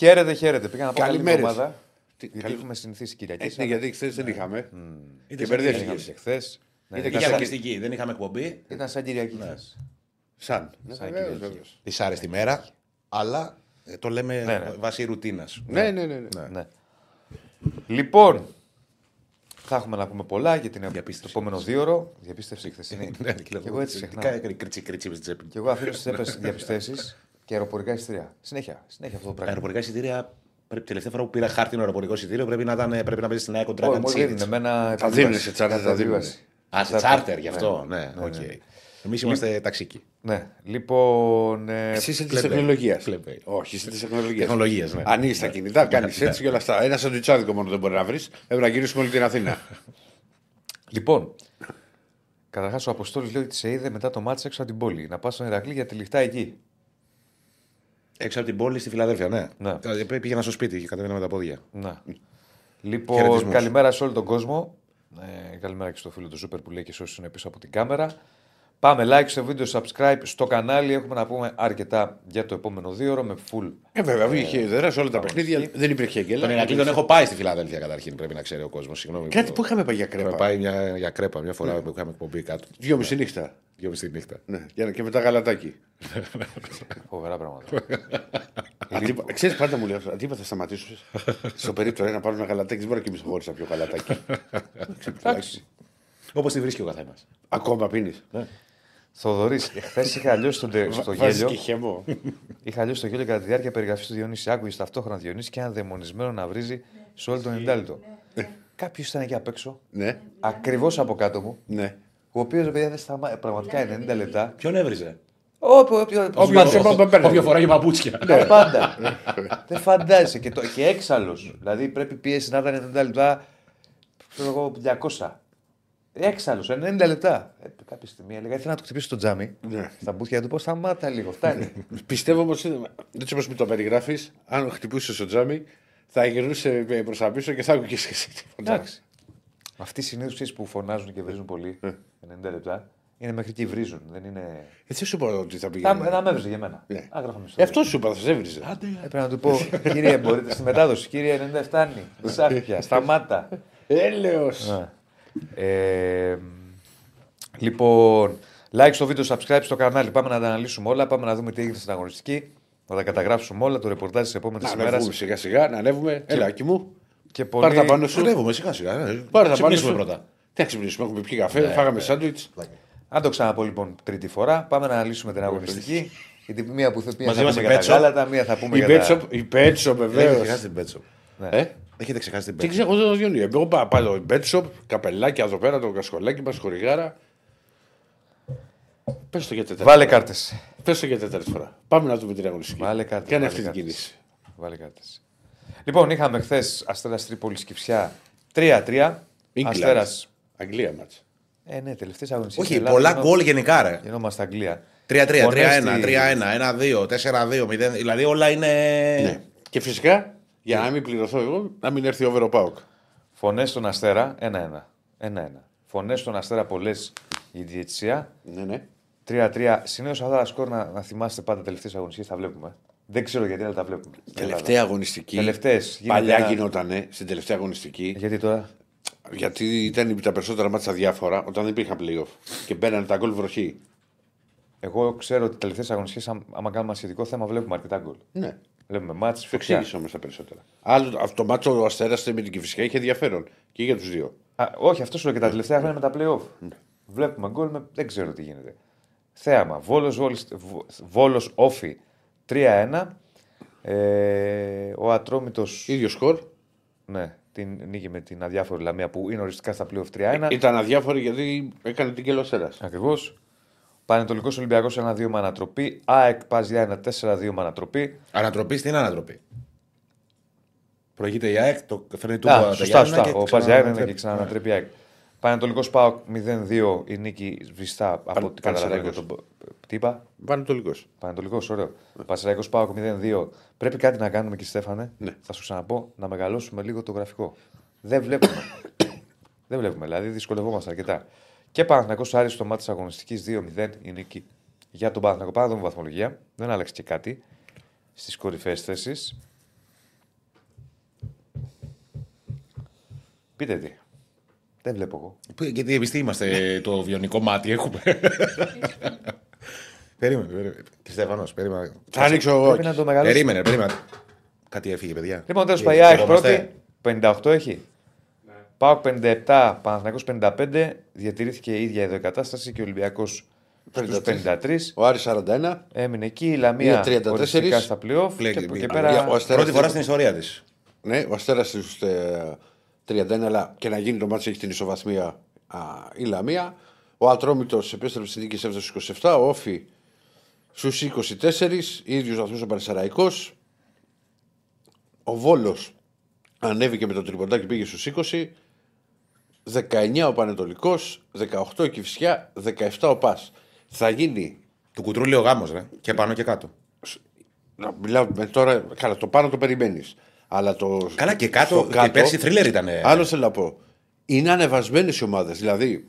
Χαίρετε, χαίρετε. Πήγα να πω καλή Καλημέρες. εβδομάδα. Τι- Γιατί καλή- έχουμε συνηθίσει Κυριακή. Ε, ναι, γιατί χθες δεν είχαμε. Είτε Και σαν μπερδεύτηκε. Κυριακή. Χθες. Ναι, Ήταν Είχε σαν- αγωνιστική, δεν είχαμε εκπομπή. Ήταν σαν Κυριακή. χθες. Σαν. Ναι, Σαν βεβαίως, Κυριακή. βεβαίως. Δυσάρεστη μέρα, αλλά ε, το λέμε Ναι, ναι. βάσει ρουτίνας. Ναι, ναι, ναι. ναι. Ναι. Λοιπόν, θα έχουμε να πούμε πολλά για την το Διαπίστευση. επόμενο δύο ώρο. Διαπίστευση χθεσινή. Ναι, και εγώ έτσι ξεχνάω. Κρίτσι, κρίτσι με την τσέπη. Και εγώ αφήνω στις έπε διαπιστώσει και αεροπορικά εισιτήρια. Συνέχεια, συνέχεια αυτό το πράγμα. Αεροπορικά εισιτήρια, πρέπει, τελευταία φορά που πήρα χάρτινο αεροπορικό εισιτήριο πρέπει να, ήταν, πρέπει να παίζεις στην ΑΕΚ κοντρά Όχι, κάτι μου δίνουν seats. εμένα. Τα δίνουν σε τσάρτερ, τα δίνουν. διαβίβαση. Α, σε τσάρτερ γι' αυτό. Ναι, οκ. Εμείς είμαστε ταξικοί. Ναι, λοιπόν. ε, Εσύ είσαι της Πλεμπέ. τεχνολογίας. Πλεμπέ. Όχι, είσαι της τεχνολογίας. Τεχνολογίες, ναι. Ανοίγει τα κινητά, κάνεις έτσι και όλα αυτά. Ένα σαντουιτσάδικο μόνο δεν μπορεί να βρεις. Πρέπει να γυρίσουμε όλη την Αθήνα. Λοιπόν, καταρχάς ο Αποστόλης λέει ότι σε είδε μετά το μάτσο έξω από την πόλη. Να πας στον Ηρακλή για τη λιχτά εκεί. Έξω από την πόλη στη Φιλαδέλφια, ναι. Ναι. Ε, Πήγαινα στο σπίτι και κατέβαινα με τα πόδια. Να. Λοιπόν, Χαιρετισμούς. καλημέρα σε όλο τον κόσμο. Ε, καλημέρα και στο φίλο του Σούπερ που λέει και σε όσου είναι πίσω από την κάμερα. Πάμε like στο βίντεο, subscribe στο κανάλι. Έχουμε να πούμε αρκετά για το επόμενο δύο ώρο με full. Ε, βέβαια, είχε ιδέα σε όλα τα παιχνίδια. Δεν υπήρχε γκέλα. Τον Ηρακλή τον έχω πάει στη Φιλαδέλφια καταρχήν, πρέπει να ξέρει ο κόσμος. Συγγνώμη. Κάτι που είχαμε πάει για Είχαμε κρέπα. πάει μια, για κρέπα μια φορά που είχαμε εκπομπή κάτω. Δυο μισή νύχτα. Δυο μισή τη νύχτα. Ναι, για να- και μετά γαλατάκι. Φοβερά πράγματα. Αντίπα- Ξέρεις πάντα μου λέει αντίπα θα σταματήσω. Στο περίπτωμα να πάρω ένα γαλατάκι. Δεν μπορώ να κοιμήσω χωρίς να πιω γαλατάκι. Εντάξει. Όπως τη βρίσκει ο καθένας. Ακόμα πίνεις. Θοδωρής, χθε είχα αλλιώσει τον τε- στο Βάζεις γέλιο. και χεμό. Είχα αλλιώσει το γέλιο κατά τη διάρκεια περιγραφής του Διονύση. Άκουγες ταυτόχρονα Διονύση και ένα δαιμονισμένο να βρίζει σε όλο τον Ινδάλιτο. Κάποιος ήταν εκεί απ' έξω, Ναι, ακριβώς από κάτω μου, ναι. ο οποίος παιδιά δεν σταμα... πραγματικά 90 λεπτά. Ποιον έβριζε; Όποιο, όποιο, Όποιο πάντα. σε πάω, παίρνει. Όποιο φοράει παπούτσια. Πάντα. δεν φαντάζεσαι. Και, το, και έξαλλος. Δηλαδή πρέπει πίεση να ήταν 90 λεπτά. Ξέρω εγώ 200. Έξαλλο, 90 λεπτά. Ε, κάποια στιγμή έλεγα: Ήθελα να του χτυπήσω το τζάμι. Ναι. Στα μπούθια να του πω: Σταμάτα λίγο, φτάνει. Πιστεύω όμως, έτσι όπω μου το περιγράφεις, αν χτυπούσε στο τζάμι, θα γυρνούσε προς τα πίσω και θα άκουγε και εσύ τίποτα. Εντάξει. Αυτοί συνήθως που φωνάζουν και βρίζουν πολύ, 90 λεπτά, είναι μέχρι εκεί βρίζουν. Δεν είναι. Έτσι σου είπα ότι θα Θα, πήγαινε. θα με έβριζε για μένα. Ναι. Άγραφα με Ε, Αυτό σου είπα, θα σε έβριζε. Έπρεπε να του πω: Κύριε, μπορείτε στη μετάδοση. Κύριε, 90 φτάνει. Σάφια, σταμάτα. Έλεος. Ε, λοιπόν, like στο βίντεο, subscribe στο κανάλι. Πάμε να τα αναλύσουμε όλα. Πάμε να δούμε τι έγινε στην αγωνιστική. Να τα καταγράψουμε όλα. Το ρεπορτάζ της επόμενης Να ημέρας. ανέβουμε σιγά σιγά, να ανέβουμε. Έλα, εκεί μου. Και Πάρε πολύ... τα πάνω σου. Ανέβουμε σιγά σιγά. ε. Πάρε τα πάνω Ξυπνήσουμε σου. πρώτα. Τι να ξυπνήσουμε, έχουμε πιει καφέ, φάγαμε σάντουιτς. Αν το ξαναπώ λοιπόν τρίτη φορά, πάμε να αναλύσουμε την αγωνιστική. Γιατί μία που θα πει Μαζί θα μας πούμε η για τα Pet Shop. γάλατα, μία θα πούμε Η για Πέτσοπ, τα... η Πέτσοπ Έχετε βεβαίως. ξεχάσει την Πέτσοπ. Ε, Έχετε ξεχάσει την τι Πέτσοπ. ξέρω, εγώ δεν το διονύω. Εγώ πάω πάω η Πέτσοπ, καπελάκια εδώ πέρα, το κασκολάκι μας, χορηγάρα. Πες το για τέταρτη. Βάλε κάρτες. Πες το για τέταρτη φορά. Πάμε να δούμε την αγωνιστική. Βάλε κάρτες. Κάνε αυτή την κίνηση. Βάλε κάρτες. Λοιπόν, είχαμε χθες Αστέρας Τρίπολης Κυψιά 3-3. Αστέρας. Αγγλία μάτσα. Ε, ναι, τελευταίες αγωνιστικές. Όχι, πολλά γκολ γενικά ρε. Γινόμαστε Αγγλία. 3-3, 3-1, 3-1, Πονέστη. 1-2, 4-2, 0. Δηλαδή όλα είναι. Ναι. Και φυσικά, για να μην πληρωθώ εγώ, να μην έρθει over ο Πάοκ. Φωνές στον Αστέρα 1-1. 1-1. Φωνές στον Αστέρα πολλές η διετησία. Ναι, ναι. 3-3. Συνήθως αυτά τα σκορ να, να θυμάστε πάντα τελευταίες αγωνιστικές τα βλέπουμε. Δεν ξέρω γιατί αλλά τα βλέπουμε. στην Τελευταία αγωνιστική. Τελευταίες, γίνεται Παλιά ένα- γινότανε στην τελευταία αγωνιστική. Ελλάδα. Γιατί τώρα; Γιατί ήταν τα περισσότερα μάτια διάφορα όταν δεν υπήρχαν playoff. Και μπαίνανε τα γκολ βροχή. Εγώ ξέρω ότι τελευταίες αγωνιστικές, άμα κάνουμε σχετικό θέμα, βλέπουμε αρκετά γκολ. Ναι. Βλέπουμε μάτς, Το φωτιά. εξήγησε όμως τα περισσότερα. Άλλο, αυτό το μάτσο ο Αστέρας με την Κυφυσιά είχε ενδιαφέρον και για τους δύο. Α, όχι, αυτός σου λέω και τα τελευταία χρόνια με τα playoff. Βλέπουμε γκολ, με... δεν ξέρω τι γίνεται. Θέαμα. Βόλος, Βόλος, Βόλος Όφι 3-1. Ε, ο Ατρόμητος, ίδιο σκορ. ναι, την νίκη με την αδιάφορη Λαμία που είναι οριστικά στα playoff 3-1. Ήταν αδιάφορη γιατί έκανε την κελοσέρα. Ακριβώς. Πανετολικός Ολυμπιακός 1-2 με ανατροπή. ΑΕΚ Παζιά 1-4-2 με ανατροπή. Ανατροπή στην ανατροπή. Προηγείται η ΑΕΚ, το φέρνει του Α, σωστά, σωστά. Ο Παζιά είναι και ξανανατρέπει η ΑΕΚ. Πανετολικός ΠΑΟΚ 0-2 η νίκη βριστά από Παν- ό,τι καταλαβαίνω για Πανσεραϊκός. τον. Τι είπα, Πανετολικός. Πανετολικός, ωραίο. Πανσεραϊκός ΠΑΟΚ 0-2. Πρέπει κάτι να κάνουμε και Στέφανε. Ναι. Θα σου ξαναπώ να μεγαλώσουμε λίγο το γραφικό. Δεν βλέπουμε. Δεν βλέπουμε, δηλαδή δυσκολευόμαστε αρκετά. Και Παναθυνακό Άρης στο μάτι της αγωνιστικής 2-0 είναι εκεί. για τον Παναθυνακό. Πάμε να δούμε βαθμολογία. Δεν άλλαξε και κάτι στις κορυφαίες θέσεις. Πείτε τι. Δεν βλέπω εγώ. Γιατί εμείς είμαστε, το βιονικό μάτι έχουμε. περίμενε, περίμενε. Στέφανος, περίμενε. Θα ανοίξω εγώ. Περίμενε, περίμενε. Κάτι έφυγε, παιδιά. Λοιπόν, τέλος ε, πάντων, πρώτη. 58 έχει. Πάω 57, Παναθηναϊκός 55, διατηρήθηκε η ίδια εδώ η κατάσταση και ο Ολυμπιακός στους 53. Ο Άρης 41. Έμεινε εκεί η Λαμία Είναι 34. οριστικά στα playoff Λέει- και από εκεί λέει- πέρα. ο Αστέρας Πρώτη φορά δεν- στην ιστορία της. Ναι, ο Αστέρας στους 31, αλλά και να γίνει το μάτσο έχει την ισοβαθμία α, η Λαμία. Ο Ατρόμητος επέστρεψε στη νίκη έφτασε στους 27. Ο Όφη στους 24. ίδιου βαθμού ο Πανεσαραϊκό. Ο Βόλος ανέβηκε με το τριποντάκι πήγε στους 20. 19 ο Πανετολικός, 18 η Κυφσιά, 17 ο Πας. Θα γίνει. Του κουτρούλι ο γάμος, ρε. Και πάνω και κάτω. Να μιλάω με τώρα. Καλά, το πάνω το περιμένεις. Αλλά το. Καλά και κάτω. στο Και πέρσι θρίλερ ήταν. Άλλο θέλω να πω. Είναι ανεβασμένες οι ομάδες. Δηλαδή,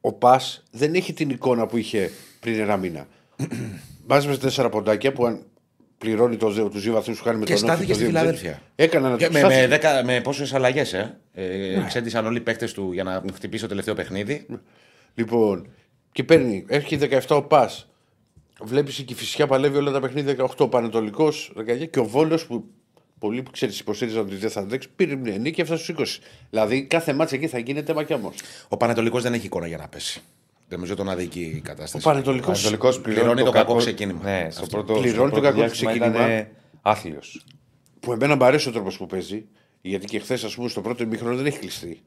ο Πας δεν έχει την εικόνα που είχε πριν ένα μήνα. Βάζεις με τέσσερα ποντάκια που αν πληρώνει το, τους δύο βαθμούς που χάνει με Και τον Όφη στάθηκε το στη 2-0. Φιλαδέλφια. Έκανε να Και το με, στάθηκε. με, δέκα, με πόσες αλλαγές, ε. ε Ξέντησαν όλοι οι παίκτες του για να χτυπήσει το τελευταίο παιχνίδι. Λοιπόν, και παίρνει, έχει 17 ο Πας. Βλέπεις η Κυφυσιά παλεύει όλα τα παιχνίδια 18. Ο Πανετολικός 19 και ο Βόλος που πολλοί που ξέρεις υποστήριζαν ότι δεν θα αντέξει πήρε μια νίκη και έφτασε στους 20. Δηλαδή κάθε μάτσα εκεί θα γίνεται μακιαμός. Ο Πανετολικός δεν έχει εικόνα για να πέσει. Δεν νομίζω τον αδική η Ο κατάσταση. Πανετολικός. Ανατολικός πληρώνει το κακό ξεκίνημα. Ναι, στο Αυτό. πρώτο, Πληρώνει στο το πρώτο κακό διάστημα ξεκίνημα. Ήταν άθλιος. που εμένα μου αρέσει ο τρόπος που παίζει, γιατί και χθες, ας πούμε, στο πρώτο ημίχρονο δεν έχει κλειστεί.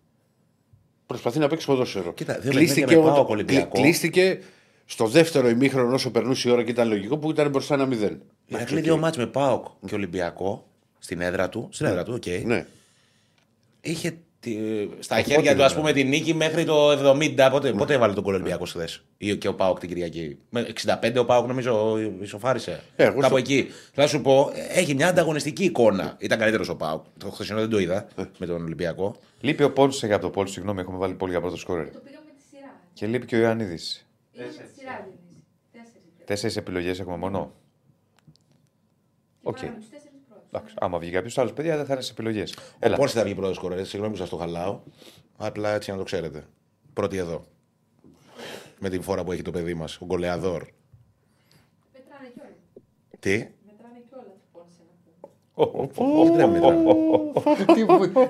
Προσπαθεί να παίξει ποδόσφαιρο. Κοίτα, δύο κλείστηκε, παιχνίδια με ο- ΠΑΟΚ Ολυμπιακός. κλει- κλείστηκε στο δεύτερο ημίχρονο όσο περνούσε η ώρα και ήταν λογικό που ήταν μπροστά ένα μηδέν. Ηρακλή δύο μάτς με ΠΑΟΚ και Ολυμπιακό στην έδρα του. Στην έδρα του, οκ. Ναι. Είχε τη- στα χέρια του, ας πούμε, τη νίκη μέχρι το 70. Πότε, Ναι. πότε έβαλε τον κόλλο Ολυμπιακό χθε. Και ο ΠΑΟΚ την Κυριακή; Με 65 ο ΠΑΟΚ νομίζω ισοφάρισε. Ε, εγώ Κάπου στο- εκεί. Θα σου πω, έχει μια ανταγωνιστική εικόνα. Ήταν καλύτερος ο ΠΑΟΚ. Το χθεσινό δεν το είδα Ε. με τον Ολυμπιακό. Λείπει ο Πόνσε για το Πόλ, συγγνώμη, έχουμε βάλει πολύ για πρώτο σκόρερ. Το πήγαμε τη σειρά. Και λείπει και ο Ιωαννίδης. Πήγαμε τη σειρά, Διονύση. Τέσσερις. Τέσσερις επιλογές έχουμε μόνο. Και Εντάξει, άμα βγει κάποιος άλλος, παιδιά, δεν θα είναι σε επιλογές. Έλα. Πώς θα βγει πρώτος σκορέρ, συγγνώμη που σας το χαλάω. Απλά έτσι να το ξέρετε. Πρώτη εδώ. Με την φορά που έχει το παιδί μας, ο γκολεαδόρ. Μετράνε κιόλα. Τι; Μετράνε κιόλα του πόνσε να πούμε. Όχι, δεν μετράνε.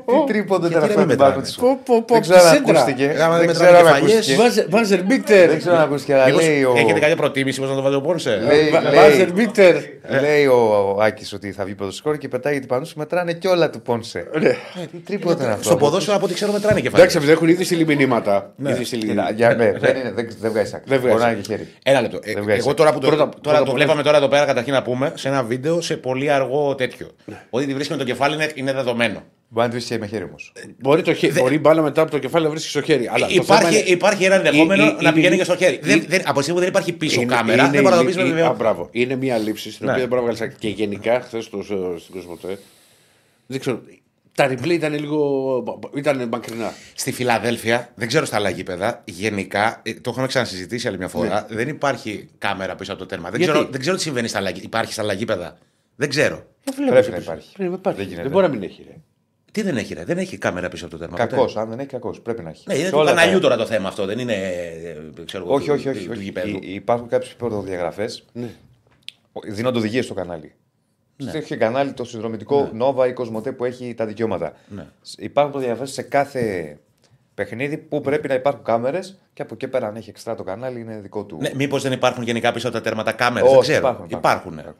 Τι τρίποντο Γιατί ήταν να αυτό μην την πάνω μετράνε. τη. Πω, πω, πω, Δεν ξέρω αν σέντρα. ακούστηκε. Άμα δεν Δεν μετράνε ξέρω αν κεφαλιές, ακούστηκε. Βάζε- Βάζερ μπίτερ. Δεν ξέρω αν ακούστηκε, αλλά Μήπως λέει ο. Έχετε κάποια προτίμηση πώς να το βάζει ο Πόνσε; Λέει- Βα- λέει- Βάζερ μπίτερ. Λέει ο Άκης ότι θα βγει πρώτο σκόρ και πετάει την πάνω σου, μετράνε κιόλα του Πόνσε. Ναι. Ε, Τι τρίποντο ήταν αυτό; Στο ποδόσφαιρο από ό,τι ξέρω μετράνε κεφαλιές. Εντάξει, επειδή έχουν ήδη στείλει μηνύματα. Ήδη στείλει- Κοίτα, για- ναι, δεν είναι- Δεν δεν βγάζει άκρη. Δεν βγάζει Μπορεί να είναι και χέρι. Ένα λεπτό. Ε, Δεν βγάζει. εγώ τώρα που το, Πρώτα- τώρα πρώτα το απ' βλέπαμε τώρα εδώ πέρα, καταρχήν να πούμε σε ένα βίντεο σε πολύ αργό τέτοιο. Ναι. Ότι τη βρίσκει με το κεφάλι είναι, είναι δεδομένο. Μπορεί να τη βρίσκει και με χέρι όμως. Μπορεί, το χέρι, μπορεί η μπάλα μετά από το κεφάλι να βρίσκει στο χέρι. Αλλά το υπάρχει, θέμα είναι- υπάρχει ένα ενδεχόμενο η- η- να η- πηγαίνει η- και στο χέρι. η- δεν, δεν, από τη στιγμή που δεν υπάρχει πίσω Είναι- κάμερα, είναι δεν μπορεί να το η- πει με η- βεβαιότητα. Α, μπράβο. Είναι μια λήψη στην Ναι. οποία δεν μπορεί να βγάλει άκρη. Και γενικά χθες στην Κοσμοτέ. Δεν ξέρω. Τα replay ήταν λίγο. ήταν μακρινά. Στη Φιλαδέλφια, δεν ξέρω στα άλλα γήπεδα, γενικά, ε, το έχουμε ξανασυζητήσει άλλη μια φορά, δεν υπάρχει κάμερα πίσω από το τέρμα. Δεν Γιατί; ξέρω, δεν ξέρω τι συμβαίνει στα άλλα γήπεδα. Υπάρχει στα άλλα γήπεδα. Δεν ξέρω. Πρέπει να υπάρχει. Πρέπει να υπάρχει. Δεν γίνεται. Δεν μπορεί να μην έχει. Ρε. Τι δεν έχει, ρε; Δεν έχει κάμερα πίσω από το τέρμα. Κακός, ποτέ. αν δεν έχει κακός. Πρέπει να έχει. Ναι, είναι Σε του όλα τα- καναλιού τώρα το θέμα αυτό. Δεν είναι. ε, Ξέρω, εγώ, Όχι, του- όχι, όχι. του- του όχι. γηπέδου. Υ- Υπάρχουν κάποιες πρωτοδιαγραφές. Ναι. Δίνονται οδηγίες στο κανάλι. Ναι. Έχει κανάλι το συνδρομητικό Nova ή Κοσμοτέ που έχει τα δικαιώματα. Ναι. Υπάρχουν προδιαγραφέ σε κάθε παιχνίδι που πρέπει να υπάρχουν κάμερες και από εκεί πέρα αν έχει εξτρά το κανάλι είναι δικό του. Ναι, Μήπως δεν υπάρχουν γενικά πίσω από τα τέρματα κάμερες. Όχι, Δεν ξέρω. υπάρχουν, Υπάρχουν. υπάρχουν.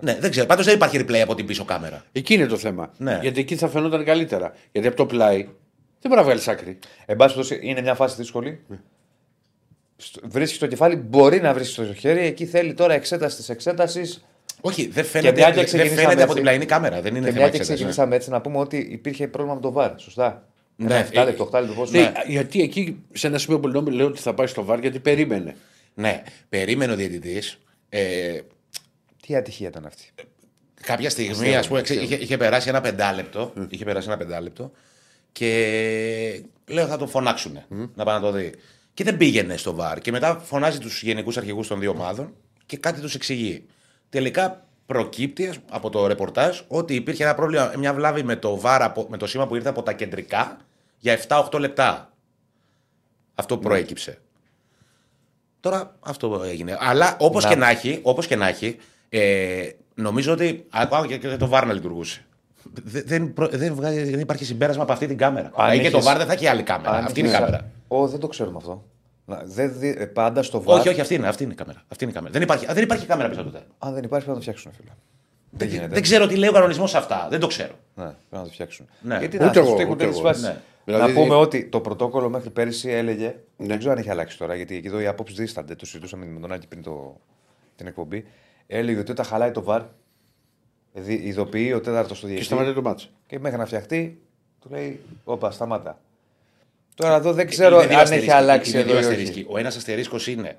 Ναι, δεν ξέρω. Πάντως δεν υπάρχει replay από την πίσω κάμερα. Εκεί είναι το θέμα. Ναι. Γιατί εκεί θα φαινόταν καλύτερα. Γιατί από το πλάι δεν μπορεί να βγάλεις άκρη. Εν πάση περιπτώσει, είναι μια φάση δύσκολη. Βρίσκεις το κεφάλι, μπορεί να βρίσκεις το χέρι. Εκεί θέλει τώρα εξέταση της εξέτασης. Όχι, δεν Και φαίνεται, μια και δεν ξεκινήσαμε φαίνεται από έτσι. την πλαϊνή κάμερα. Δεν είναι Και θέμα μια και εξέτασης, ναι. ξεκινήσαμε έτσι να πούμε ότι υπήρχε πρόβλημα με το βάρ. Σωστά. Ναι, Ένα 7 ε, λεπτό, 8 λεπτό. πόσο- Ναι, γιατί εκεί σε ένα σημείο που λέω ότι θα πάει στο βάρ γιατί περίμενε. Ναι, περίμενε ο διαιτητής. Ε, Τι ατυχία ήταν αυτή. κάποια στιγμή, Πιστεύω, ας πούμε, πιστεύω. είχε, είχε περάσει ένα πεντάλεπτο. Είχε περάσει ένα πεντάλεπτο και λέω θα τον φωνάξουν να πάει να το δει. Και δεν πήγαινε στο βαρ. Και μετά φωνάζει τους γενικούς αρχηγούς των δύο ομάδων και κάτι τους εξηγεί. Τελικά προκύπτει ας- από το ρεπορτάζ ότι υπήρχε ένα πρόβλημα, μια βλάβη με το βαρ, από- με το σήμα που ήρθε από τα κεντρικά για 7-8 λεπτά. Αυτό προέκυψε. Τώρα αυτό έγινε. Αλλά όπως Να. και να έχει, όπως και να έχει ε, νομίζω ότι ακόμα και, και το βάρ να λειτουργούσε. Δε- Δεν, προ- δεν, βγάζει- δεν υπάρχει συμπέρασμα από αυτή την κάμερα. Αν Δηλαδή και το έχεις- βάρ δεν θα έχει άλλη κάμερα. Αν αυτή είναι η έχεις- κάμερα. Ω, δεν το ξέρουμε αυτό. Να, δεν δι- ε, πάντα στο βάρ. Όχι, όχι, αυτή είναι, αυτή είναι η κάμερα. Αυτή είναι η κάμερα. Δεν, υπάρχει, α, δεν υπάρχει κάμερα πίσω από το τέλος. Αν δεν υπάρχει, πρέπει να το φτιάξουν, φίλε. Δεν γίνεται. Δεν ξέρω τι λέει ο κανονισμός σε αυτά. Δεν το ξέρω. Ναι, πρέπει να το φτιάξουν. Ναι. Γιατί Ούτε να εγώ, στους τύχουν ούτε τέτοιες εγώ. φάσεις. Ναι. Δηλαδή, να πούμε δι- ότι το πρωτόκολλο μέχρι πέρυσι έλεγε. Ναι. Δεν ξέρω αν έχει αλλάξει τώρα, γιατί εκεί εδώ οι απόψει δίστανται. Το συζητούσαμε με τον Άκη πριν το, την εκπομπή. Έλεγε ότι όταν χαλάει το βαρ, δι- ειδοποιεί ο τέταρτος στο Και διαιτητή. σταματάει το μάτσο. Και μέχρι να φτιαχτεί, του λέει: Όπα, σταμάτα. Τώρα εδώ δεν ξέρω Είναι δύο αν έχει αστερίσκοι. αλλάξει Είναι εδώ δύο ή όχι. αστερίσκοι. Ο ένας αστερίσκος είναι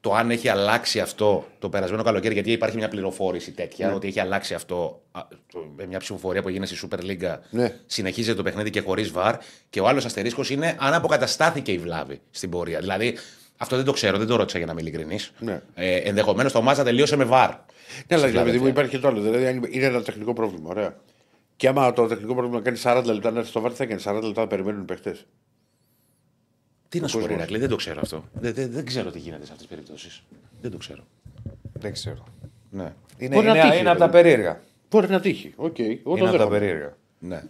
το αν έχει αλλάξει αυτό το περασμένο καλοκαίρι, γιατί υπάρχει μια πληροφόρηση τέτοια, Ναι. ότι έχει αλλάξει αυτό α, το- με μια ψηφοφορία που έγινε στη Super League. Ναι. Συνεχίζεται το παιχνίδι και χωρίς βαρ. Και ο άλλος αστερίσκος είναι αν αποκαταστάθηκε η βλάβη στην πορεία. Δηλαδή, αυτό δεν το ξέρω, δεν το ρώτησα για να είμαι ειλικρινής. Ναι. Ε, Ενδεχομένως το μάτσα τελείωσε με βαρ. Ναι, αλλά Στην δηλαδή μου Φιλαδέλφια. υπάρχει και το άλλο. Δηλαδή αν είναι ένα τεχνικό πρόβλημα. Ωραία. Και άμα το τεχνικό πρόβλημα κάνει 40 λεπτά να έρθει στο VAR, θα κάνει; 40 λεπτά να περιμένουν οι παίχτες. Τι να σου πω, κόσμος. Ηρακλή, δεν το ξέρω αυτό. Δεν, δεν, δεν ξέρω τι γίνεται σε αυτές τις περιπτώσεις. Δεν το ξέρω. Δεν ξέρω. Ναι. Είναι, Μπορεί να είναι, τύχει, είναι από τα δηλαδή. περίεργα. Μπορεί να τύχει. Οκ, εγώ Είναι το από τα δέχομαι. περίεργα. ναι.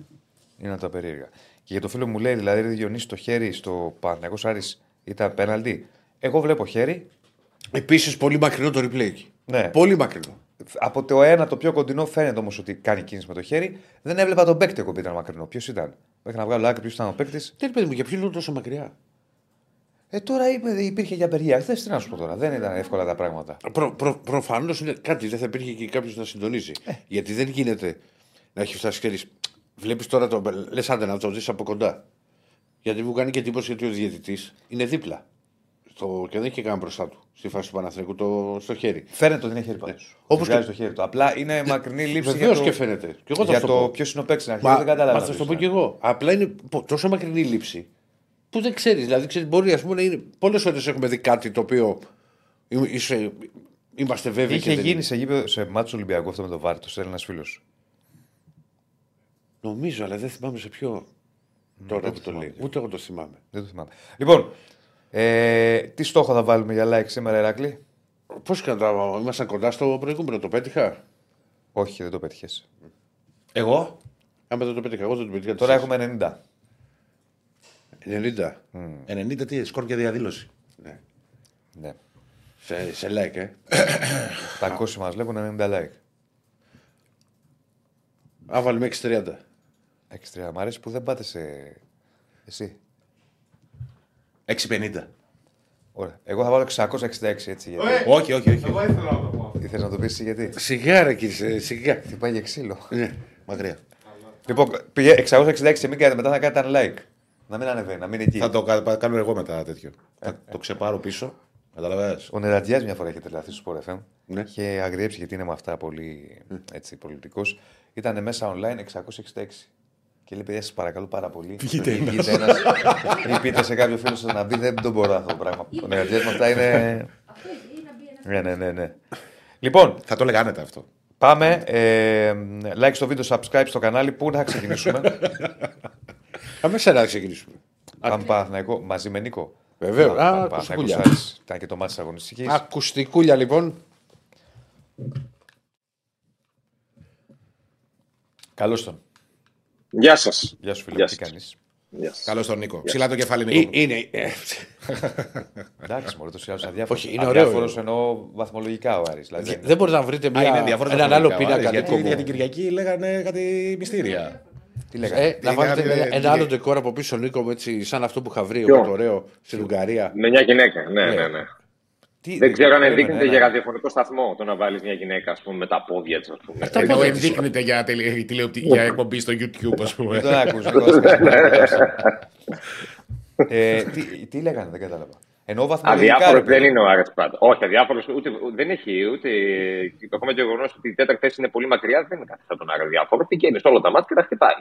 Είναι από τα περίεργα. Και για το φίλο μου λέει, δηλαδή, ρε Διονύση, το χέρι στο Παναθηναϊκός Άρης ήταν πέναλτι. Εγώ βλέπω χέρι. Επίσης πολύ μακρινό το replay εκεί. Ναι. Πολύ μακρινό. Από το ένα το πιο κοντινό φαίνεται όμως ότι κάνει κίνηση με το χέρι. Δεν έβλεπα τον παίκτη εγώ που ήταν μακρινό. Ποιος ήταν; Μέχρι να βγάλω άκρη ποιος ήταν ο παίκτης. Δεν παιδί μου, για ποιον είναι τόσο μακριά; Ε, τώρα είπε, υπήρχε για απεργία. Χθε τι να σου πω τώρα. Δεν ήταν εύκολα τα πράγματα. Προ, προ, Προφανώς είναι κάτι, δεν θα υπήρχε και κάποιος να συντονίζει. Ε. Γιατί δεν γίνεται να έχει φτάσει χέρι. Βλέπεις τώρα το. Λες άντε να το δεις από κοντά. Γιατί μου κάνει και εντύπωση ότι ο διαιτητής είναι δίπλα. Στο, και δεν έχει και καν μπροστά του. Στη φάση του Παναθρικού το, στο χέρι. Φαίνεται ότι είναι χέρι πάντως. Όπως Όπως και- το χέρι του. Απλά είναι μακρινή λήψη Βεβαίως για το, και φαίνεται. Και εγώ θα για σου το πω. ποιος είναι ο παίκτης. Να Μα, δεν κατάλαβα. μα θα σου το ποιος πω και ήταν. εγώ. Απλά είναι πο- τόσο μακρινή η λήψη που δεν ξέρεις. Δηλαδή, ξέρεις, μπορεί ας πούμε, να είναι. Πολλές ώρε έχουμε δει κάτι το οποίο εί- είσαι- είμαστε βέβαιοι. Είχε και δεν γίνει είναι. σε, γήπεδο, σε μάτσο Ολυμπιακό αυτό με το Βάρη. Το στέλνει ένας φίλος. Νομίζω, αλλά δεν θυμάμαι σε ποιο. Τώρα δεν που το το θυμάμαι. λέει. Ούτε εγώ το θυμάμαι. Δεν το θυμάμαι. Λοιπόν, ε, τι στόχο θα βάλουμε για like σήμερα, Εράκλη; Πώς κατά. Ήμασταν κοντά στο προηγούμενο, το πέτυχα; Όχι, δεν το πέτυχες. Εγώ; Άμα δεν το πέτυχα, εγώ δεν το πέτυχα. Τώρα τις έχουμε 90. 90. 90 τι, σκορ και διαδήλωση. Ναι. Ναι. Σε, σε like, ε. 700 μας βλέπουν 90 like. Α, βάλουμε 6-30. 6-3. Μ' αρέσει που δεν πάτε σε. Εσύ. 6,50. Ωραία. Εγώ θα βάλω 666 έτσι. Γιατί... Όχι, όχι, όχι. Εγώ ήθελα να το πω. αυτό. Τι θες να το πεις γιατί. Σιγά, ρε κύριε, σιγά. Τι πάει για ξύλο. Ναι. Μακριά. λοιπόν, πήγε 666 και μην κάνετε μετά να κάνετε ένα like. Να μην ανεβαίνει, να μην είναι εκεί. Θα το κα- κάνω εγώ μετά τέτοιο. Θα το ξεπάρω πίσω. Καταλαβαίνεις. Ο Νερατζιάς μια φορά είχε τρελαθεί στο Sport FM. Ναι. Είχε αγριέψει γιατί είναι με αυτά πολύ έτσι, πολιτικός. Ήταν μέσα online 666. Και λέει: Παιδιά, σας παρακαλώ πάρα πολύ. Βγείτε Ή ένας. βγείτε ένας, ή πείτε σε κάποιο φίλο σας να μπει. Δεν τον μπορώ αυτό το πράγμα. Ο Νερατζιά με αυτά είναι. Αυτό ή να μπει ένας. ναι, ναι, ναι, ναι. Λοιπόν, Θα το έλεγα άνετα αυτό. πάμε. Ε, like στο βίντεο, subscribe στο κανάλι. Πού να ξεκινήσουμε; Αμέσω να ξεκινήσουμε. πάμε Παναθηναϊκό μαζί με Νίκο. Βεβαίως. Πάμε, Α, πάμε, ακουστικούλια. Παναθηναϊκός Άρης. Ήταν και το μάτι της αγωνιστικής. Ακουστικούλια λοιπόν. Καλώς τον. Γεια σας. Γεια σου, φίλε. Γεια Τι σας. κάνεις; Γεια σας. Καλώς τον Νίκο. Ψηλά το κεφάλι, Ε, Νίκο. Είναι. ε, Εντάξει, μόνο το άλλο αδιάφορος. Όχι, είναι ωραίο. Αδιάφορος εννοώ βαθμολογικά ο Άρης. Δηλαδή, δεν- Δεν μπορείτε να βρείτε Α, είναι μια, ενδιαφέρον έναν τα άλλο χρονικά, πίνακα. Γιατί Νίκο για την μου. Κυριακή λέγανε κάτι μυστήρια. Τι λέγανε; Ε, να Είναι βάλετε κάτι- ένα, τι ένα άλλο λέει. ντεκόρ από πίσω, Νίκο, μου, έτσι, σαν αυτό που είχα βρει Ποιο; εγώ το ωραίο στην Ουγγαρία. Με μια γυναίκα. Ναι, ναι, ναι. Τι- Δεν ξέρω αν περίμενε, ενδείκνεται ένα. για ραδιοφωνικό σταθμό το να βάλεις μια γυναίκα ας πούμε, με τα πόδια της. Αυτά Ενώ πόδια ενδείκνυται για, τελε- τηλεοπτή- για εκπομπή στο YouTube, ας Δεν πούμε. τον άκουσες, Νίκο, ε, τι, τι λέγανε, δεν κατάλαβα. Ενώ βαθμολογικά. Αδιάφορος ρε, δεν παιδί. είναι ο Άρης πάντα. Όχι, αδιάφορος ούτε, δεν έχει ούτε. Ακόμα και το γεγονός ότι η τέταρτη θέση είναι πολύ μακριά δεν είναι κάτι σαν τον Άρη αδιάφορο. Πηγαίνει σε όλα τα ματς και τα χτυπάει.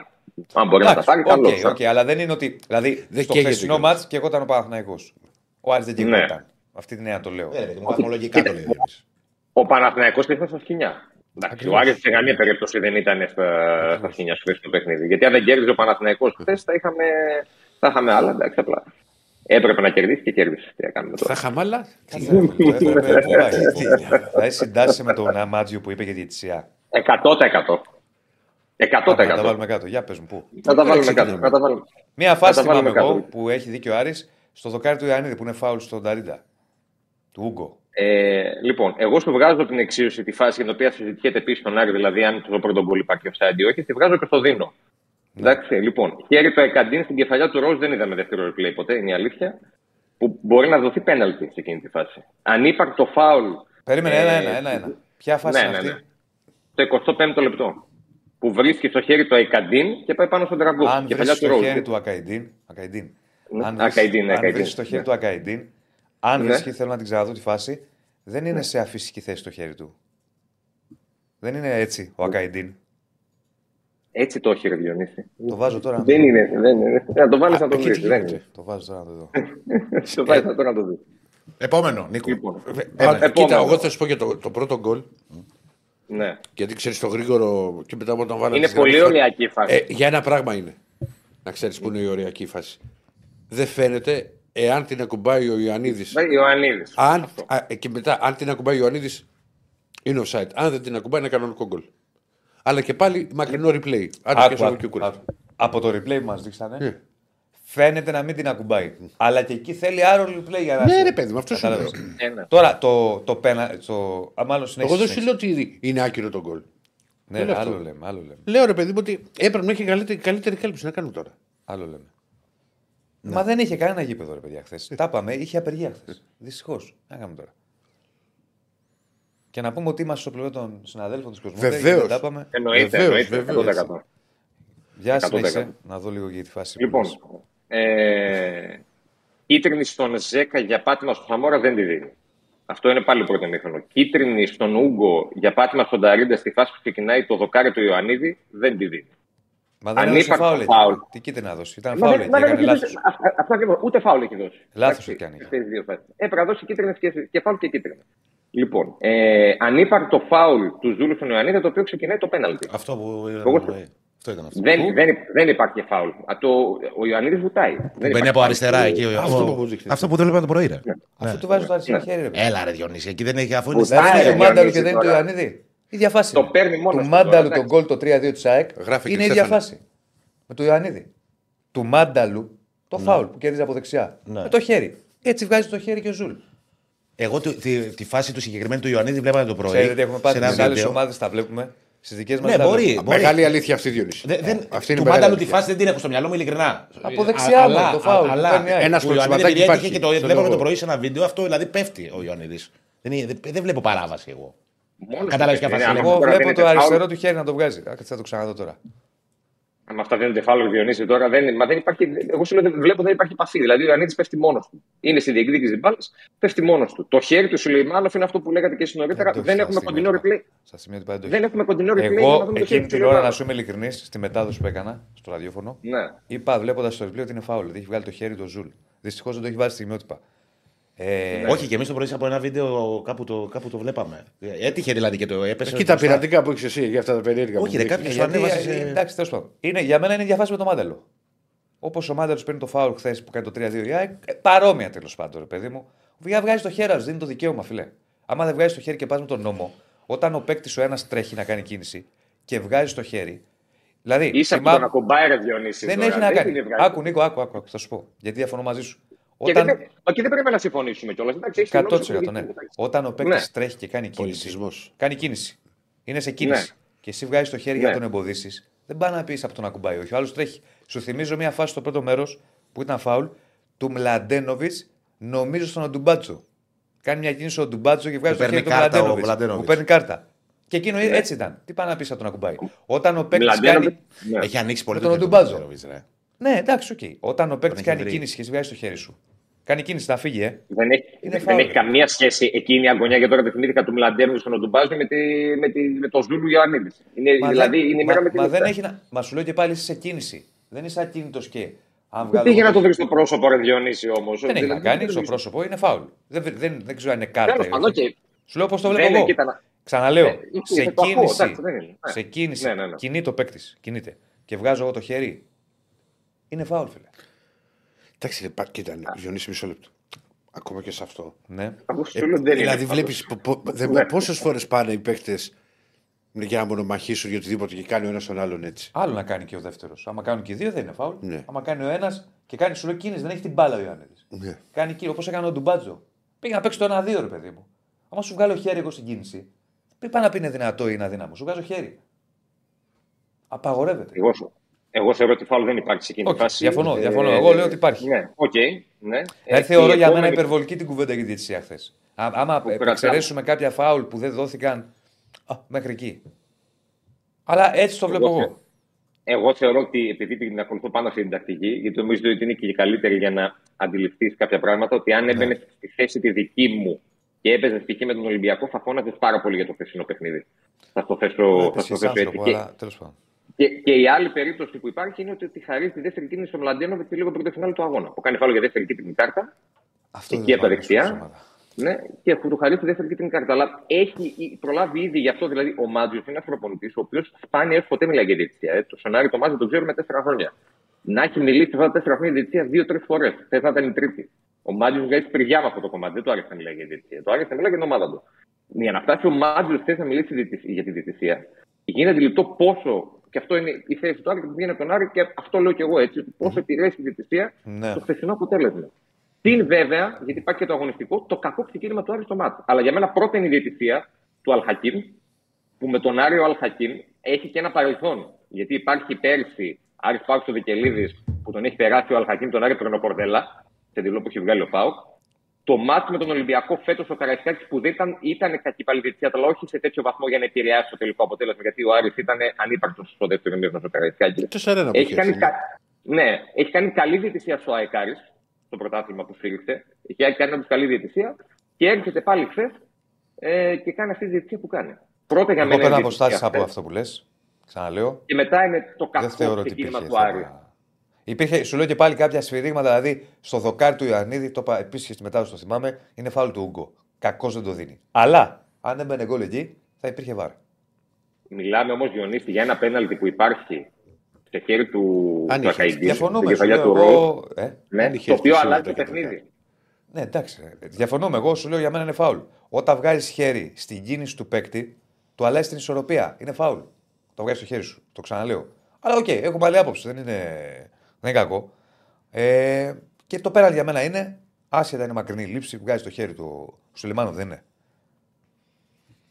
Αν μπορεί να τα Εντάξει, πάρει, οκ, καλό. οκ, αλλά δεν είναι ότι. Δηλαδή, Δεν στο καίγεται χθεσινό κιόλας. μάτς και εγώ ήταν ο Παναθηναϊκός. Ο Άρης δεν Ναι. Καίγονταν. Αυτή την έννοια το λέω. Ε, ρε παιδί μου, Βαθμολογικά το λέει. Ο Παναθηναϊκός ήρθε στα σχοινιά. Εντάξει, ο Άρης σε καμία περίπτωση δεν ήταν στα, στα χίλια σου στο παιχνίδι. Γιατί αν δεν κέρδιζε ο Παναθηναϊκός χθες, θα είχαμε, θα είχαμε άλλα. Εντάξει, απλά. Έπρεπε να κερδίσει και κέρδισε. Τι να κάνουμε Θα τώρα. είχαμε άλλα. Κάτσε, ρε, το έπρεπε, πού πάει, πού. Θα έχει συντάσει με τον Αμάτζιο που είπε για τη διαιτησία. 100%. 100%. Θα τα βάλουμε κάτω. Για πες μου πού. Θα τα βάλουμε ξεκινάμε. κάτω. Θα τα βάλουμε. Μία φάση Θα τα βάλουμε θυμάμαι εγώ κάτω. που έχει δίκιο ο Άρης στο δοκάρι του Ιωαννίδη που είναι φάουλ στον Ταρίντα. Του Ούγκο. Ε, λοιπόν, εγώ σου βγάζω την εξίωση τη φάση για την οποία συζητιέται επίσης στον Άρη, δηλαδή αν το πρώτο γκολ υπάρχει offside ή όχι, τη βγάζω και στο δίνω. Εντάξει, λοιπόν, χέρι το Εκαντίν στην κεφαλιά του Ροζ δεν είδαμε δεύτερο replay ποτέ, είναι η αλήθεια. Που μπορεί να δοθεί πέναλτι σε εκείνη τη φάση. Ανύπαρκτο φάουλ. Περίμενε, ε, ένα, ένα, ένα, ένα. Ποια φάση ναι, είναι ναι, αυτή; ναι. Το 25ο λεπτό. Που βρίσκει στο χέρι το Εκαντίν και πάει πάνω στον τραγκό. Αν βρει κεφαλιά του στο Ροζ. χέρι του Ακαϊντίν. Ακαϊντίν. Ναι, Αν βρεις- Ακαϊντίν, αν Ακαϊντίν. βρεις στο χέρι Ναι. του Ακαϊντίν, αν Ναι. βρίσκει, θέλω να την ξαναδώ τη φάση, δεν είναι σε αφυσική θέση το χέρι του. Δεν είναι έτσι ο Ακαϊντίν. Έτσι το έχει, ρε Διονύση. Το βάζω τώρα. να το Δεν δω. είναι. Δεν είναι. Να το βάλεις να το εκεί βρει. τι Δεν γίνεται. είναι. Το βάζω τώρα να το δω. Το βάλει τώρα να το δεις. Επόμενο, Νίκο. Λοιπόν, Α, επόμενο. Κοίτα, εγώ θα σου πω για το, το πρώτο γκολ. ναι. Γιατί ξέρεις το γρήγορο και μετά όταν βάλαμε. Είναι τις γραμμές, πολύ θα- ωριακή φάση. Ε, για ένα πράγμα είναι. Να ξέρεις που είναι η ωριακή φάση. Δεν φαίνεται εάν την ακουμπάει ο Ιωαννίδη. Ναι, Ιωαννίδης. Αν, α, ε, και μετά, αν την ακουμπάει ο Ιωαννίδης, είναι offside. Αν δεν την ακουμπάει, είναι κανονικό γκολ. Αλλά και πάλι μακρινό replay. Άντε και Άκου, στο άκου, Κιούκουρα. άκου. Από το replay που μας δείξανε, Ναι. φαίνεται να μην την ακουμπάει. Αλλά και εκεί θέλει άλλο replay για να. Ναι, σου- ρε παιδί μου, αυτός σου Κατάλαβες. λέω. Ε, ναι. Τώρα το, το πένα. Το, α, μάλλον Εγώ συνέχισε. δεν σου συνέχισε. λέω ότι είναι άκυρο το γκολ. Ναι, δεν λέω άλλο αυτό. λέμε, άλλο λέμε. Λέω ρε παιδί μου ότι έπρεπε να έχει καλύτερη, καλύτερη κάλυψη να κάνουμε τώρα. Άλλο λέμε. Μα δεν είχε κανένα γήπεδο, ρε παιδιά, χθες. Τα είπαμε, είχε απεργία χθες. Δυστυχώς. Να κάνουμε τώρα. Και να πούμε ότι είμαστε στο πλευρό των συναδέλφων της Κοσμοτέ. Βεβαίως. γιατί Τα είπαμε. Εννοείται, Βεβαίως, εννοείται. βεβαίως. 100%. Για 100%. συνέχισε να δω λίγο για τη φάση. που Λοιπόν, λες. ε, κίτρινη στον Ζέκα για πάτημα στο Χαμόρα δεν τη δίνει. Αυτό είναι πάλι πρώτο μήχρονο. Κίτρινη στον Ούγκο για πάτημα στον Ταρίντα στη φάση που ξεκινάει το δοκάρι του Ιωαννίδη δεν τη δίνει. Μα δεν αν έδωσε υπάρχει φάουλ. εκεί. φάουλ. Τι κίτρινη να δώσει. Ήταν Μα φάουλ δεν- εκεί. μα δεν Έκανε έχει λάθος. δώσει- α- α- Αυτό ακριβώς. Ούτε φάουλ έχει δώσει. Λάθος Εντάξει, έχει κάνει. στις δύο φάσεις. Έπρεπε να δώσει κίτρινες και, και φάουλ και κίτρινες. Λοιπόν, ε, ανύπαρκτο φάουλ του Ζούλου στον Ιωαννίδη το οποίο ξεκινάει το πέναλτι. Αυτό που είδαμε Εγώ- το πρωί. Αυτό ήταν αυτό. Δεν, δεν, δεν υπάρχει φάουλ. Α, το, ο Ιωαννίδης βουτάει. Δεν Μπαίνει υπάρχει από φάουλ. αριστερά εκεί. Αυτό από- που μου δείχνει. Αυτό που δεν βλέπαμε το πρωί. ρε. Αυτό του βάζεις το αριστερό Ναι. χέρι. ρε παιδί. Έλα ρε Διονύση, εκεί δεν έχει αφού είναι Βουτάει, Δεν στα- είναι ρε, του Μάνταλου Διονύση και δεν είναι του τώρα. Ιωαννίδη. Η διαφάση. Το είναι. παίρνει μόνος Του του τώρα, Μάνταλου εντάξει. τον γκολ το 3-2 της ΑΕΚ Γράφει και είναι η Στέφανε. διαφάση. Με το Ιωαννίδη. Του Μάνταλου το φάουλ που κέρδιζε από δεξιά. Ναι. Με το χέρι. Έτσι βγάζει το χέρι και ο Ζουλ. Εγώ τη, τη, τη φάση του συγκεκριμένου του Ιωαννίδη βλέπαμε το πρωί. Ξέρετε ότι έχουμε πάρει σε ένα σε άλλες βίντεο. ομάδες, τα βλέπουμε. Στις δικές μας Ναι, μπορεί. Μεγάλη αλήθεια αυτή, Διονύση. Δεν, δεν, Αυτή είναι του μεγάλη Μάνταλου τη αλήθεια. φάση δεν την έχω στο μυαλό μου, ειλικρινά. Από δεξιά μου, το φάουλ, Αλλά που παίρνει η ΑΕΚ. Ένα που ο Ιωαννίδης κοτσματάκι επειδή έτυχε υπάρχει. και το στο βλέπαμε το λόγο. πρωί σε ένα βίντεο, αυτό δηλαδή πέφτει ο Ιωαννίδης. Δεν, είναι- δεν, δεν βλέπω παράβαση εγώ. Μόνος Κατάλαβες του ποια είναι. φάση Άμα Εγώ τώρα βλέπω δίνεται το φάουλ, αριστερό του χέρι να το βγάζει. Α, θα το ξαναδώ τώρα. Αν αυτά δίνονται φάουλ Διονύση τώρα, δεν, μα δεν υπάρχει, εγώ σου λέω δεν βλέπω δεν υπάρχει επαφή. Δηλαδή ο Ιωαννίδης πέφτει μόνος του. Είναι στη διεκδίκηση μπάλας, πέφτει μόνος του. Το χέρι του Σουλεϊμάνοφ είναι αυτό που λέγατε και εσείς νωρίτερα. το Δεν έχει έχουμε στα κοντινό σημεία. replay. Στα σημεία του πάντων. Δεν έχουμε κοντινό replay. για να Εγώ δούμε το χέρι εκείνη του την ώρα, να Σουλεϊμάνοφ. σου είμαι ειλικρινής, στη μετάδοση που έκανα στο ραδιόφωνο, Ναι. είπα βλέποντας το replay ότι είναι φάουλ. ότι Έχει βγάλει το χέρι του Ζουλ. Δυστυχώς δεν το έχει βάλει στιγμιότυπα. Ε, Όχι, και εμείς το πρωί από ένα βίντεο κάπου το, κάπου το βλέπαμε. Έτυχε δηλαδή και το έπεσε. Εκεί τα μπροστά. πειρατικά που έχεις εσύ για αυτά τα περίεργα. Όχι, που ρε, δείχνεις. κάποιος- γιατί, ανέβασε σε- ε, Εντάξει, τέλος πάντων. Είναι, για μένα είναι ίδια φάση με το Μάνταλο. Όπως ο Μάνταλο παίρνει το φάουλ χθες που κάνει το 3-2 η ΑΕΚ, ε, παρόμοια τέλος πάντων, ρε παιδί μου. Βγα- Βγάζει το χέρι, σου δίνει το δικαίωμα, φιλέ. Άμα δεν βγάζει το χέρι και πας με τον νόμο, όταν ο παίκτης ο ένας τρέχει να κάνει κίνηση και βγάζει το χέρι. Δηλαδή, Ίσα που θυμάμαι- τον ακουμπάει ρε Διονύσης. δεν τώρα, έχει να την κάνει. έβγαλε. Άκου, Νίκο, άκου, άκου, άκου, θα σου πω. Γιατί διαφωνώ μαζί σου. Και, Όταν... δεν, πρέ- μα και δεν πρέπει να συμφωνήσουμε κιόλας. 100% ναι. Όταν ο παίκτης Ναι. τρέχει και κάνει κίνηση. Πολιτισμός. Κάνει κίνηση. Είναι σε κίνηση. Ναι. Και εσύ βγάζεις το χέρι Ναι. για να τον εμποδίσεις. Δεν πάει να πεις από τον ακουμπάει. Όχι, ο άλλος τρέχει. Σου θυμίζω μια φάση στο πρώτο μέρος που ήταν φάουλ του Μλαντένοβιτς, νομίζω στον Οντουμπάτσο. Κάνει μια κίνηση ο Ντουμπάτσο και βγάζει Που το χέρι παίρνει του κάρτα ο Μλαντένοβιτς. Μλαντένοβιτς. Που παίρνει κάρτα. Και εκείνο έτσι ήταν. Τι πάει να πεις από τον ακουμπάει. Όταν ο παίκτης Μλαντένοβιτς, κάνει. ναι. Έχει ανοίξει πολύ Με τον το Οντουμπάζο. Μλαντένοβιτς, ρε. Ναι, εντάξει, οκ. Όταν ο παίκτης έχει κάνει βρει. κίνηση και εσύ βγάζει το χέρι σου. Κάνει κίνηση να φύγει, ε. Δεν έχει, Είναι δεν φάουλ. έχει καμία σχέση εκείνη η αγωνία για τώρα δεν θυμήθηκα του Μλαντένου στον Οντουμπάζο με, τη, με, τη, με το Ζούλου Ιωαννίδης. Είναι, Μα δηλαδή δεν- είναι η μα- μέρα με την Μα δεν νύχτα. έχει να. Μα σου λέω και πάλι είσαι σε κίνηση. Δεν είσαι ακίνητος και. Αν Δεν βγάλω. πήγε να το βρεις στο πρόσωπο, ρε Δηλαδή, όμως. Δεν έχει να κάνει. Στο πρόσωπο είναι φάουλ. Δεν, δεν, δεν ξέρω αν είναι κάρτα. Τέλος ή πάντων, όχι. οκ. Σου λέω πώς το Δεν βλέπω είναι, εγώ. κοίτα, να- Ξαναλέω, Ε, σε ε, το ακούω, κίνηση, εντάξει, δεν είναι. Ναι. σε κίνηση, Ναι, ναι, ναι. κινεί το παίκτης, κινείται. Και βγάζω εγώ το χέρι. Είναι φάουλ, φίλε. Εντάξει, ρε, πα- κοίτα, ναι, Διονύση, μισό λεπτό. Ακόμα και σε αυτό. Ναι. Εγώ σου λέω δεν δηλαδή, είναι. βλέπει Ναι. πόσες φορές πάνε οι παίκτες για να μονομαχήσουν για οτιδήποτε και κάνει ο ένας τον άλλον έτσι. Άλλο να κάνει και ο δεύτερος. Άμα κάνουν και οι δύο δεν είναι φάουλ. Ναι. Άμα κάνει ο ένας και κάνει σου λέω κίνηση, δεν έχει την μπάλα ο Ιωαννίδης. Ναι. Κάνει κίνηση, όπως έκανε ο Ντουμπάτσο. Πήγε να παίξει το 1-2, ρε παιδί μου. Άμα σου βγάλω χέρι εγώ στην κίνηση, μην πάει να πει είναι δυνατό ή είναι αδύναμο. Σου βγάζω χέρι. Απαγορεύεται. Εγώ, σου- εγώ θεωρώ ότι φάουλ δεν υπάρχει σε εκείνη τη Όχι, φάση. διαφωνώ, Ε, διαφωνώ. Εγώ λέω ότι υπάρχει. Ναι, οκ. ναι. Δηλαδή Ε, θεωρώ η για μένα επόμενη- υπερβολική την κουβέντα για τη διαιτησία χθε. Άμα κρατάμε. εξαιρέσουμε κάποια φάουλ που δεν δόθηκαν. Α, μέχρι εκεί. Αλλά έτσι το βλέπω Εγώ εγώ. Εγώ θεωρώ ότι επειδή την ακολουθώ πάνω στην τακτική, γιατί νομίζω ότι είναι και η καλύτερη για να αντιληφθείς κάποια πράγματα, ότι Ναι. αν έμπαινε στη θέση τη δική μου και έπαιζε π.χ. με τον Ολυμπιακό, θα φώναζες πάρα πολύ για το χθεσινό παιχνίδι. Θα το θέσω, θα Εσύ το θέσω έτσι. άνθρωπο, Και, αλλά τέλος πάντων. Και, και η άλλη περίπτωση που υπάρχει είναι ότι, ότι χαρίζει τη δεύτερη κίνηση στον Μλαντένοβιτ και λίγο πριν το φινάλε του αγώνα. Που κάνει φάλο για δεύτερη κίτρινη κάρτα. Αυτό Εκεί δεν από τα το αρέσει δεξιά. στην ομάδα. Ναι, και που του χαρίσει τη δεύτερη κίτρινη κάρτα. Αλλά έχει ή- προλάβει ήδη γι' αυτό. Δηλαδή, ο Μάτζιο είναι ένας προπονητής, ο οποίος σπάνια έως ποτέ μιλάει για διαιτησία. Ε. Το σενάριο το Μάτζιο το ξέρουμε τέσσερα χρόνια. Να έχει μιλήσει αυτά τα τέσσερα χρόνια για διαιτησία δύο-τρεις φορές. Θε να ήταν η τρίτη. Ο Μάτζιο βγάζει πυριά με αυτό το κομμάτι. Δεν του άρεσε να μιλάει για διαιτησία. Το άρεσε να μιλάει για την ομάδα του. Για να φτάσει ο Μάτζιο θε να μιλήσει διαιτησία- για τη διαιτησία, γίνεται αντιληπτό πόσο. Και αυτό είναι η θέση του Άρη και που βγαίνει από τον Άρη και αυτό λέω και εγώ έτσι. Πόσο επηρέασε η διαιτησία Ναι. το χθεσινό αποτέλεσμα. Συν βέβαια, γιατί υπάρχει και το αγωνιστικό, το κακό ξεκίνημα του Άρη στο μάτι. Αλλά για μένα πρώτα είναι η διαιτησία του Αλχακίμ, που με τον Άριο Αλχακίμ έχει και ένα παρελθόν. Γιατί υπάρχει πέρσι Άρης Πάουκ στο Δικελίδη που τον έχει περάσει ο Αλχακίμ, τον Άριο Τρονοπορδέλα, σε δηλώ που έχει βγάλει ο Πάουκ. Το μάτι με τον Ολυμπιακό φέτος ο Καραϊσκάκης που δεν ήταν, ήταν κακή πάλι διαιτησία, αλλά όχι σε τέτοιο βαθμό για να επηρεάσει το τελικό αποτέλεσμα. Γιατί ο Άρης ήταν ανύπαρκτος στο δεύτερο μήνυμα ο Καραϊσκάκη. Το 4-1 που Έχει είχε, κάνει, έτσι, κα... ναι, έχει κάνει καλή διαιτησία στο Αεκάρης, στο πρωτάθλημα που σφύριξε. Έχει κάνει όντως καλή διαιτησία και έρχεται πάλι χθες ε, και κάνει αυτή τη διαιτησία που κάνει. Πρώτα για Εγώ μένα. παίρνω είναι η διαιτησία αποστάσεις από χθες αυτό που λες. Ξαναλέω. Και μετά είναι το Δεν κακό θεωρώ ότι ξεκίνημα υπήρχε του Άρη. Θέμα. Υπήρχε, σου λέω και πάλι κάποια σφυρίγματα, δηλαδή στο δοκάρι του Ιωαννίδη, το είπα επίσης και στη μετάδοση το θυμάμαι, είναι φάουλ του Ούγκο. Κακός δεν το δίνει. Αλλά αν δεν μπαίνει γκολ εκεί, θα υπήρχε βάρ. Μιλάμε όμως, Διονύση, για ένα πέναλτι που υπάρχει σε χέρι του Αν του είχε, Ακαϊντή, Διαφωνούμε. στην σου κεφαλιά λέω του Ροζ, εγώ, ε, ναι, αν είχε το οποίο έρθει αλλάζει το σίγουρα και παιχνίδι. ναι, εντάξει. ρε. Διαφωνούμε. Εγώ σου λέω για μένα είναι φάουλ. Όταν βγάζεις χέρι στην κίνηση του παίκτη, του αλλάζει την ισορροπία. Είναι φάουλ. Το βγάζεις στο χέρι σου. Το ξαναλέω. Αλλά οκ, έχουμε άλλη άποψη. Δεν είναι, δεν είναι κακό. Ε, και το πέρα για μένα είναι, άσχετα είναι μακρινή η λήψη, βγάζει το χέρι του Σουλημάνου, δεν είναι.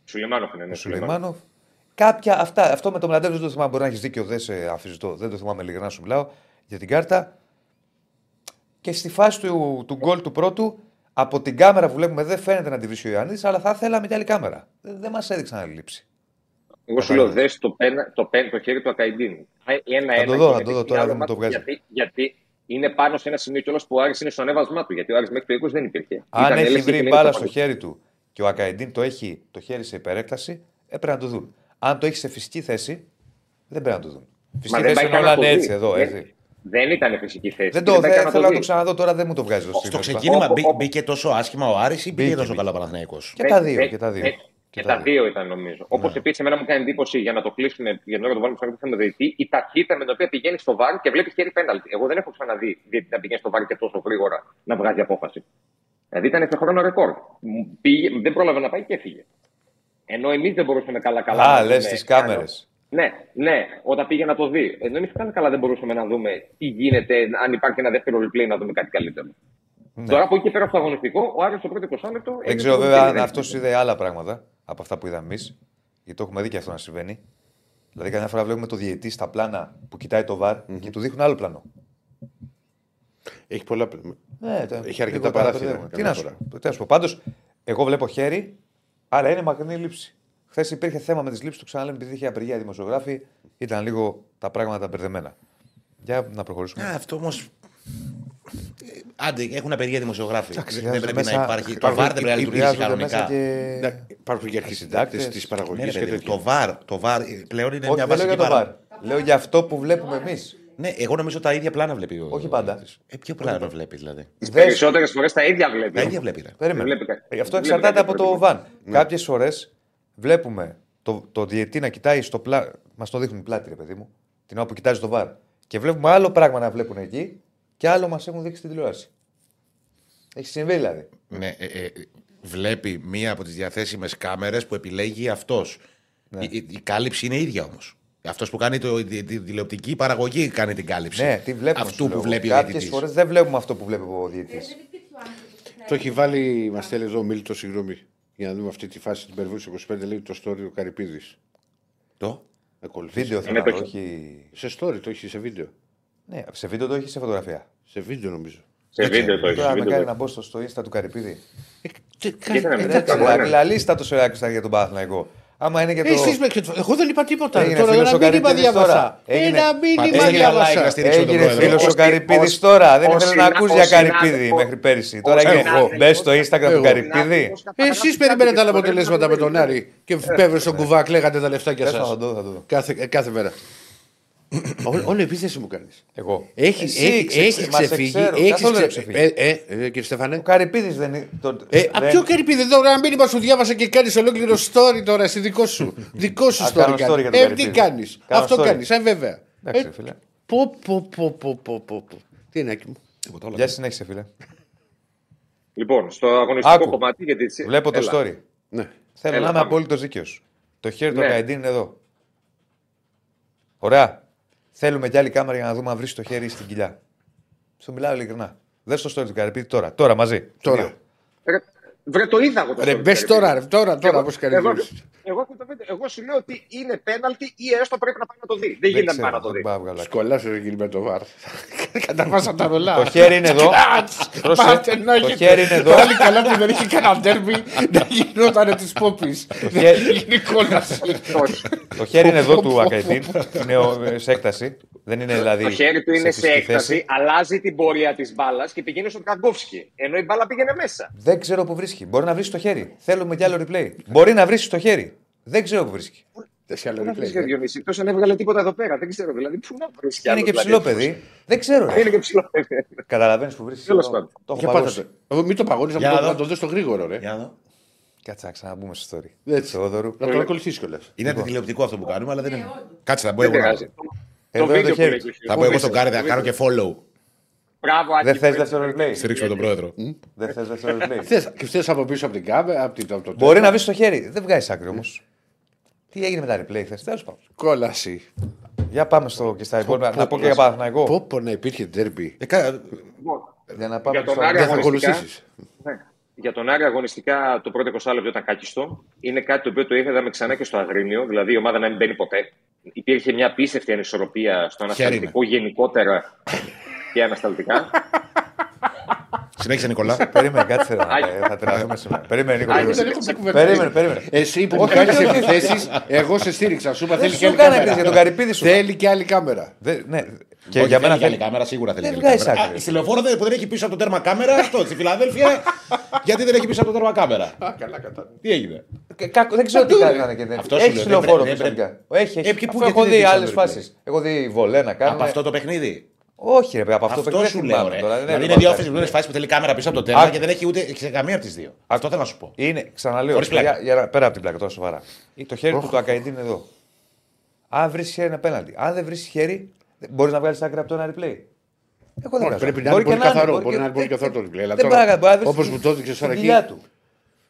Σουλημάνοφ είναι. Ο Ναι, Σουλημάνοφ. Κάποια, αυτά, αυτό με τον Μλαντέβη δεν το θυμάμαι. Μπορεί να έχεις δίκιο, δεν σε αφιζητώ. Δεν το θυμάμαι ειλικρινά σου μιλάω για την κάρτα. Και στη φάση του, του γκολ του πρώτου, από την κάμερα που βλέπουμε δεν φαίνεται να τη βρίσκει ο Ιωάννης, αλλά θα θέλαμε και άλλη κάμερα. Δεν, δεν μας έδειξαν άλλη λήψη. Εγώ σου λέω, δες το, πένα, το, πεν, το χέρι του Ακαϊντίν. Ένα, Θα το δω, θα το δω τώρα, δεν μου το βγάζει. Γιατί, γιατί είναι πάνω σε ένα σημείο κιόλας που ο Άρης είναι στο ανέβασμά του. Γιατί ο Άρης μέχρι το 20 δεν υπήρχε. Αν Ήταν έχει έλεγχη και βρει είναι μπάλα το στο χέρι του και ο Ακαϊντίν το έχει το χέρι σε υπερέκταση, ε, πρέπει να το δουν. Αν το έχει σε φυσική θέση, δεν πρέπει να το δουν. Φυσική δεν θέση πάει είναι καν να όλα το είναι δει. έτσι εδώ. Δεν- Έτσι. Δεν ήταν φυσική θέση. Δεν και το πάει δεν καν θέλω να δει. το ξαναδώ τώρα, δεν μου το βγάζει το Στο στυλ. ξεκίνημα Όπου- μπή- όπου- μπήκε τόσο άσχημα ο Άρης ή μπήκε Μπήκε, τόσο μπήκε. καλά ο Παναθηναϊκός; Και τα Δεν- δύο. Δεν- Και τα δύο. ε, Και τα δύο ήταν νομίζω. Όπως Ναι. επίσης, εμένα μου κάνει εντύπωση για να το κλείσουμε, για την ώρα να το βάλουμε στο θέμα διαιτητή, η ταχύτητα με την οποία πηγαίνει στο βάρ και βλέπεις χέρι πέναλτι. Εγώ δεν έχω ξαναδεί διαιτητή να πηγαίνει στο βάρ και τόσο γρήγορα να βγάζει απόφαση. Δηλαδή ήταν σε χρόνο ρεκόρ. Μου Πήγε, δεν πρόλαβε να πάει και έφυγε. Ενώ εμείς δεν μπορούσαμε καλά-καλά. Α, να λες δούμε τις κάμερες. Ναι, ναι, όταν πήγε να το δει. Ενώ εμείς καλά, καλά δεν μπορούσαμε να δούμε τι γίνεται, αν υπάρχει ένα δεύτερο replay να δούμε κάτι καλύτερο. Τώρα από εκεί και πέρα στο αγωνιστικό, ο Άρης στο πρώτο 20 λεπτό. Δεν ξέρω βέβαια αν αυτός είδε άλλα πράγματα από αυτά που είδαμε εμείς. Γιατί το έχουμε δει και αυτό να συμβαίνει. Δηλαδή, καμιά φορά βλέπουμε το διαιτή στα πλάνα που κοιτάει το βαρ και του δείχνουν άλλο πλάνο. Έχει πολλά. Ναι, το- Έχει αρκετά λίγο τα παράθυρα, μπερδεύουμε. Τι καμιά να σου φορά. πω. Τι να σου πω. Πάντως, εγώ βλέπω χέρι, άρα είναι μακρινή λήψη. Χθες υπήρχε θέμα με τις λήψεις του, ξαναλέμε, επειδή είχε απεργία δημοσιογράφοι, ήταν λίγο τα πράγματα μπερδεμένα. Για να προχωρήσουμε. Α, αυτό όμως. Άντε, έχουν απεργία δημοσιογράφοι. Εντάξει, δεν δεν πρέπει μέσα- να υπάρχει. Το υπάρχουν- βάρ δεν πρέπει να λειτουργήσει χρειάζονται μέσα κανονικά. και- Ναι, Υπάρχουν και αρχισυντάκτες συντάκτες. της Ναι, παραγωγή ρε και παιδί, τέτοια. το βάρ, το βάρ πλέον είναι Όχι, μια δεν λέω βασική για το παρα... βαρ. Λέω για αυτό που βλέπουμε εμείς. Ναι, εγώ νομίζω τα ίδια πλάνα βλέπει. Ο... Όχι πάντα. Ε, ποιο πλάνο βλέπει δηλαδή; Τις περισσότερες φορές τα ίδια βλέπει. Τα ίδια βλέπει. Ρε. Περίμενε. Δεν βλέπει κα- Ε, Αυτό δεν βλέπει εξαρτάται κάτι από το διαφορετικό. βαν. Κάποιες φορές βλέπουμε το, το διετή να κοιτάει στο πλάι. Μας το δείχνουν πλάτη, ρε παιδί μου. Την ώρα που κοιτάζει το βαρ. Και βλέπουμε άλλο πράγμα να βλέπουν εκεί και άλλο μας έχουν δείξει στην τηλεόραση. Έχει συμβεί δηλαδή. Ναι, ε, ε, βλέπει μία από τις διαθέσιμες κάμερες που επιλέγει αυτός. Ναι. Η, η, η κάλυψη είναι ίδια όμως. Αυτός που κάνει το, τη, τη τηλεοπτική παραγωγή κάνει την κάλυψη. Ναι, τι βλέπουμε. Αυτού που βλέπει ο Κάποιες διαιτητής. φορές δεν βλέπουμε αυτό που βλέπει ο διαιτητής. Δεν υπήρχε ο άνθρωπος που θα Το έχει βάλει, μας στέλνει εδώ ο Μίλτος, συγγνώμη. Για να δούμε αυτή τη φάση την Περβούση 25, λέει το story ο Καρυπίδης. Το; Βίντεο Ναι, θέλω να το δω, έχει. όχι. Σε story, το έχει σε βίντεο. Ναι, σε βίντεο το έχει σε φωτογραφία. Σε βίντεο νομίζω. Σε βίντεο το έχει. Τώρα με βίντεο κάνει το να μπω στο, στο Insta του Καρυπίδη. Κοίτα, Ε, ναι, Εντάξει, ναι. ρε, λαλίστα το Σεράκη για τον Παναθηναϊκό. Άμα είναι και το. Εσείς με εξετφ- Εγώ δεν είπα τίποτα. Έγινε τώρα φίλος ένα ο μήνυμα Καρυπίδης διάβασα. τώρα. Έγινε- Ένα μήνυμα Πατήστε για like να διάβασα. στηρίξουμε τον Έγινε πρόεδρο. φίλος ο Ο- Καρυπίδης ο- τώρα. Δεν ο ήθελε να συνα- ακούσει ο για συνα- Καρυπίδη ο- μέχρι πέρυσι. ο Τώρα έγινε. συνάδελφος- Μπες στο Instagram του Εγώ. Καρυπίδη. Εσείς περιμένετε άλλα αποτελέσματα με τον Άρη και πέβε στον κουβάκ, λέγατε τα λεφτάκια Πες, Θα σα. το δω, θα το δω. Κάθε, ε, κάθε μέρα. Ό- Όλη επίθεση μου κάνεις. Εγώ. Έχει, Εσύ έχεις, ξε- έχεις μας ξεφύγει. ξέρω, Έχεις καθόλου δεν ξεφύγει. ξεφύγει. Ε, ε, ε, κύριε Στεφανέ. Ο Καρυπίδης δεν είναι. το- Ε, δεν- από ποιο καρυπίδι εδώ, ένα μήνυμα σου διάβασα και κάνεις ολόκληρο story τώρα, εσύ δικό σου. δικό σου Α, story. κάνω κάνεις. story για τον ε, Καρυπίδη. τι κάνεις; Κάνω Αυτό story. κάνεις, ε, βέβαια. Εντάξει, Ε, φίλε. Πω, πω, πω, πω, πω, πω, πω. Τι είναι, Άκη μου; Τίποτα άλλο. Γεια συνέχισε, φίλε. Λοιπόν, στο αγωνιστικό Άκου. κομμάτι. Γιατί... Βλέπω το Έλα. story. Ναι. Θέλω Έλα, να είμαι πάμε. απόλυτο δίκαιος. Το χέρι του Ναι. Ακαϊντίν είναι εδώ. Ωραία. Θέλουμε κι άλλη κάμερα για να δούμε αν βρει το χέρι στην κοιλιά. Σου μιλάω ειλικρινά. Δες το story του Καρυπίδη τώρα. Τώρα μαζί. Τώρα. Δύο. Ρε, βρε, το είδα εγώ το Ρε, story του μπες Καρυπίδη. τώρα, ρε, τώρα, τώρα, Εγώ- πώς κάνει. εγώ, εγώ, έχω το βίντεο. εγώ σου λέω ότι είναι πέναλτι ή έστω πρέπει να πάει να το δει. Δεν γίνεται να πάει να το δεν δει. πάω να βγάλω. Σκολάσαι ρε κύριε με το βάρ. Καταβάσα τα ρολά. Το χέρι είναι εδώ. Πρόσεχε. Πάτε να Το έχετε. χέρι είναι εδώ. Πάλι καλά που δεν είχε κανένα ντέρμπι να γινόταν της πόπης. Δεν χέρι- γίνει κόλαση. Όχι. Το χέρι είναι εδώ του Ακαϊντίν. Είναι ο- σε έκταση. Δεν είναι δηλαδή. Το χέρι του είναι σε φυσική έκταση, θέση. αλλάζει την πορεία της μπάλας και πηγαίνει στον Καγκόφσκι. Ενώ η μπάλα πήγαινε μέσα. Δεν ξέρω που βρίσκει. Μπορεί να βρει το χέρι. Θέλουμε κι άλλο replay. Μπορεί να βρει το χέρι. Δεν ξέρω που βρίσκει. Δεν σε άλλο Δεν replay, βρίσκει ε. ο Διονύση, εκτό αν έβγαλε τίποτα εδώ πέρα. Δεν ξέρω δηλαδή πού να βρίσκει. Είναι άλλο, και δηλαδή. ψηλό παιδί. Δεν ξέρω. ρε. Είναι και ψηλό παιδί. Καταλαβαίνεις που βρίσκει. Τέλος πάντων. Το έχω Για πάτα παγώσει. το. Εγώ Μην το παγώνει Για να να δω. το- να το δεις στο γρήγορο, ρε. Για να δω. Κάτσε να ξαναμπούμε στο story. Έτσι. Θεόδωρου. Να το ακολουθήσει κιόλας. Είναι αντιτηλεοπτικό αυτό που κάνουμε, αλλά δεν είναι. Κάτσε, θα μπω Δεν εγώ. να πειράζει. δω. Εδώ Το είναι το βίντεο που χέρι λέει του. ο Θα Χιου. μπω εγώ στον Κάρι, θα κάνω και follow. Μπράβο, Άκη. Δεν θες που δεύτερο έτσι. replay; Στηρίξουμε τον πρόεδρο. Δεν θες δεύτερο replay; Και θες από πίσω από την κάμερα, από την- από το Μπορεί να βρεις το χέρι. Δεν βγάζει άκρη όμως. Τι έγινε με τα replay χθες; Τέλος πάντων. κόλαση. Για πάμε στο και στα υπόλοιπα. Να πω και για Παναθηναϊκό. Πω πω να υπήρχε ντέρμπι. Ε, κα- Λοιπόν, Για να πάμε Για τον στο. Άρη Δεν θα αγωνιστικά. ακολουθήσεις. Ναι. Για τον Άρη αγωνιστικά το πρώτο 20 λεπτό ήταν κάκιστο. Είναι κάτι το οποίο το είδαμε ξανά και στο Αγρίνιο, δηλαδή η ομάδα να μην μπαίνει ποτέ. Υπήρχε μια απίστευτη ανισορροπία στο ανασταλτικό γενικότερα και ανασταλτικά. Συνέχισε, Νικολά. Περίμενε, κάτσε. να- Άγιο. ε, Θα τρελαθούμε σήμερα. Περίμενε, Νίκο. Άγιο. περίμενε. Δεν έχω κουβέντα. Περίμενε, περίμενε. Εσύ που μου Όχι, κάνεις όχι, όχι. επιθέσεις, εγώ σε στήριξα. Σου είπα Δεν θέλει και σου άλλη έκανα έκκληση για τον κάμερα. Καρυπίδη σου. Θέλει και άλλη κάμερα. Δεν- Ναι, και Όχι, για μένα θέλει και άλλη θέλει. κάμερα, σίγουρα θέλει Δεν και άλλη βγάζει κάμερα. άκρη. Α, Στη λεωφόρο δεν- που δεν έχει πίσω από το τέρμα κάμερα, αυτό. Στη Φιλαδέλφια, γιατί δεν έχει πίσω από το τέρμα κάμερα; Καλά κατά. Τι έγινε; Και κάκο- Δεν ξέρω τι κάνανε και δεν. Αυτό σου Έχει λέω, λεωφόρο δεν πρέπει- φυσικά. Έχει, Ε, έχει. και πού, Αφού γιατί έχω δεν δει δείξανε άλλες replay. φάσεις. Έχω δει βολέ να κάνουν. Από αυτό το παιχνίδι; Όχι, ρε, από αυτό, Αυτό το παιχνίδι σου δεν λέω, θυμάμαι ρε. τώρα, δεν Δηλαδή είναι θυμάμαι. δύο αφισμένε φάσει που θέλει κάμερα πίσω από το τέρμα Α. και δεν έχει ούτε σε καμία από τις δύο. Αυτό θέλω να σου πω. Είναι, ξαναλέω, Χωρίς πλάκα. για, για, να- πέρα από την πλάκα, τώρα σοβαρά. Το χέρι του του Ακαϊντή είναι εδώ. Αν βρεις χέρι είναι απέναντι. Αν δεν βρεις χέρι, μπορείς να βγάλεις άκρη από το ένα replay. Εγώ δεν Όχι, βγάζω. Πρέπει να Μπορεί είναι πολύ και καθαρό. μπορεί Μπορεί και- να είναι πολύ δεν- καθαρό το replay. αλλά Δεν τώρα, πάει να- μπορεί να βρεις Όπως τη- μου το έδειξες τη τώρα εκεί. κοιλιά του.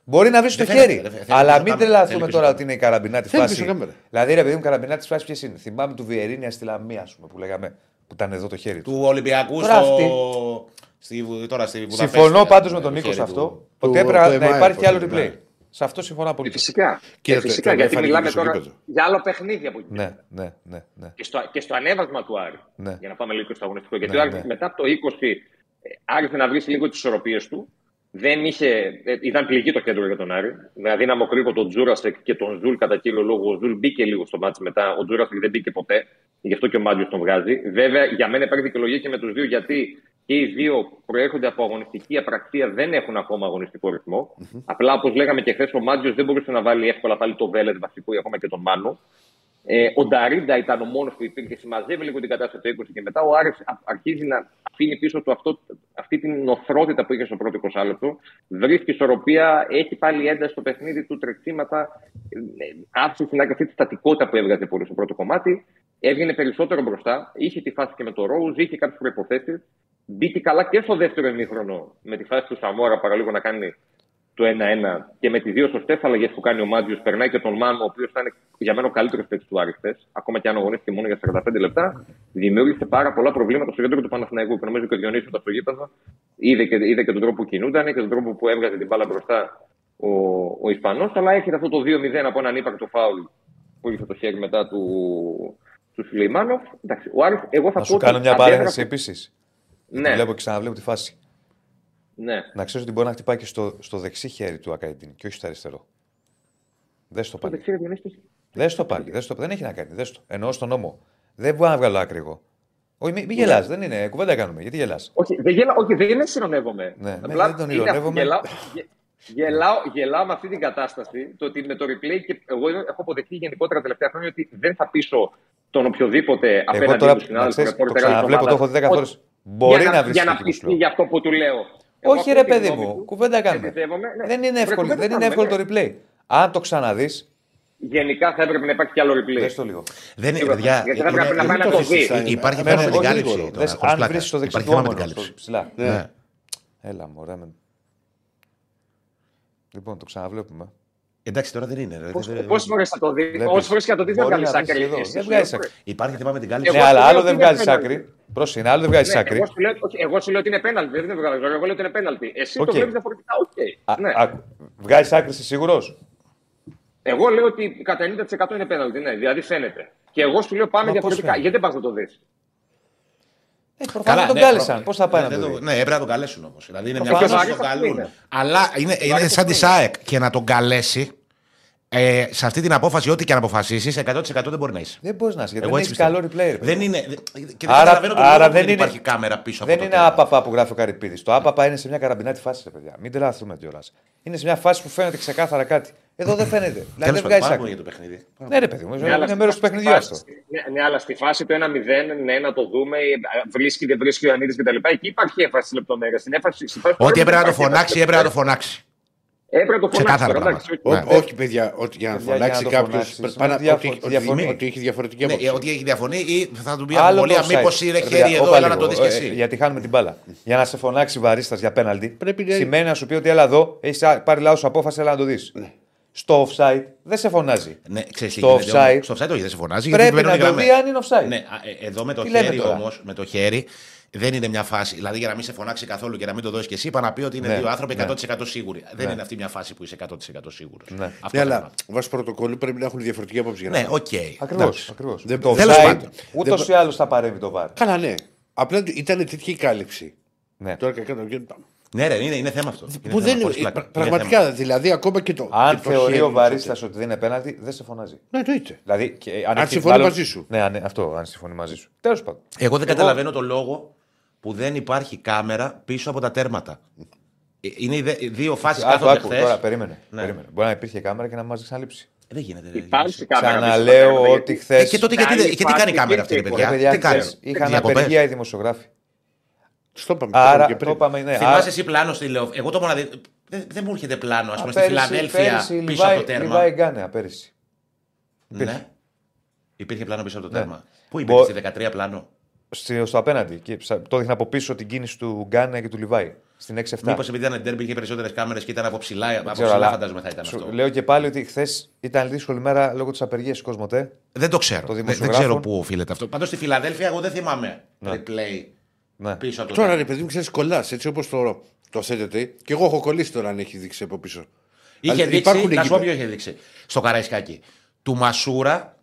Μπορεί να βρεις το φαίνεται, χέρι. δεν φαίνεται, Αλλά θέλει μην πίσω τρελαθούμε κάμερα. τώρα ότι είναι η καραμπινά τη Θέλει φάση. πίσω κάμερα. Δηλαδή, ρε παιδί μου, καραμπινά της φάσης ποιε είναι; Θυμάμαι του Βιερίνια στη Λαμία, ας πούμε, που λέγαμε. Που ήταν εδώ το χέρι του. Του Ολυμπιακού Τώρα αυτή. στο. Στη, τώρα στη Βουδαπέστη, Συμφωνώ δηλαδή, πάντως με τον το Νίκο χέρι σε αυτό. του. Ότι του- έπρεπε του να ΕΜΑΕ, υπάρχει πώς άλλο είναι, replay. ναι. Σε αυτό συμφωνώ Ε, απολύτως. Φυσικά. Και Ε, το- φυσικά το γιατί έφαγε μιλάμε και στο τώρα γήπεδο. για άλλο παιχνίδι από εκεί. Ναι, ναι, ναι. ναι. Και στο, και στο ανέβασμα του Άρη. Ναι. Για να πάμε λίγο στο αγωνιστικό. Γιατί Ναι, ο Άρης ναι. μετά από το 20 ε, άρχισε να βρει λίγο τις ισορροπίες του. Δεν είχε, ε, ήταν πληγή το κέντρο για τον Άρη. Με αδύναμο κρίκο τον Τζούρασεκ και τον Ζουλ κατά κύριο λόγο. Ο Ζουλ μπήκε λίγο στο ματς μετά. Ο Τζούρασεκ δεν μπήκε ποτέ. Γι' αυτό και ο Μάντιος τον βγάζει. Βέβαια, για μένα υπάρχει δικαιολογία και με τους δύο γιατί και οι δύο προέρχονται από αγωνιστική απραξία, δεν έχουν ακόμα αγωνιστικό ρυθμό. Απλά όπως λέγαμε και χθες, ο Μάντιος δεν μπορούσε να βάλει εύκολα πάλι το Βέλετ βασικό ή ακόμα και τον Μάνο. Ε, ο Νταρίντα ήταν ο μόνος που υπήρχε, συμμαζεύει λίγο την κατάσταση του 20 και μετά ο Άρης α- αρχίζει να αφήνει πίσω του αυτό, αυτή την νοθρότητα που είχε στο πρώτο 20 λεπτό. Βρίσκει ισορροπία, έχει πάλι ένταση στο παιχνίδι του, τρεξίματα. ε, ε, Άφησε στην άκρη αυτή τη στατικότητα που έβγαζε πολύ στο πρώτο κομμάτι. Έβγαινε περισσότερο μπροστά. Είχε τη φάση και με το Ρόουζ, είχε κάποιε προποθέσει. Μπήκε καλά και στο δεύτερο ημίχρονο με τη φάση του Σαμόρα παραλίγο να κάνει το 1-1 και με τις δύο σωστές αλλαγές που κάνει ο Μάτζιος, περνάει και τον Μάνο, ο οποίος ήταν για μένα ο καλύτερος παίκτης του Άρη χθες, ακόμα και αν αγωνίστηκε μόνο για 45 λεπτά, δημιούργησε πάρα πολλά προβλήματα στο κέντρο του Παναθηναϊκού. Και νομίζω και ο Διονύσης όταν στο γήπεδο είδε και, είδε και τον τρόπο που κινούνταν και τον τρόπο που έβγαζε την μπάλα μπροστά ο, ο Ισπανός. Αλλά έρχεται αυτό το 2-0 από έναν ύπαρκτο φάουλ που ήρθε το χέρι μετά του, του Σουλεϊμάνοφ. Εντάξει, ο Άρης, εγώ θα Να πω σου ότι κάνω μια αντέδρασε- παρένθεση επίσης. Ναι, Βλέπω και ξαναβλέπω τη φάση. Ναι. Να ξέρεις ότι μπορεί να χτυπάει και στο, στο δεξί χέρι του Ακαϊντίν και όχι στο αριστερό. Δες το Το πάλι. δεξί, ρε Διονύση, Δες το πάλι. Δες το... Δεν έχει να κάνει. Δες το. Εννοώ στον νόμο. Δεν μπορώ να βγάλω άκρη εγώ. Όχι, μην μη γελάς. Δεν είναι. Κουβέντα κάνουμε. Γιατί γελάς. Όχι, δεν, γελά, όχι, δεν είναι συνονεύομαι. Ναι, Απλά δεν τον είναι- ηρωνεύομαι. Γελάω, γε- γελάω, γελάω με αυτή την κατάσταση. Το ότι με το replay και εγώ έχω αποδεχτεί γενικότερα τα τελευταία χρόνια ότι δεν θα πείσω τον οποιοδήποτε Εγώ απέναντι τώρα του να συνάδελφου. ξέρεις, το ρεπόρτερ άλλης ξαναβλέπω, το ομάδας, έχω δει 10 ότι- φορές. Μπορεί για να βρεις Για να δίκιο πιστεί σου. για αυτό που του λέω. Εγώ Όχι, αυτή ρε τη παιδί γνώμη μου. του Κουβέντα κάνουμε. εμπιστεύομαι. Ναι. Δεν είναι Βρε, εύκολο, κουβέντα δεν είναι κάνουμε, εύκολο το ναι. replay. Αν το ξαναδεί, Γενικά θα έπρεπε να υπάρχει κι άλλο replay. δες το λίγο. Δεν είναι, Σίγουρα. παιδιά. Γιατί θα πρέπει να πάει να το το αφήσεις, δεις. θα είναι. Υπάρχει Ναι, θέμα ναι, με την όχι κάλυψη. γρήγορο. τώρα, Δες, χωρίς Αν πλάκα. βρει το δεξί Υπάρχει του θέμα με την όμορφο, κάλυψη. στο ψηλά. Ναι. Έλα, μωρέ. με- Λοιπόν, το ξαναβλέπουμε. Εντάξει, τώρα δεν είναι. ρε. Δεν- Πόσες φορές θα το δεις, Βλέπεις. όσες φορές και θα το δεις, δεν Μπορεί βγάλεις να δεις άκρη. εδώ. Εσύ Δεν σου βγάζεις λέω, άκρη. Υπάρχει θέμα με την κάλυψη. Ναι, Εγώ αλλά σου άλλο λέω δεν ότι είναι βγάζεις πέναλτι. άκρη. Πρόσεχε, άλλο δεν βγάζεις Ναι, άκρη. εγώ, σου λέω, όχι, εγώ σου λέω ότι είναι πέναλτι. Δεν το βγάλω. Εγώ λέω ότι είναι πέναλτι. Εσύ Οκ. το βλέπεις διαφορετικά. Οκ. Α, Ναι. άκου. Βγάζεις άκρη, είσαι σίγουρος; Εγώ λέω ότι κατά 90% είναι πέναλτι. Ναι, δηλαδή φαίνεται. Και εγώ σου λέω πάμε Μα πώς διαφορετικά. φαίνεται; Γιατί δεν πας να το δεις; Ε, προφανώς τον ναι, κάλεσαν. προ- Πώς θα πάει ναι, να το δεν δει. Ναι, έπρεπε να τον καλέσουν όμως. Δηλαδή είναι μια Προφανώς. φάση που τον Βαρύς καλούν. είναι. Αλλά είναι, είναι Βαρύς σαν τη είναι. ΣΑΕΚ και να τον καλέσει. Ε, σε αυτή την απόφαση, ό,τι και αν αποφασίσεις, 100% δεν μπορεί να είσαι. Δεν μπορείς να είσαι. γιατί Εγώ Δεν έτσι έχεις καλό πιστεύω. replay. ρε Δεν παιδί. είναι. Και δεν Άρα, καταλαβαίνω τον άρα λόγο που δεν δεν είναι, υπάρχει κάμερα πίσω δεν από το είναι τέλος. άπαπα που γράφει ο Καρυπίδης. Το άπαπα είναι σε μια καραμπινάτη φάση, ρε παιδιά. Μην τρελαθούμε κιόλα. Είναι σε μια φάση που φαίνεται ξεκάθαρα κάτι. Εδώ δεν φαίνεται. Δηλαδή Τέλος δεν πάντων, βγάζει πάμε άκρη. για το παιχνίδι. Ναι, ρε παιδί μου, Ναι, αλλά είναι μέρο του στη παιχνιδιού φάση- αυτό. Ναι, ναι, αλλά στη φάση το 1-0, ναι, να το δούμε, ε, βρίσκει, δεν βρίσκει ο Ιωαννίδης κτλ. Εκεί υπάρχει έμφαση στις λεπτομέρειες. Ό,τι έπρεπε να το φωνάξει, έπρεπε να το φωνάξει. Έπρεπε να το φωνάξει. Ξεκάθαρα τώρα, εντάξει, πράγματα. όχι. Ό- Όχι, παιδιά, ότι για να Παιδιά, για φωνάξει να το κάποιος. φωνάξεις, είναι διαφο- διαφωνεί. Ότι έχει διαφορετική Ναι, άποψη. ότι έχει διαφωνεί ή θα του πει Άλλο αμφιβολία, το offside. μήπως είναι Ρε χέρι παιδιά, εδώ, όπα έλα να λίγο, το δεις κι ε, εσύ. Γιατί χάνουμε την μπάλα. Για να σε φωνάξει βαρίστα για πέναλτι, Πρέπει να- σημαίνει να σου πει ότι έλα εδώ, έχεις πάρει λάθος απόφαση, έλα να το δεις. Στο offside δεν σε φωνάζει. Ναι, ξέρεις τι Στο γίνεται offside όμως. Στο offside όχι, δεν σε φωνάζει. γιατί Πρέπει μπαίνουν να οι το γραμμές. δει αν είναι offside. Ναι, α, ε, εδώ με το Τι λέμε χέρι τώρα; όμως, με το χέρι δεν είναι μια φάση. Δηλαδή για να μην σε φωνάξει καθόλου και να μην το δώσεις και εσύ, είπα να πει ότι είναι Ναι, δύο άνθρωποι ναι. 100% σίγουροι. Δεν είναι αυτή μια φάση που είσαι 100% σίγουρος. Ναι. Αυτό Ναι, θέλω αλλά να- βάσει πρωτοκόλλου πρέπει να έχουν διαφορετική άποψη για να Ναι, φάνε. οκ. Ακριβώς. Εντάξει. Δεν- Το τέλος offside πάντων. ούτως Δεν- ή άλλως θα παρέμβει το βάρ. Καλά, ναι. Απλά ήταν τέτοια η κάλυψη. Ναι. Τώρα κακά το Ναι, ρε, είναι, είναι θέμα αυτό. Είναι Που θέμα, δεν χωρίς είναι. πλάκα. πρα- Είναι Πραγματικά, δηλαδή ακόμα και το. Αν και το θεωρεί χέρι ο μου, βαρίστα ότι δεν είναι πέναλτι, δεν σε φωνάζει. Ναι, εννοείται. Δηλαδή, και, αν, έχει συμφωνεί μάλλον- μαζί σου. Ναι, αν- αυτό, αν συμφωνεί μαζί σου. Τέλος πάντων. Εγώ δεν καταλαβαίνω το λόγο που δεν υπάρχει κάμερα πίσω από τα τέρματα. Ε, Είναι οι δε- οι δύο φάσεις Άκου, κάθονται άκου, τώρα χθε. περίμενε, Ναι. περίμενε. Μπορεί να υπήρχε κάμερα και να μας ξαναλείψει. Δεν γίνεται. ρε, Υπάρχει Γιώργο. κάμερα. πίσω στα Ξαναλέω τέρματα, ότι γιατί- χθε. Ε, και τότε γιατί, Άλλη δεν- και τι φάση κάνει η κάμερα αυτή, ρε υπήρχε, παιδιά; παιδιά, Τι κάνει; χθες είχαν Διακοπές. απεργία οι δημοσιογράφοι. Στο είπαμε. το Άρα είπαμε και το πριν. είπαμε, ναι. Θυμάσαι άρα- εσύ πλάνο στη Λεω. Εγώ το μοναδικό. Δεν, δεν μου έρχεται πλάνο, ας πούμε, Α, στη πέρυσι- Φιλαδέλφια πέρυσι πίσω από το Λιβάη- τέρμα. Λιβάη Γκάνε, πέρυσι. Ναι. Υπήρχε πλάνο πίσω από το Ναι. τέρμα. Πού Μπο- υπήρχε, στη 13 πλάνο; Στο, στο απέναντι. Και ψα- το δείχνει από πίσω την κίνηση του Γκάνε και του Λιβάη. Στην 6-7. Μήπως επειδή ήταν ντέρμπι είχε περισσότερες κάμερες και ήταν από ψηλά, από ξέρω, ψηλά αλλά φαντάζομαι θα ήταν σου αυτό. Λέω και πάλι ότι χθες ήταν δύσκολη μέρα λόγω της απεργίας του Κοσμοτέ. Δεν το ξέρω. Το Δεν, δεν δημοσιογράφων. ξέρω πού οφείλεται αυτό. Πάντως στη Φιλαδέλφια εγώ δεν θυμάμαι replay Ναι. πίσω από το Τώρα τέρμα. ρε παιδί μου, ξέρεις κολλάς έτσι όπως το, το θέτεται. Και εγώ έχω κολλήσει τώρα αν έχεις δείξει από πίσω. Είχε Αλλά δείξει, υπάρχουν να σου πω εκεί- ποιο είχε δείξει. Στο Καραϊσκάκι. Του Μασούρα,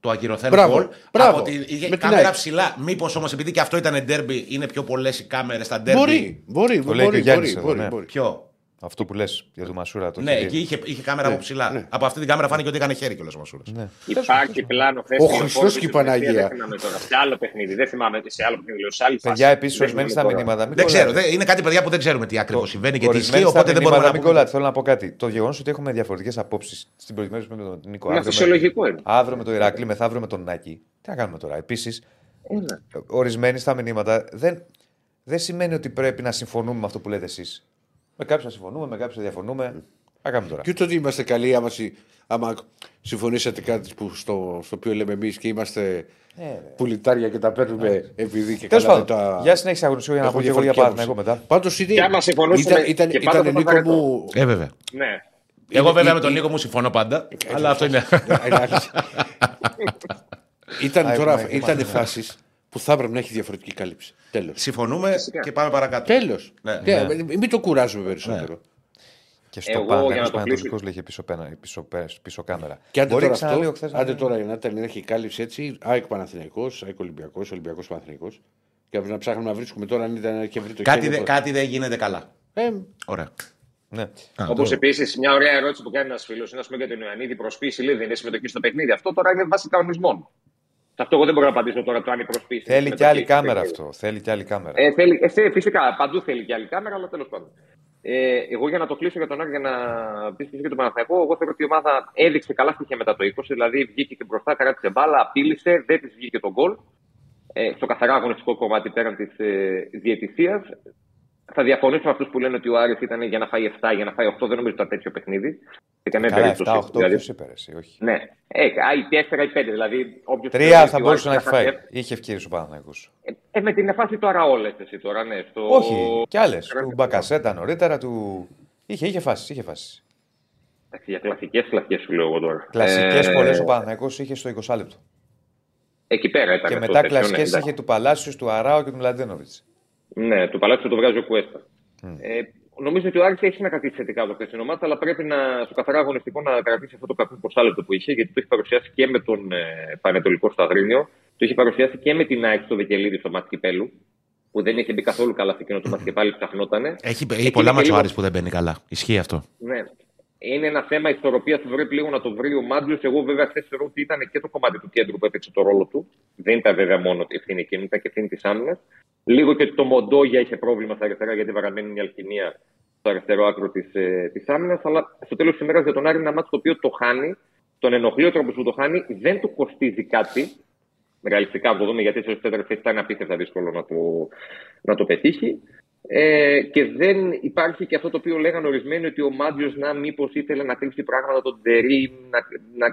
το ακυρωθέν Μπράβο, γκολ. μπράβο. Από τη, είχε Με την κάμερα ΑΕΚ. ψηλά. Μήπως όμως επειδή και αυτό ήταν ντέρμπι, είναι πιο πολλές οι κάμερες στα ντέρμπι. Μπορεί, μπορεί, Το λέει και ο μπορεί, Γιάννης μπορεί, εδώ, μπορεί, ναι. μπορεί. Ποιο; Αυτό που λες για τον Μασούρα. Το Ναι, έχει δει. εκεί είχε, είχε κάμερα από ψηλά. Από αυτή την κάμερα φάνηκε ότι έκανε χέρι κιόλας ο Μασούρας. Ναι. Υπάρχει πλάνο χθες. Ο Χριστός και η Παναγία. Δεν θυμάμαι τώρα. Σε άλλο παιχνίδι. Δεν θυμάμαι σε άλλο παιχνίδι. λέω, Σε άλλη Παιδιά, φάση. επίσης, Δεν ορισμένοι θυμάμαι στα τώρα. μηνύματα. μην Δεν ξέρω. κολλάτε. δεν- είναι κάτι παιδιά που δεν ξέρουμε τι ακριβώς συμβαίνει και τι Ορισμένοι ισχύει. στα Οπότε δεν μπορούμε μηνύματα, να μην πούμε. κολλάτε. Θέλω να πω κάτι. Το γεγονός ότι έχουμε διαφορετικές απόψεις στην προηγούμενη με τον Νίκο. Μα αύριο με- φυσιολογικό είναι. Αύριο με το Ηράκλειο, μεθαύριο με τον Νάκη. Τι να κάνουμε τώρα. Επίσης, Ένα. ορισμένοι στα μηνύματα δεν, δεν σημαίνει ότι πρέπει να συμφωνούμε με αυτό που λέτε εσείς. Με κάποιους να συμφωνούμε, με κάποιους να διαφωνούμε. Τι να κάνουμε τώρα. Και ούτε ότι είμαστε καλοί άμα, συ- άμα συμφωνήσατε κάτι που στο, στο οποίο λέμε εμείς και είμαστε Ε, ρε. πουλιτάρια και τα παίρνουμε επειδή και Τέλος καλά πάντων, δεν τα. για συνέχιση αγωνιστικό για να πω και εγώ για Παναθηναϊκό μετά. Πάντως είναι. Και άμα συμφωνούσαμε ήταν, ήταν, και πάντα ήταν, το Νίκο παρακάτω. μου. Ε, βέβαια. Ναι. Εγώ βέβαια είναι- με τον Νίκο μου συμφωνώ πάντα. Αλλά αυτό είναι. ήταν Α, τώρα έχουμε- ήταν φάσεις που θα έπρεπε να έχει διαφορετική κάλυψη. Τέλος. Συμφωνούμε Φυσικά. και πάμε παρακάτω. Τέλος. Ναι, Μην το κουράζουμε περισσότερο. Και στο Εγώ, για Παναθηναϊκό να το Πανατολικό κλείσω- λέει και πίσω, πένα, πίσω, πες- πίσω κάμερα. Και άντε Μπορεί τώρα, ξαναλέω αυτό, χθες να- άντε τώρα να ήταν να έχει κάλυψη έτσι, ΑΕΚ Παναθηναϊκός, ΑΕΚ Ολυμπιακός, Ολυμπιακός Παναθηναϊκός. Και να ψάχνουμε να βρίσκουμε τώρα αν ήταν και βρει το Κάτι, χέρι δε- του. κάτι δεν γίνεται καλά. Ε, Ωραία. Ναι. Α, Όπως το- επίσης, μια ωραία ερώτηση που κάνει ένας φίλος είναι ας πούμε, για τον Ιωαννίδη προσποίηση λέει δεν είναι συμμετοχή στο παιχνίδι. Αυτό τώρα είναι βάση κανονισμών. Σε αυτό εγώ δεν μπορώ να απαντήσω τώρα το αν η προσποίηση. είναι Θέλει και συμμετοχή άλλη στο κάμερα παιχνίδι. αυτό. Θέλει και άλλη κάμερα. Ε, θέλει, ε, θε- φυσικά, παντού θέλει και άλλη κάμερα, αλλά τέλος πάντων. Ε, εγώ για να το κλείσω για τον Άρη, για να πεις και για τον Παναθηναϊκό, εγώ θεωρώ ότι η ομάδα έδειξε καλά στοιχεία μετά το 20. Δηλαδή βγήκε και μπροστά, κράτησε μπάλα, απείλησε, δεν της βγήκε τον γκολ. Ε, στο καθαρά αγωνιστικό κομμάτι πέραν της ε, διαιτησίας. Θα διαφωνήσω με αυτούς που λένε ότι ο Άρης ήταν για να φάει 7, για να φάει 8. Δεν νομίζω ότι ήταν τέτοιο παιχνίδι. Σε καμία Καλά, περίπτωση. 7-8 Δηλαδή, ποιος είπε, εσύ, όχι. ναι, ε, α, η 4 ή 5. Δηλαδή, όποιος Τρία θεωρεί θα ότι ο μπορούσε να Άρης έχει θα φάει. χάσει- Είχε ευκαιρίες ο Παναθηναϊκός. Ε, ε, με την εφάση του Αραόλε εσύ τώρα, ναι. Στο... Όχι, κι άλλες. Κράτη- Του Μπακασέτα νωρίτερα, του. Είχε, είχε φάσεις, είχε φάσεις. Εντάξει, Για κλασικές κλασικές σου λέω εγώ τώρα. Κλασικές Ε, πολλές ο Παναθηναϊκός είχε στο 20 λεπτό. Εκεί πέρα ήταν. Και αυτό μετά το τέτοιο, κλασικές ναι, εντάξει. είχε του Παλάσιου, του Αράου και του Μλαντένοβιτς. Ναι, το παλάτι το βγάζει ο Κουέστα. Ε, νομίζω ότι ο Άρης έχει να κρατήσει θετικά το χθεσινό μάτι, αλλά πρέπει να, στο καθαρά αγωνιστικό να κρατήσει αυτό το κακό ποσάλεπτο που είχε, γιατί το έχει παρουσιάσει και με τον ε, Πανετολικό στο Αγρίνιο, το έχει παρουσιάσει και με την ΑΕΚ στο Δεκελίδη στο μάτι Κυπέλου, που δεν είχε μπει καθόλου καλά σε εκείνο το μάτι και πάλι ψαχνότανε. Έχει, Εκεί έχει πολλά είναι και λίγο- ματσουάρι που δεν μπαίνει καλά. Ισχύει αυτό. Ναι. Είναι ένα θέμα ισορροπίας που πρέπει λίγο να το βρει ο Μάντλιο. Εγώ βέβαια χθες θεωρώ ότι ήταν και το κομμάτι του κέντρου που έπαιξε το ρόλο του. Δεν ήταν βέβαια μόνο η ευθύνη εκείνη, ήταν και ευθύνη της άμυνας. Λίγο και το Μοντόγια είχε πρόβλημα στα αριστερά γιατί βαραμένη μια αλχημία στο αριστερό άκρο της της άμυνας. Αλλά στο τέλος της ημέρας για τον Άρη είναι ένα μάτι το οποίο το χάνει. Τον ενοχλεί ο τρόπος που το χάνει. Δεν του κοστίζει κάτι. Ρεαλιστικά να το δούμε γιατί σε τέταρτη θέση ήταν απίστευτα δύσκολο να το, να το πετύχει. Ε, και δεν υπάρχει και αυτό το οποίο λέγανε ορισμένοι ότι ο Μάντζιο να μήπως ήθελε να κρύψει πράγματα τον Τερή, να, να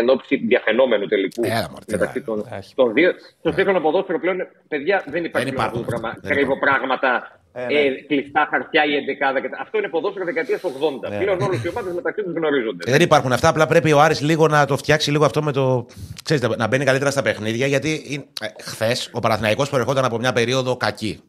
εν ώψη διαφαινόμενου τελικού Έλα, μωρέ, τι μεταξύ να- των, Έχει. των δύο. Στο σύγχρονο ποδόσφαιρο πλέον, παιδιά, δεν υπάρχει Δεν πλέον αυτό υπάρχουν το πράγμα. αυτά. Δεν Κρύβω υπάρχουν. πράγματα, Ε, ε, ναι. κλειστά χαρτιά ή εντεκάδα. και τα- Αυτό είναι ποδόσφαιρο δεκαετίας 80. Ναι. Πλέον όλε οι ομάδες μεταξύ τους γνωρίζονται. Ε, Δεν υπάρχουν αυτά. Απλά πρέπει ο Άρης λίγο να το φτιάξει λίγο αυτό με το. Ξέρεις, να μπαίνει καλύτερα στα παιχνίδια. Γιατί ε, χθες ο Παναθηναϊκός προερχόταν από μια περίοδο κακή.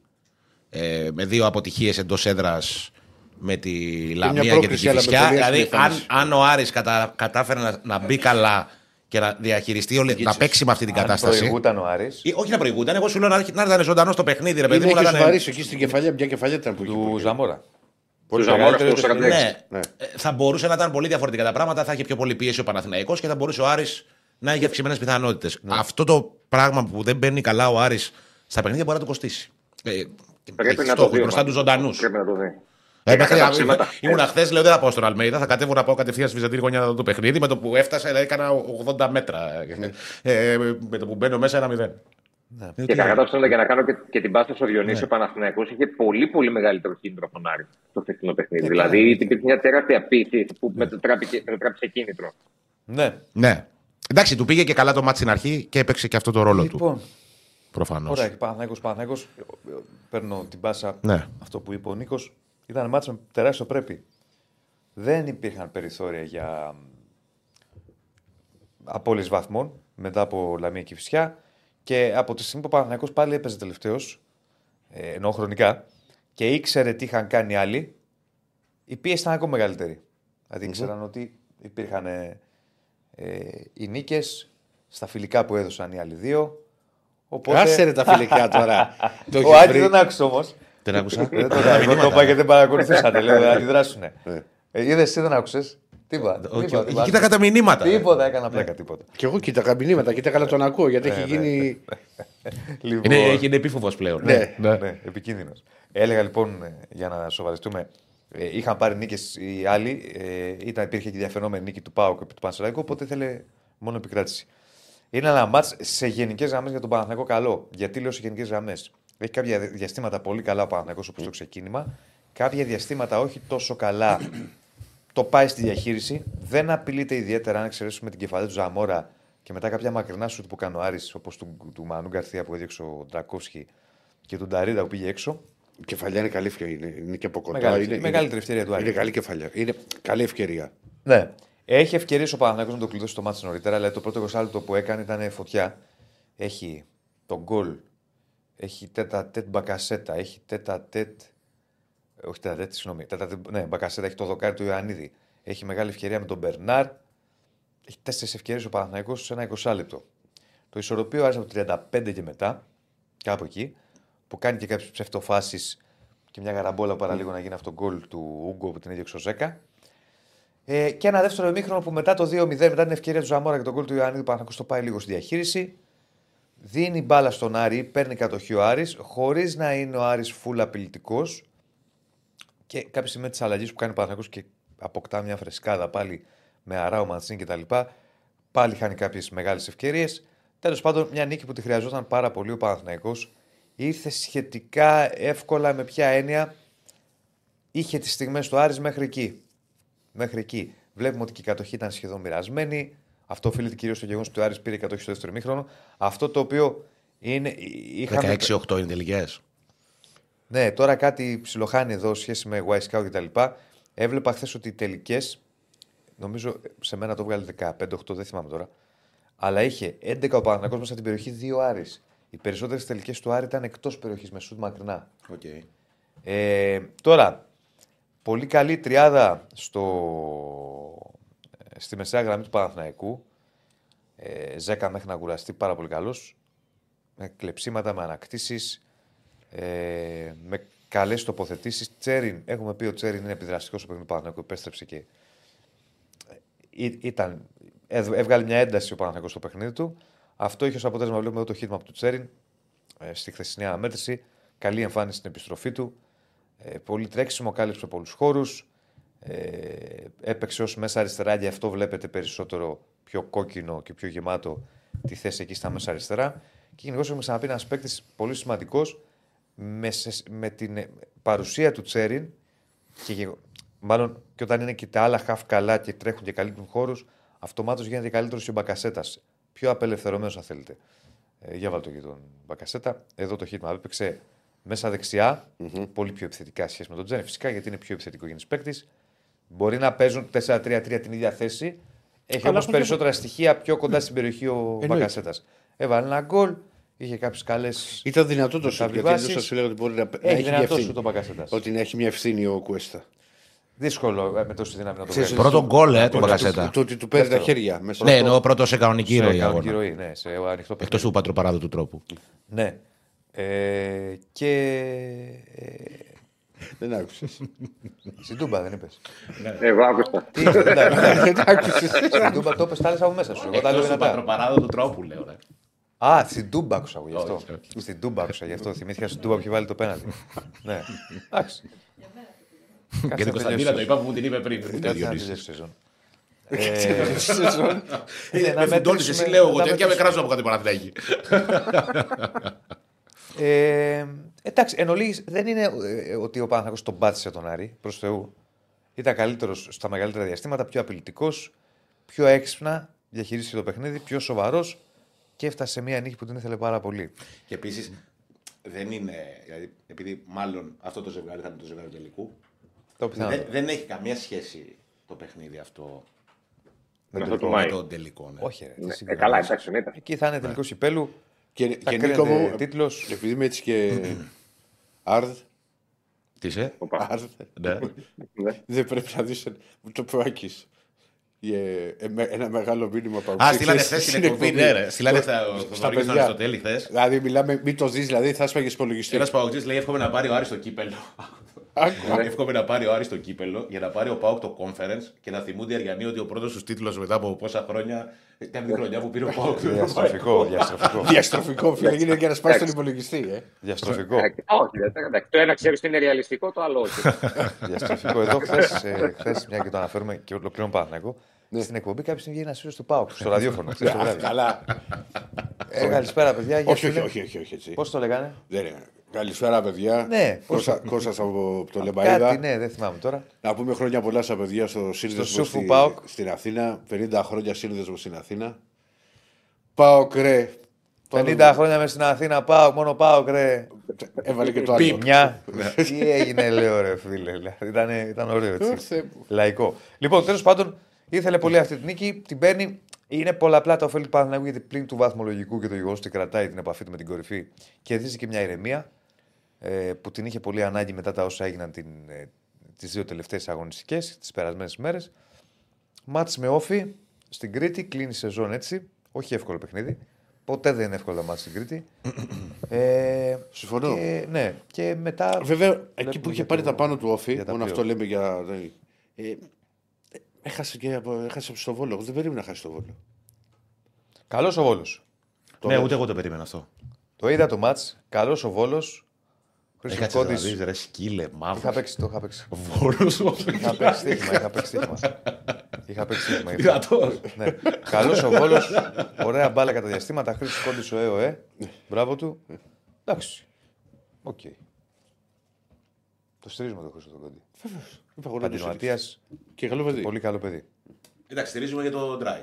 Ε, με δύο αποτυχίες εντός έδρας με τη Λαμία και την πρόκριση, αλλά με Κυφυσιά. πολύ Δηλαδή, άσχημη αν, εμφάνιση. αν ο Άρης κατα, κατάφερε να, να μπει καλά και να διαχειριστεί όλη, να παίξει με αυτή την Αν κατάσταση. προηγούταν ο Άρης, Ή, όχι να προηγούνταν, εγώ σου λέω να, να ήταν ζωντανός στο παιχνίδι, ρε παιδί είναι μου. και να ο ήταν- Σοβαρής εκεί στην κεφαλιά, μια κεφαλιά ήταν που είχε. του πολύ. Ζαμόρα. Του Ζαμόρα μεγαλύτερο στο παιχνίδι. 46. Ναι, Ναι. Ε, θα μπορούσε να ήταν πολύ διαφορετικά τα πράγματα. Θα είχε πιο πολύ πίεση ο Παναθηναϊκός και θα μπορούσε ο Άρης να έχει αυξημένες πιθανότητες. Ναι. Αυτό το πράγμα που δεν μπαίνει καλά ο Άρης στα παιχνίδια μπορεί να του κοστίσει. Ε, Πρέπει έχει να το στόχους δει. ο μπροστά τους Μάντζιος. ζωντανού. Πρέπει να το δει. Ε, Κατά τα ψέματα. Ήμουν χθες, λέω δεν θα πάω στον Αλμέιδα, θα κατέβω να πάω κατευθείαν στη Βυζαντινή γωνιά να δω το παιχνίδι. Με το που έφτασα, δηλαδή, έκανα 80 μέτρα. Ε, με το που μπαίνω μέσα, ένα μηδέν. Ε, Και κατά τα ψέματα για να κάνω και, και την πάστα στο Ναι. Διονύσιο, ο Παναθηναϊκός είχε πολύ πολύ μεγαλύτερο κίνητρο από τον Άρη στο χθεσινό Ε, παιχνίδι. δηλαδή υπήρχε μια τεράστια πίεση που μετατράπηκε- μετατράπησε κίνητρο. Ναι. Ναι. Εντάξει, του πήγε και καλά το μάτι στην αρχή και έπαιξε και αυτό το ρόλο του. Λοιπόν, Προφανώς. ωραία, και Παναθηναϊκός, Παναθηναϊκός, ε, ε, παίρνω την πάσα Ναι. αυτό που είπε ο Νίκος. Ήταν μάτσα με τεράστιο πρέπει. Δεν υπήρχαν περιθώρια για απόλυση βαθμών μετά από Λαμία και Φυσιά. Και από τη στιγμή που ο Παναθηναϊκός πάλι έπαιζε τελευταίος, ε, ενώ χρονικά, και ήξερε τι είχαν κάνει άλλοι, η πίεση ήταν ακόμα μεγαλύτερη. Δηλαδή ήξεραν ότι υπήρχαν ε, ε, οι νίκες στα φιλικά που έδωσαν οι άλλοι δύο. Οπότε... Άσε ρε τα φιλικά τώρα. Το Ο έχεις Άκη βρει. δεν άκουσε όμως. Δεν άκουσα. Δεν το έκανα. Εγώ το είπα γιατί δεν παρακολουθήσατε. Λέω να αντιδράσουνε. Ε, Είδες, εσύ δεν άκουσες. Τίποτα. Όχι, τίποτα, τίποτα. Κοίταγα τα μηνύματα. Τίποτα, έκανα πλάκα, τίποτα. Και εγώ κοίταγα μηνύματα, κοίταγα να τον ακούω γιατί έχει γίνει. Λοιπόν, Είναι, είναι επίφοβος πλέον. Ναι. ναι, επικίνδυνος. Έλεγα λοιπόν, ε, για να σοβαρευτούμε, ε, είχαν πάρει νίκες οι άλλοι. Ε, ήταν, υπήρχε και διαφαινόμενη νίκη του Πάου και του Πανσεραϊκού, οπότε ήθελε μόνο επικράτηση. Είναι ένα μάτς σε γενικές γραμμές για τον Παναθηναϊκό καλό. Γιατί λέω σε γενικές γραμμές; Έχει κάποια διαστήματα πολύ καλά ο Παναθηναϊκός όπως το ξεκίνημα. Κάποια διαστήματα όχι τόσο καλά. το πάει στη διαχείριση. Δεν απειλείται ιδιαίτερα αν εξαιρέσουμε την κεφαλή του Ζαμόρα και μετά κάποια μακρινά σουτ που κάνει ο Άρης, όπως του, του Μανού Γκαρθία που έδιωξε ο Ντρακόφσκι και του Νταρίδα που πήγε έξω. Η κεφαλιά είναι καλή ευκαιρία. Είναι, είναι και από κοντά. Μεγάλη- είναι, μεγαλύτερη είναι- ευκαιρία του Άρη. Είναι καλή κεφαλιά. Είναι καλή ευκαιρία. Ναι. Έχει ευκαιρίες ο Παναθηναϊκός να το κλειδώσει το μάτι νωρίτερα, αλλά το πρώτο κοσάλτο που έκανε ήταν φωτιά. Έχει τον γκολ, έχει τέτα τέτ μπακασέτα, έχει τέτα τέτ. Όχι τέτα τέτ, συγγνώμη. Τέτα τέτ, ναι, μπακασέτα, έχει το δοκάρι του Ιωαννίδη. Έχει μεγάλη ευκαιρία με τον Μπερνάρ. Έχει τέσσερις ευκαιρίες ο Παναθηναϊκός σε ένα 20 λεπτό. Το ισορροπείο άρεσε από το 35 και μετά, κάπου εκεί, που κάνει και κάποιες ψευτοφάσεις και μια γαραμπόλα παραλίγο να γίνει αυτό το γκολ του Ούγκο που την έδιωξε ο Ζέκα. Ε, και ένα δεύτερο ημίχρονο που μετά το 2-0, μετά την ευκαιρία του Ζαμόρα και τον γκολ του Ιωαννίδη, ο Παναθηναϊκός το πάει λίγο στη διαχείριση. Δίνει μπάλα στον Άρη, παίρνει κατοχή ο Άρης, χωρίς να είναι ο Άρης φουλ απειλητικός. Και κάποια στιγμή της αλλαγής που κάνει ο Παναθηναϊκός και αποκτά μια φρεσκάδα πάλι με αράο Μαντσίν κτλ. Πάλι χάνει κάποιες μεγάλες ευκαιρίες. Τέλος πάντων, μια νίκη που τη χρειαζόταν πάρα πολύ ο Παναθηναϊκός. Ήρθε σχετικά εύκολα με ποια έννοια είχε τις στιγμές του Άρης μέχρι εκεί. Μέχρι εκεί. Βλέπουμε ότι και η κατοχή ήταν σχεδόν μοιρασμένη. Αυτό οφείλεται κυρίως στο γεγονός ότι ο Άρης πήρε κατοχή στο δεύτερο μήχρονο. Αυτό το οποίο είναι. Είχαμε... 16-8 είναι τελικές. Ναι, τώρα κάτι ψιλοχάνει εδώ σχέση με Y Scout κτλ. Έβλεπα χθες ότι οι τελικές, νομίζω σε μένα το βγάλε 15-8, δεν θυμάμαι τώρα. Αλλά είχε 11 ο Παναθηναϊκός μέσα στην περιοχή, 2 Άρης. Οι περισσότερες τελικές του Άρη ήταν εκτός περιοχής με σουτ μακρινά. Okay. Ε, τώρα, πολύ καλή τριάδα στο, στη μεσαία γραμμή του Παναθηναϊκού. Ε, Ζέκα μέχρι να κουραστεί πάρα πολύ καλός. Με κλεψίματα, με ανακτήσεις, ε, με καλές τοποθετήσεις. Τσέριν, έχουμε πει ότι ο Τσέριν είναι επιδραστικός στο παιχνίδι του Παναθηναϊκού, επέστρεψε και ε, ήταν, έβ- έβγαλε μια ένταση ο Παναθηναϊκός στο παιχνίδι του. Αυτό είχε ως αποτέλεσμα βλέπουμε εδώ το χείτημα από του Τσέριν ε, στη χθεσινή αναμέτρηση. Καλή εμφάνιση στην επιστροφή του. Ε, πολύ τρέξιμο, κάλυψε πολλούς χώρους. Ε, έπαιξε ως μέσα αριστερά, γι' αυτό βλέπετε περισσότερο πιο κόκκινο και πιο γεμάτο τη θέση εκεί στα μέσα αριστερά. Και γενικώς έχουμε ξαναπεί ένας παίκτης πολύ σημαντικός με, σε- με την ε, παρουσία του Τσέριν και γεγο- μάλλον και όταν είναι και τα άλλα χαφ καλά και τρέχουν και καλύπτουν χώρους, αυτομάτως γίνεται καλύτερος και ο Μπακασέτας. Πιο απελευθερωμένος, αν θέλετε. Ε, για βάλτε το και τον Μπακασέτα. Εδώ το χείτημα έπαιξε μέσα δεξιά, πολύ πιο επιθετικά σε σχέση με τον Τζέριν. Φυσικά γιατί είναι πιο επιθετικό γεννη παίκτη. Μπορεί να παίζουν 4-3-3 την ίδια θέση. Έχει Αλλά όμως έχουν περισσότερα στοιχεία πιο κοντά στην περιοχή ο Μπακασέτας. Έβαλε ένα γκολ, είχε κάποιες καλές. Ήταν δυνατό το σουτ. Γιατί Μεταβιβάσεις. δεν σα λέω ότι μπορεί να, να Έχει έχει μια δυνατό ευθύνη. σου τον Μπακασέτας. Ότι να έχει μια ευθύνη ο Κουέστα. Δύσκολο ε, με τόση δύναμη να το Ξέρεις, βγάλει. Πρώτο γκολ, ε, του Μπακασέτα. Το ότι του παίρνει τα Δεύτερο. χέρια μέσα. Ναι, εννοώ πρώτο σε κανονική Σε ροή κανονική αγώνα. ροή, ναι, σε ανοιχτό Εκτός παιχνίδι. του πατροπαράδοτου τρόπου. Ναι. Ε, και. Ε, Δεν άκουσες. στην Τούμπα δεν είπες. Εγώ άκουσα. Τι, εντάξει, εντάξει. Δεν άκουσες. Στην Τούμπα το είπες, τα λες από μέσα σου. Εγώ τα λέω δυνατά. πατροπαράδοτου τρόπου, λέω. ρε. Α, στην Τούμπα άκουσα εγώ γι' αυτό. Όχι, όχι. Στην Τούμπα άκουσα γι' αυτό. Θυμήθηκα στην Τούμπα που είχε βάλει το πέναλτι. Ναι. Εντάξει. Και την Κωνσταντίνα το είπα που μου την είπε πριν. Ούτε ο Κάτσε να Διονύσης. τελειώσει η σεζόν. Ε, να Με φουντώνεις μετρήσουμε- εσύ λέω εγώ να τέτοια με κράζω από κάτι Παναθηναϊκή. Ε, εντάξει, εν ολίγης, δεν είναι ε, ότι ο Παναθηναϊκός τον πάτησε τον Άρη, προς Θεού. Ήταν καλύτερος στα μεγαλύτερα διαστήματα, πιο απειλητικός, πιο έξυπνα, διαχειρίστηκε το παιχνίδι, πιο σοβαρός και έφτασε σε μια νίκη που την ήθελε πάρα πολύ. Και επίσης δεν είναι. Δηλαδή, επειδή μάλλον αυτό το ζευγάρι θα είναι το ζευγάρι του τελικού. Το πιθανό. Δεν, δεν έχει καμία σχέση το παιχνίδι αυτό Με το αυτό του είπα. με Μάη. τον τελικό. Ναι. Όχι, ρε, τι Ναι, ε, συγκρίνεις. καλά, εντάξει, εννοείται. Εκεί θα είναι τελικός κυπέλου. Και, Θα και κρίνεται Νίκο μου, τίτλος. επειδή είμαι έτσι και Άρδ, Τι είσαι; Οπα. Άρδ, Ναι. Ναι. δεν πρέπει να δεις το Προάκης. Ε, ε, με- ένα μεγάλο μήνυμα Α, παρουσίαση στείλανε χθες την εκπομπή. Ναι, ρε. Στείλανε στα στα παιδιά. παιδιά. στο τέλει χθες. Δηλαδή, μιλάμε, μην το δει, δηλαδή θα έσπαγε υπολογιστή. Ένα Παοκτζή λέει: Εύχομαι να πάρει ο Άρης το κύπελο. Άκου. Εύχομαι να πάρει ο Άρης το κύπελο για να πάρει ο Πάοκ το conference και να θυμούνται οι Αριανοί ότι ο πρώτος του τίτλο μετά από πόσα χρόνια ήταν τη χρονιά που πήρε ο Πάοκ. το Διαστροφικό, διαστροφικό. Διαστροφικό φίλε, γίνεται για να σπάσει τον υπολογιστή. Ε. διαστροφικό. Ε, Όχι, δεν- εντάξει. Το ένα ξέρεις ότι είναι ρεαλιστικό, το άλλο όχι. διαστροφικό. Εδώ χθες, μια και το αναφέρουμε και ολοκληρώνω Παναθηναϊκό. Στην εκπομπή κάποιο βγήκε ένα φίλο του Πάουκ στο ραδιόφωνο. χθες το βράδυ. Καλά. Ε, Καλησπέρα, παιδιά. γεια όχι, σου, όχι, λέει. όχι, όχι, όχι, έτσι. Πώς το λέγανε; Δεν είναι. Καλησπέρα, παιδιά. Ναι, πώς- Κώστα- Κώστας από το Κάτι, Λεμπαίδα. ναι, δεν θυμάμαι τώρα. Να πούμε χρόνια πολλά στα παιδιά στο σύνδεσμο Σούφου στη- ΠΑΟΚ. στην Αθήνα. 50 χρόνια σύνδεσμο στην Αθήνα. Πάω ρε. 50 χρόνια μες στην Αθήνα, πάω, μόνο πάω, κρέ. Έβαλε και το άλλο. Μια. Τι έγινε, λέω ρε φίλε. δηλαδή, Ήταν, ήταν ωραίο Ω, έτσι. Θεέ μου. Λαϊκό. Λοιπόν, τέλος πάντων, ήθελε πολύ αυτή την νίκη. Την παίρνει. Είναι πολλαπλά τα ωφέλη του Παναθηναϊκού γιατί πλην του βαθμολογικού και το γεγονός ότι κρατάει την επαφή του με την κορυφή κερδίζει και μια ηρεμία ε, που την είχε πολύ ανάγκη μετά τα όσα έγιναν την, ε, τις δύο τελευταίες αγωνιστικές, τις περασμένες μέρες. Μάτς με όφη στην Κρήτη, κλείνει η σεζόν έτσι. Όχι εύκολο παιχνίδι. Ποτέ δεν είναι εύκολο μάτς στην Κρήτη. ε, Συμφωνώ. Και, ναι, και μετά. Βέβαια, εκεί Βλέπουμε που είχε για πάρει το- τα πάνω του όφη, για τα μόνο play-off. αυτό λέμε για. Ε, έχασε και από- έχασε στο βόλο. Εγώ δεν περίμενα να χάσει το βόλο. Καλός ο Βόλος. Ναι, ούτε εγώ το περίμενα αυτό. Το είδα το μάτς. Καλός ο Βόλος. Χρήστος Έκατσε να Κόντης. δεις, ρε σκύλε, Είχα μαύρο. παίξει, το είχα παίξει. Βόρος Είχα παίξει στοίχημα, είχα παίξει στοίχημα. Είχα παίξει στοίχημα. Δυνατός. ναι. Καλός ο Βόλος. Ωραία μπάλα κατά διαστήματα. Χρήστος Κόντι ο ΕΟΕ. Μπράβο του. Εντάξει. Οκ. Το στηρίζουμε το Χρήστο τον Κόντι. Είπα εγώ να το Επαγγελματία. στηρίξω. Και καλό παιδί. Πολύ καλό παιδί. Εντάξει, στηρίζουμε και το Dry.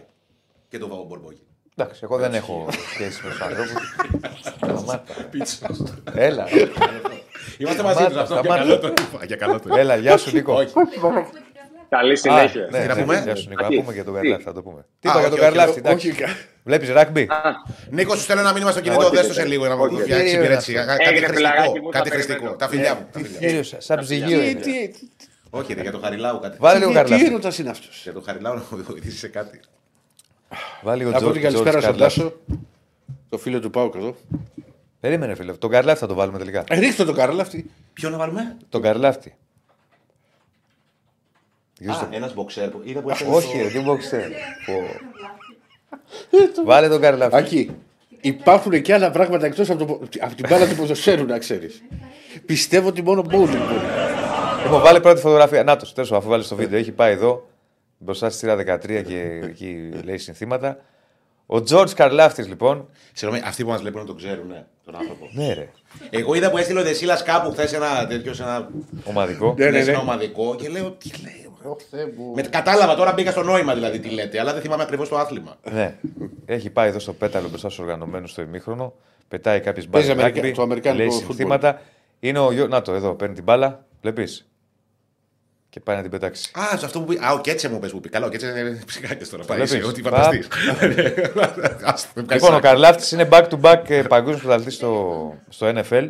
Και το Βαγκομπορμπόγι. Εντάξει, εγώ δεν έχω σχέση με τους ανθρώπους. Σταμάτα. Πίτσος. Έλα. Είμαστε μαζί τους, αυτό. Για σταμάτα. καλό το είπα. Για καλό το είπα. Έλα, γεια σου Νίκο. Όχι. Καλή Α, συνέχεια. ναι, Τι να ναι, πούμε; Γεια σου Νίκο. Να Τι; πούμε για τον Τι; Καρλάφτη, θα το πούμε. Τι Α, είπα για όχι, τον όχι, Καρλάφτη, Όχι, εντάξει. κα- Βλέπεις ράκμπι. Νίκο, σου στέλνω ένα μήνυμα στο κινητό. Όχι, Δες το δεν- σε λίγο να μου όχι, φτιάξει δεν- υπηρέτηση. δεν- Κάτι Έγινε, φιλαράκι χρηστικό. μου, Κάτι θα χρηστικό. περιμένω. Τα φιλιά μου. τα φιλιά μου. Κύριος, σαν ψυγείο Τι- είναι. τι- τι- Όχι, ρε, για το Χαριλάου κάτι. Βάλε λίγο τι- Τι Καρλάφτη. έρωτα είναι αυτό. Για το Χαριλάου να μου βοηθήσει σε κάτι. Βάλε λίγο Να πω την Τζόρτζ καλησπέρα στον Καρλάφτη. Τάσο. Το φίλο του Πάουκ εδώ. Περίμενε, φίλε. Τον Καρλάφτη θα το βάλουμε τελικά. Ε, Ρίχτε το καρέλα αυτή. Ποιο να βάλουμε; Τον Καρλάφτη. Α, ένας μποξέρ. που- Είδα που έφερε Όχι, το- ρε, τι μου ξέρει. Βάλε τον Καρλάφτη. Ακεί. Υπάρχουν και άλλα πράγματα εκτός από, το πο- από την μπάλα του ποδοσφαίρου, να ξέρεις. Πιστεύω ότι μόνο bowling μπορεί. Λοιπόν, βάλε πρώτη φωτογραφία. Να το, τέλος αφού βάλεις το βίντεο. Έχει πάει εδώ μπροστά στη σειρά 13 και εκεί λέει συνθήματα. Ο Τζορτ Καρλάφτης, λοιπόν. Συγγνώμη, αυτοί που μας βλέπουν τον ξέρουν, ναι, τον άνθρωπο. Ναι, ρε. Εγώ είδα που έστειλε ο Δεσίλας κάπου χθες ένα τέτοιο, σε ένα, Ομαδικό. Ναι, ναι, ναι, σε ναι. ένα ομαδικό και λέω τι λέει. Με, κατάλαβα τώρα μπήκα στο νόημα δηλαδή τι λέτε, αλλά δεν θυμάμαι ακριβώς το άθλημα. Ναι. Έχει πάει εδώ στο πέταλο μπροστά στους οργανωμένους στο ημίχρονο. Πετάει κάποιες Παίζει μπάλε. Αμερικα- το αμερικάνικο Λέει φούτμπολ. συνθήματα. Είναι ο γιο. Να το, εδώ παίρνει την μπάλα. Βλέπεις. Και πάει να την πετάξει. Α, σε αυτό που πει. Α, ο Κέτσε μου πες που πει. Καλά, ο Κέτσε είναι ψυχάκια τώρα. Πάει Βλέπεις. σε ό,τι Πα- φανταστεί. Λοιπόν, ο Καρλάφτης είναι back to back ε, παγκόσμιος πρωταθλητής στο, στο NFL.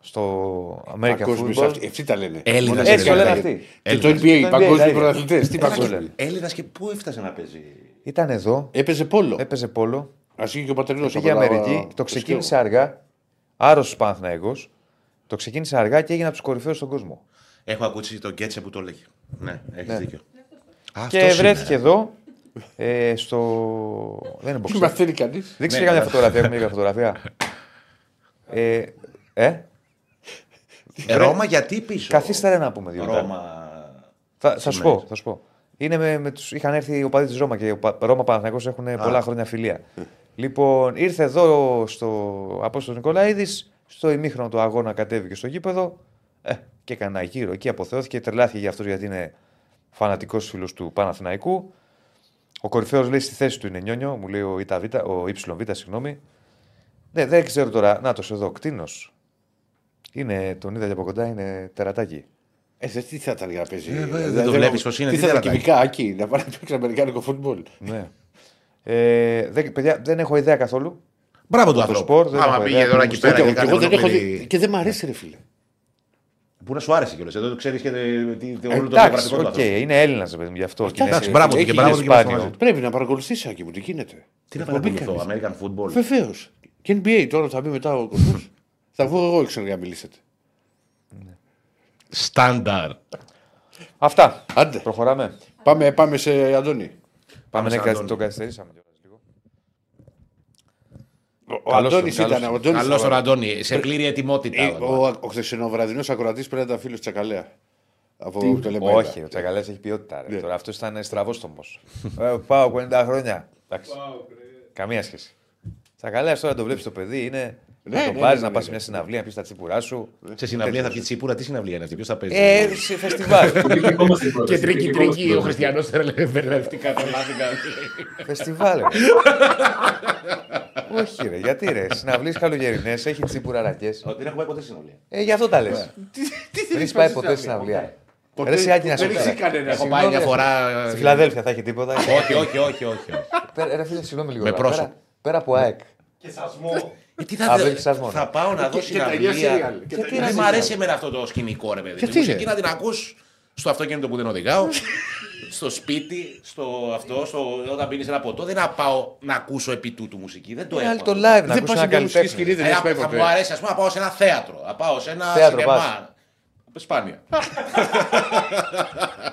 Στο American Παγκόσμιος Football. αυτοί. Αυτοί τα λένε. Έλληνας Μόνο είναι, Έτσι το λένε Έλληνας. αυτοί. Και το Έλληνας. NBA, Το NBA, παγκόσμιοι τα ίδια. πρωταθλητέ. Τι Έλα, παγκόσμιο. λένε; Έλληνας και πού έφτασε να παίζει; Ήταν εδώ, Έπαιζε πόλο. έπαιζε πόλο, Α και ο πατερινό πήγε Αμερική, το ξεκίνησε αργά. Άρρωστος Παναθναϊκό. Το ξεκίνησε αργά και έγινε από τους κορυφαίους στον κόσμο. Έχω ακούσει τον Κέτσε που το έλεγε. Ναι, έχεις Ναι. δίκιο. Α, Και αυτός βρέθηκε είναι. εδώ. Ε, στο. Δεν είναι Τι μποξέρ. μαθαίνει κανείς. Δείξε Ναι, καμιά ναι. φωτογραφία. Έχουμε λίγα φωτογραφία. Ε, ε, Ε, Ρώμα γιατί πίσω; καθίστε ρε να πούμε δύο λεπτά. Ρώμα. Θα, θα σου Σημαίνεις. πω, θα σου πω. Είναι με, με τους, είχαν έρθει οι οπαδοί της Ρώμα και ο Πα- Ρώμα Παναθηναϊκός έχουν πολλά χρόνια φιλία. λοιπόν, ήρθε εδώ στο Απόστολος Νικολαίδης, στο ημίχρονο του αγώνα κατέβηκε στο γήπεδο ε, και έκανε ένα γύρο. Εκεί αποθεώθηκε, τρελάθηκε για αυτός γιατί είναι φανατικός φίλος του Παναθηναϊκού. Ο κορυφαίος λέει στη θέση του είναι Νιόνιο, μου λέει ο, ΙΒ, ο YΒ, συγγνώμη. Ναι, δεν ξέρω τώρα. Να το εδώ, κτίνος. Είναι, τον είδα και από κοντά, είναι τερατάκι. Ε, δε, τι θα ήταν για να παίζει. Ε, Δηλαδή, δεν το βλέπεις πώς είναι, Τι τι θα ήταν τερατάκι. κυβικά εκεί, να πάει να παίξει αμερικάνικο φούτμπολ. Ναι. Ε, δεν, παιδιά, δεν έχω ιδέα καθόλου. Μπράβο του Το ανθρώπου. σπορ δεν Άμα έχω πήγε ιδέα, τώρα δεν εκεί μου πέρα Ούτε και εγώ κάνει δεν έχω ολόκληρη- δει. Και δεν μ' αρέσει, ρε φίλε. Που να σου άρεσε κιόλας. Εδώ το ξέρεις και τε- τι- τι- όλο το Εντάξει, βιογραφικό του οκ, ανθρώπου. είναι Έλληνας, παιδί μου, γι' αυτό. και είναι- Εντάξει, μπράβο του Έχει και μπράβο του και Ισπάνιο. μας το μαζί. Πρέπει να παρακολουθήσει, Άκη μου, τι γίνεται. Τι να Εκπομπή παρακολουθώ, κάνεις. American football. Βεβαίως. Και NBA τώρα θα μπει μετά ο κόσμο. θα βγω εγώ έξω για να μιλήσετε. Στάνταρ. Αυτά. Άντε. Προχωράμε. Πάμε, πάμε σε Αντώνη. Πάμε σε να Αντώνη. το καθυστερήσαμε κιόλας λίγο. Ο Καλώς Αντώνη τον, καλώς ήταν. τον. Ο Αντώνης Καλός ήταν- τον Αντώνη. Σε πλήρη ετοιμότητα. Ε, Ο, ο χθεσινοβραδινό ακροατής πρέπει να ήταν φίλος Τσακαλέα. Από το λέμε. Όχι, ο Τσακαλέας έχει ποιότητα. Ρε. Ναι. Τώρα αυτός ήταν στραβόστομος. ε, πάω 50 χρόνια. Εντάξει. Καμία σχέση. Τσακαλέας τώρα το βλέπεις το παιδί, είναι. Ναι, να το ναι, πάρεις ναι, να ναι, πας ναι. σε μια συναυλία, να πεις τα τσίπουρά σου. Σε συναυλία θα πει τσίπουρα, τι συναυλία είναι αυτή, ποιος θα παίζει; Ε, σε φεστιβάλ. Κριτικόμαστε πρώτα. Κεντρική τρική, ο χριστιανός μπερδευτικά, τρελάθηκα. φεστιβάλ. ρε. Όχι, ρε, γιατί ρε. Συναυλίες καλογερινές, έχει τσίπουραρακέ. Δεν έχουμε ποτέ συναυλία. Ε, γι' αυτό τα λες. Δεν έχει πάει ποτέ συναυλία. Ρε, εσύ, Άκη, να σου Δεν πω. έχει κανένα. Έχω πάει μια φορά. Στη Φιλαδέλφια θα έχει τίποτα. Όχι, όχι, όχι, όχι. Πέρα- Ρε φίλε, συγγνώμη λίγο. Με τώρα. πρόσωπο. Πέρα- Πέρα από ΑΕΚ. Ε, τι Α, βλέπεις σας μόνο. θα πάω να δω και τα ίδια συναυλία. serial. Και τα Γιατί ίδια δεν μ' serial. αρέσει εμένα αυτό το σκηνικό, ρε παιδί. Γιατί, Τη μουσική ρε; να την ακούς στο αυτοκίνητο που δεν οδηγάω, στο σπίτι, στο αυτό, στο, όταν πίνει ένα ποτό. Δεν να πάω να ακούσω επί τούτου μουσική. Δεν το Είναι έχω. άλλο το αυτό. live να Δεν ακούσει πας ένα σε μια μουσική σκηνή, καλλιτέχνη. δεν Ε, έχει πάει θα μου ποτέ. αρέσει, ας πούμε, να πάω σε ένα θέατρο. Να πάω σε ένα Θέατρο πας. σινεμά. Σπάνια.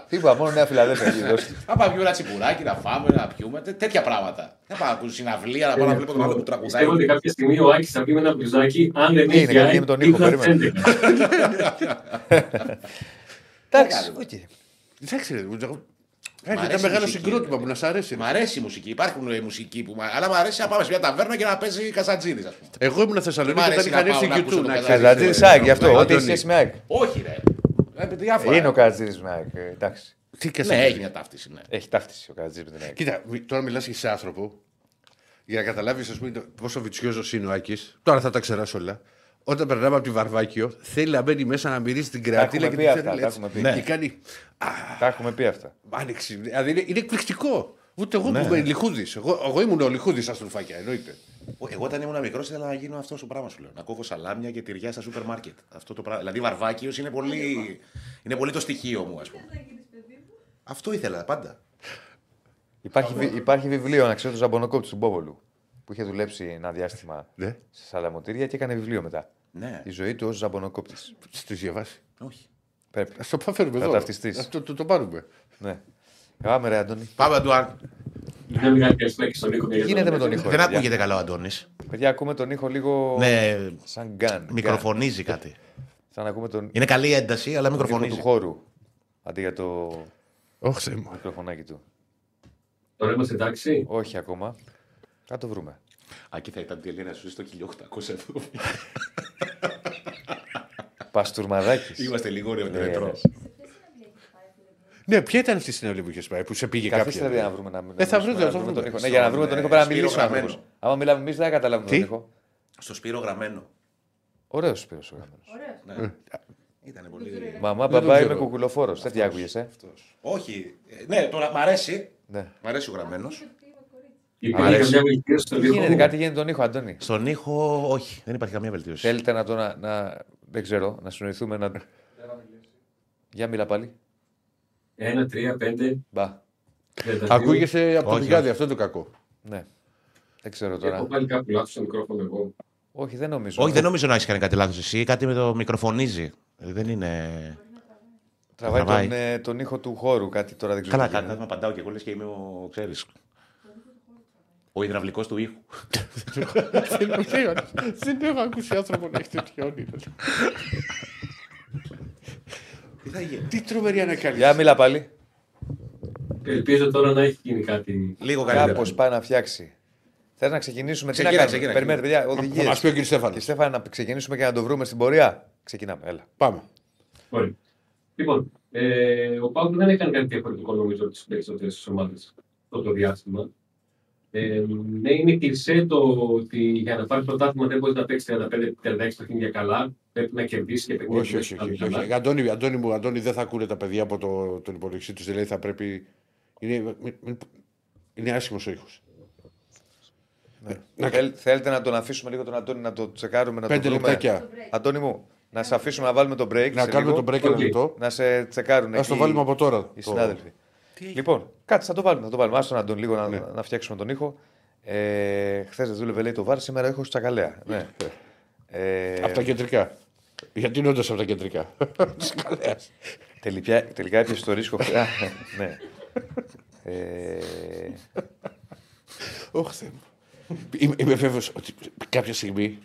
Τίποτα, μόνο Νέα Φιλαδέλφια έχει δώσει. Να πάμε ένα τσιπουράκι, να φάμε, να πιούμε. τέ- Τέτοια πράγματα. Δεν πάω να ακούσω συναυλία, να πάω να βλέπω τον άλλο που τραγουδάει. Πιστεύω ότι κάποια στιγμή ο Άκης θα πει με ένα μπλουζάκι, αν δεν Είναι, έχει κάτι ΑΕΚ, με τον ήχο, είχα περίμενε. 11. Εντάξει, οκ. Εντάξει, ρε. Μου, τζα- Μ' Έχει αρέσει ένα η μεγάλο μουσική, συγκρότημα ρε. που να σ' αρέσει. Μ' ρε. αρέσει η μουσική. Υπάρχουν ε, μουσικοί που. μ' αρέσει, Αλλά μου αρέσει να πάμε σε μια ταβέρνα και να παίζει κασατζίδη, ας πούμε. Εγώ ήμουν Θεσσαλονίκη Μ' όταν αρέσει είχαν να έρθει πάω να και ακούσω του. το να Καζατζίδη. ξέρεις. Καζατζίδη ΑΕΚ, γι' αυτό. Αντώνη. Ό,τι έχει σχέση με ΑΕΚ. Όχι, ρε. Ε, διάφορα. Είναι ο Καζατζίδη με ΑΕΚ. ε, Εντάξει. Τι Ναι, Καζατζίδη. έχει μια ταύτιση. Ναι. Έχει ταύτιση ο Καζατζίδη με την ΑΕΚ. Κοίτα, μη- τώρα μιλάς και σε άνθρωπο για να καταλάβεις πόσο βιτσιόζος είναι ο Άκης. Τώρα θα τα ξεράσω όλα. Όταν περνάμε από τη Βαρβάκιο, θέλει να μπαίνει μέσα να μυρίζει την κρεατίνα έχουμε και πει την αυτά, φέρνει τα έτσι. έχουμε πει. Και κάνει. Α, Τα έχουμε πει αυτά. άνοιξη. Δηλαδή είναι, είναι εκπληκτικό. Ούτε εγώ Ναι. που είμαι λιχούδης. Εγώ, εγώ ήμουν ο λιχούδης στα στρουφάκια, εννοείται. Εγώ όταν ήμουν μικρός ήθελα να γίνω αυτός το πράγμα σου λέω. Να κόβω σαλάμια και τυριά στα σούπερ μάρκετ. Αυτό το πράγμα. Δηλαδή βαρβάκιος είναι πολύ, είναι πολύ το στοιχείο μου, ας πούμε. να γίνεις παιδί μου. Αυτό ήθελα πάντα. Υπάρχει, βι- υπάρχει βιβλίο, να ξέρω, του Ζαμπονοκόπτη του Μπόβολου. Που είχε δουλέψει ένα διάστημα Ναι. σε σαλαμοτήρια και έκανε βιβλίο μετά. Ναι, Η ζωή του ως Ζαμπονοκόπτης. Τις διαβάσει. όχι. Πρέπει. Α το φέρουμε Θα εδώ. ταυτιστείς. Ας το, το, το πάρουμε. Ναι. Πάμε, ρε Αντώνη. Πάμε, Αντουάν. Δεν είναι κάτι καλησπέρα και στον Νίκο. Τι γίνεται με τον ήχο. Δεν ρε, παιδιά; ακούγεται καλά ο Αντώνης. Παιδιά, ακούμε τον ήχο λίγο. Ναι, Σαν γκάν. μικροφωνίζει κάτι. Σαν να ακούμε τον Είναι καλή ένταση, αλλά ήχο του μικροφωνίζει. χώρου. Αντί για το Όχι, Θεέ μου. μικροφωνάκι του. Τώρα είμαστε εντάξει. Όχι ακόμα. Θα το βρούμε. Ακεί θα ήταν τελεία να σου στο 1800 ευρώ. Παστουρμαδάκι. Είμαστε λίγο ρε Ναι, ρετρό. ναι. Ναι, ποια ήταν αυτή η συναυλία που είχες πάει, που σε πήγε Καθίστε κάποια. ρε, να βρούμε να να Ε, θα μιλήσουμε, βρείτε, να θα βρούμε τον βρούμε. ήχο. Ναι, για να βρούμε τον ήχο πρέπει να Σπύρο μιλήσουμε. Γραμμένο. άνθρωπος. Άμα μιλάμε εμείς δεν θα καταλάβουμε Τι; τον ήχο. Στο Σπύρο γραμμένο. Ωραίος Σπύρος ο γραμμένος. Ωραίος. Ναι. Ήταν πολύ. Μαμά, Δεν το μπαμπά, ξέρω. είμαι κουκουλοφόρος. Τέτοια άκουγες, ε; Όχι. ε, Ναι, τώρα μ' αρέσει. Ναι. Μ' αρέσει ο γραμμένος. Υπήρχε αρέσει. καμιά βελτίωση στον Τι ήχο. γίνεται, κάτι γίνεται τον ήχο, Αντώνη. Στον ήχο, όχι. Δεν υπάρχει καμία βελτίωση. Θέλετε να το να, να- Δεν ξέρω, να συνοηθούμε να. Για μιλά πάλι. Ένα, τρία, πέντε. Μπα. τριάντα δύο. Ακούγεσαι από το Όχι, πηγάδι, αυτό είναι το κακό. Ναι. Δεν ξέρω Έχω τώρα. πάλι κάπου λάθος στο μικρόφωνο εγώ. Όχι, δεν νομίζω. Όχι, δεν νομίζω να έχεις κάνει κάτι λάθος εσύ. Κάτι με το μικροφωνίζει. Ε, Δεν είναι. Τραβάει Τραβάει. τον, ε, τον ήχο του χώρου, κάτι τώρα δεν ξέρω. Καλά, τι κάτι γίνεται. να απαντάω και εγώ λες και είμαι ο. ξέρεις. Ο υδραυλικός του ήχου. Δεν έχω ακούσει άνθρωπο να έχει τέτοιο όνειρο. Τι θα γίνει; Τι τρομερή ανακάλυψη. Για μιλά πάλι. Ελπίζω τώρα να έχει γίνει κάτι. Λίγο καλύτερα. Κάπως πάει να φτιάξει. Θες να ξεκινήσουμε; Τι να Ξεκίνα, κάνουμε; ξεκίνα, Περιμένετε, παιδιά, Θα οδηγίες. μα πει ο κ. Στέφανος. Και Στέφανα, να ξεκινήσουμε και να το βρούμε στην πορεία. Ξεκινάμε, έλα. Πάμε. Ωραία. Λοιπόν, ε, ο Πάουκ δεν έκανε κάτι διαφορετικό νομίζω από τις περισσότερες ομάδες αυτό το διάστημα. Ε, ναι, είναι κλεισέ το ότι για να πάρεις πρωτάθλημα δεν μπορείς να παίξεις 35-36 παιχνίδια καλά. Πρέπει να κερδίσεις και παιχνίδια Όχι, που όχι, δεν όχι. καλά. όχι. Αντώνη, Αντώνη μου, Αντώνη, δεν θα ακούνε τα παιδιά από το, τον υπολογιστή τους. Δηλαδή θα πρέπει. Είναι, είναι άσχημος ο ήχος. Θέλ- θέλετε να τον αφήσουμε λίγο τον Αντώνη να το τσεκάρουμε, να Πέντε το βρούμε. λεπτάκια. Αντώνη μου, Να σε αφήσουμε να βάλουμε το break. Να σε κάνουμε λίγο. το break ένα Οκ. λεπτό. Να σε τσεκάρουν. Α εκεί το βάλουμε από τώρα. Οι το- συνάδελφοι. Λοιπόν, κάτσε, θα το βάλουμε. Θα το βάλουμε. Άστο να τον λίγο να, Ναι. να φτιάξουμε τον ήχο. Ε, Χθες δεν δούλευε λέει το βάρ, σήμερα έχω τσακαλέα. Ναι. Ε, Από τα κεντρικά. Γιατί είναι όντως από τα κεντρικά; Της Καλέας. τελικά, τελικά έπιασε το ρίσκο. Α, ναι. Ε, Ωχ, Θεέ μου. Είμαι, είμαι βέβαιος ότι κάποια στιγμή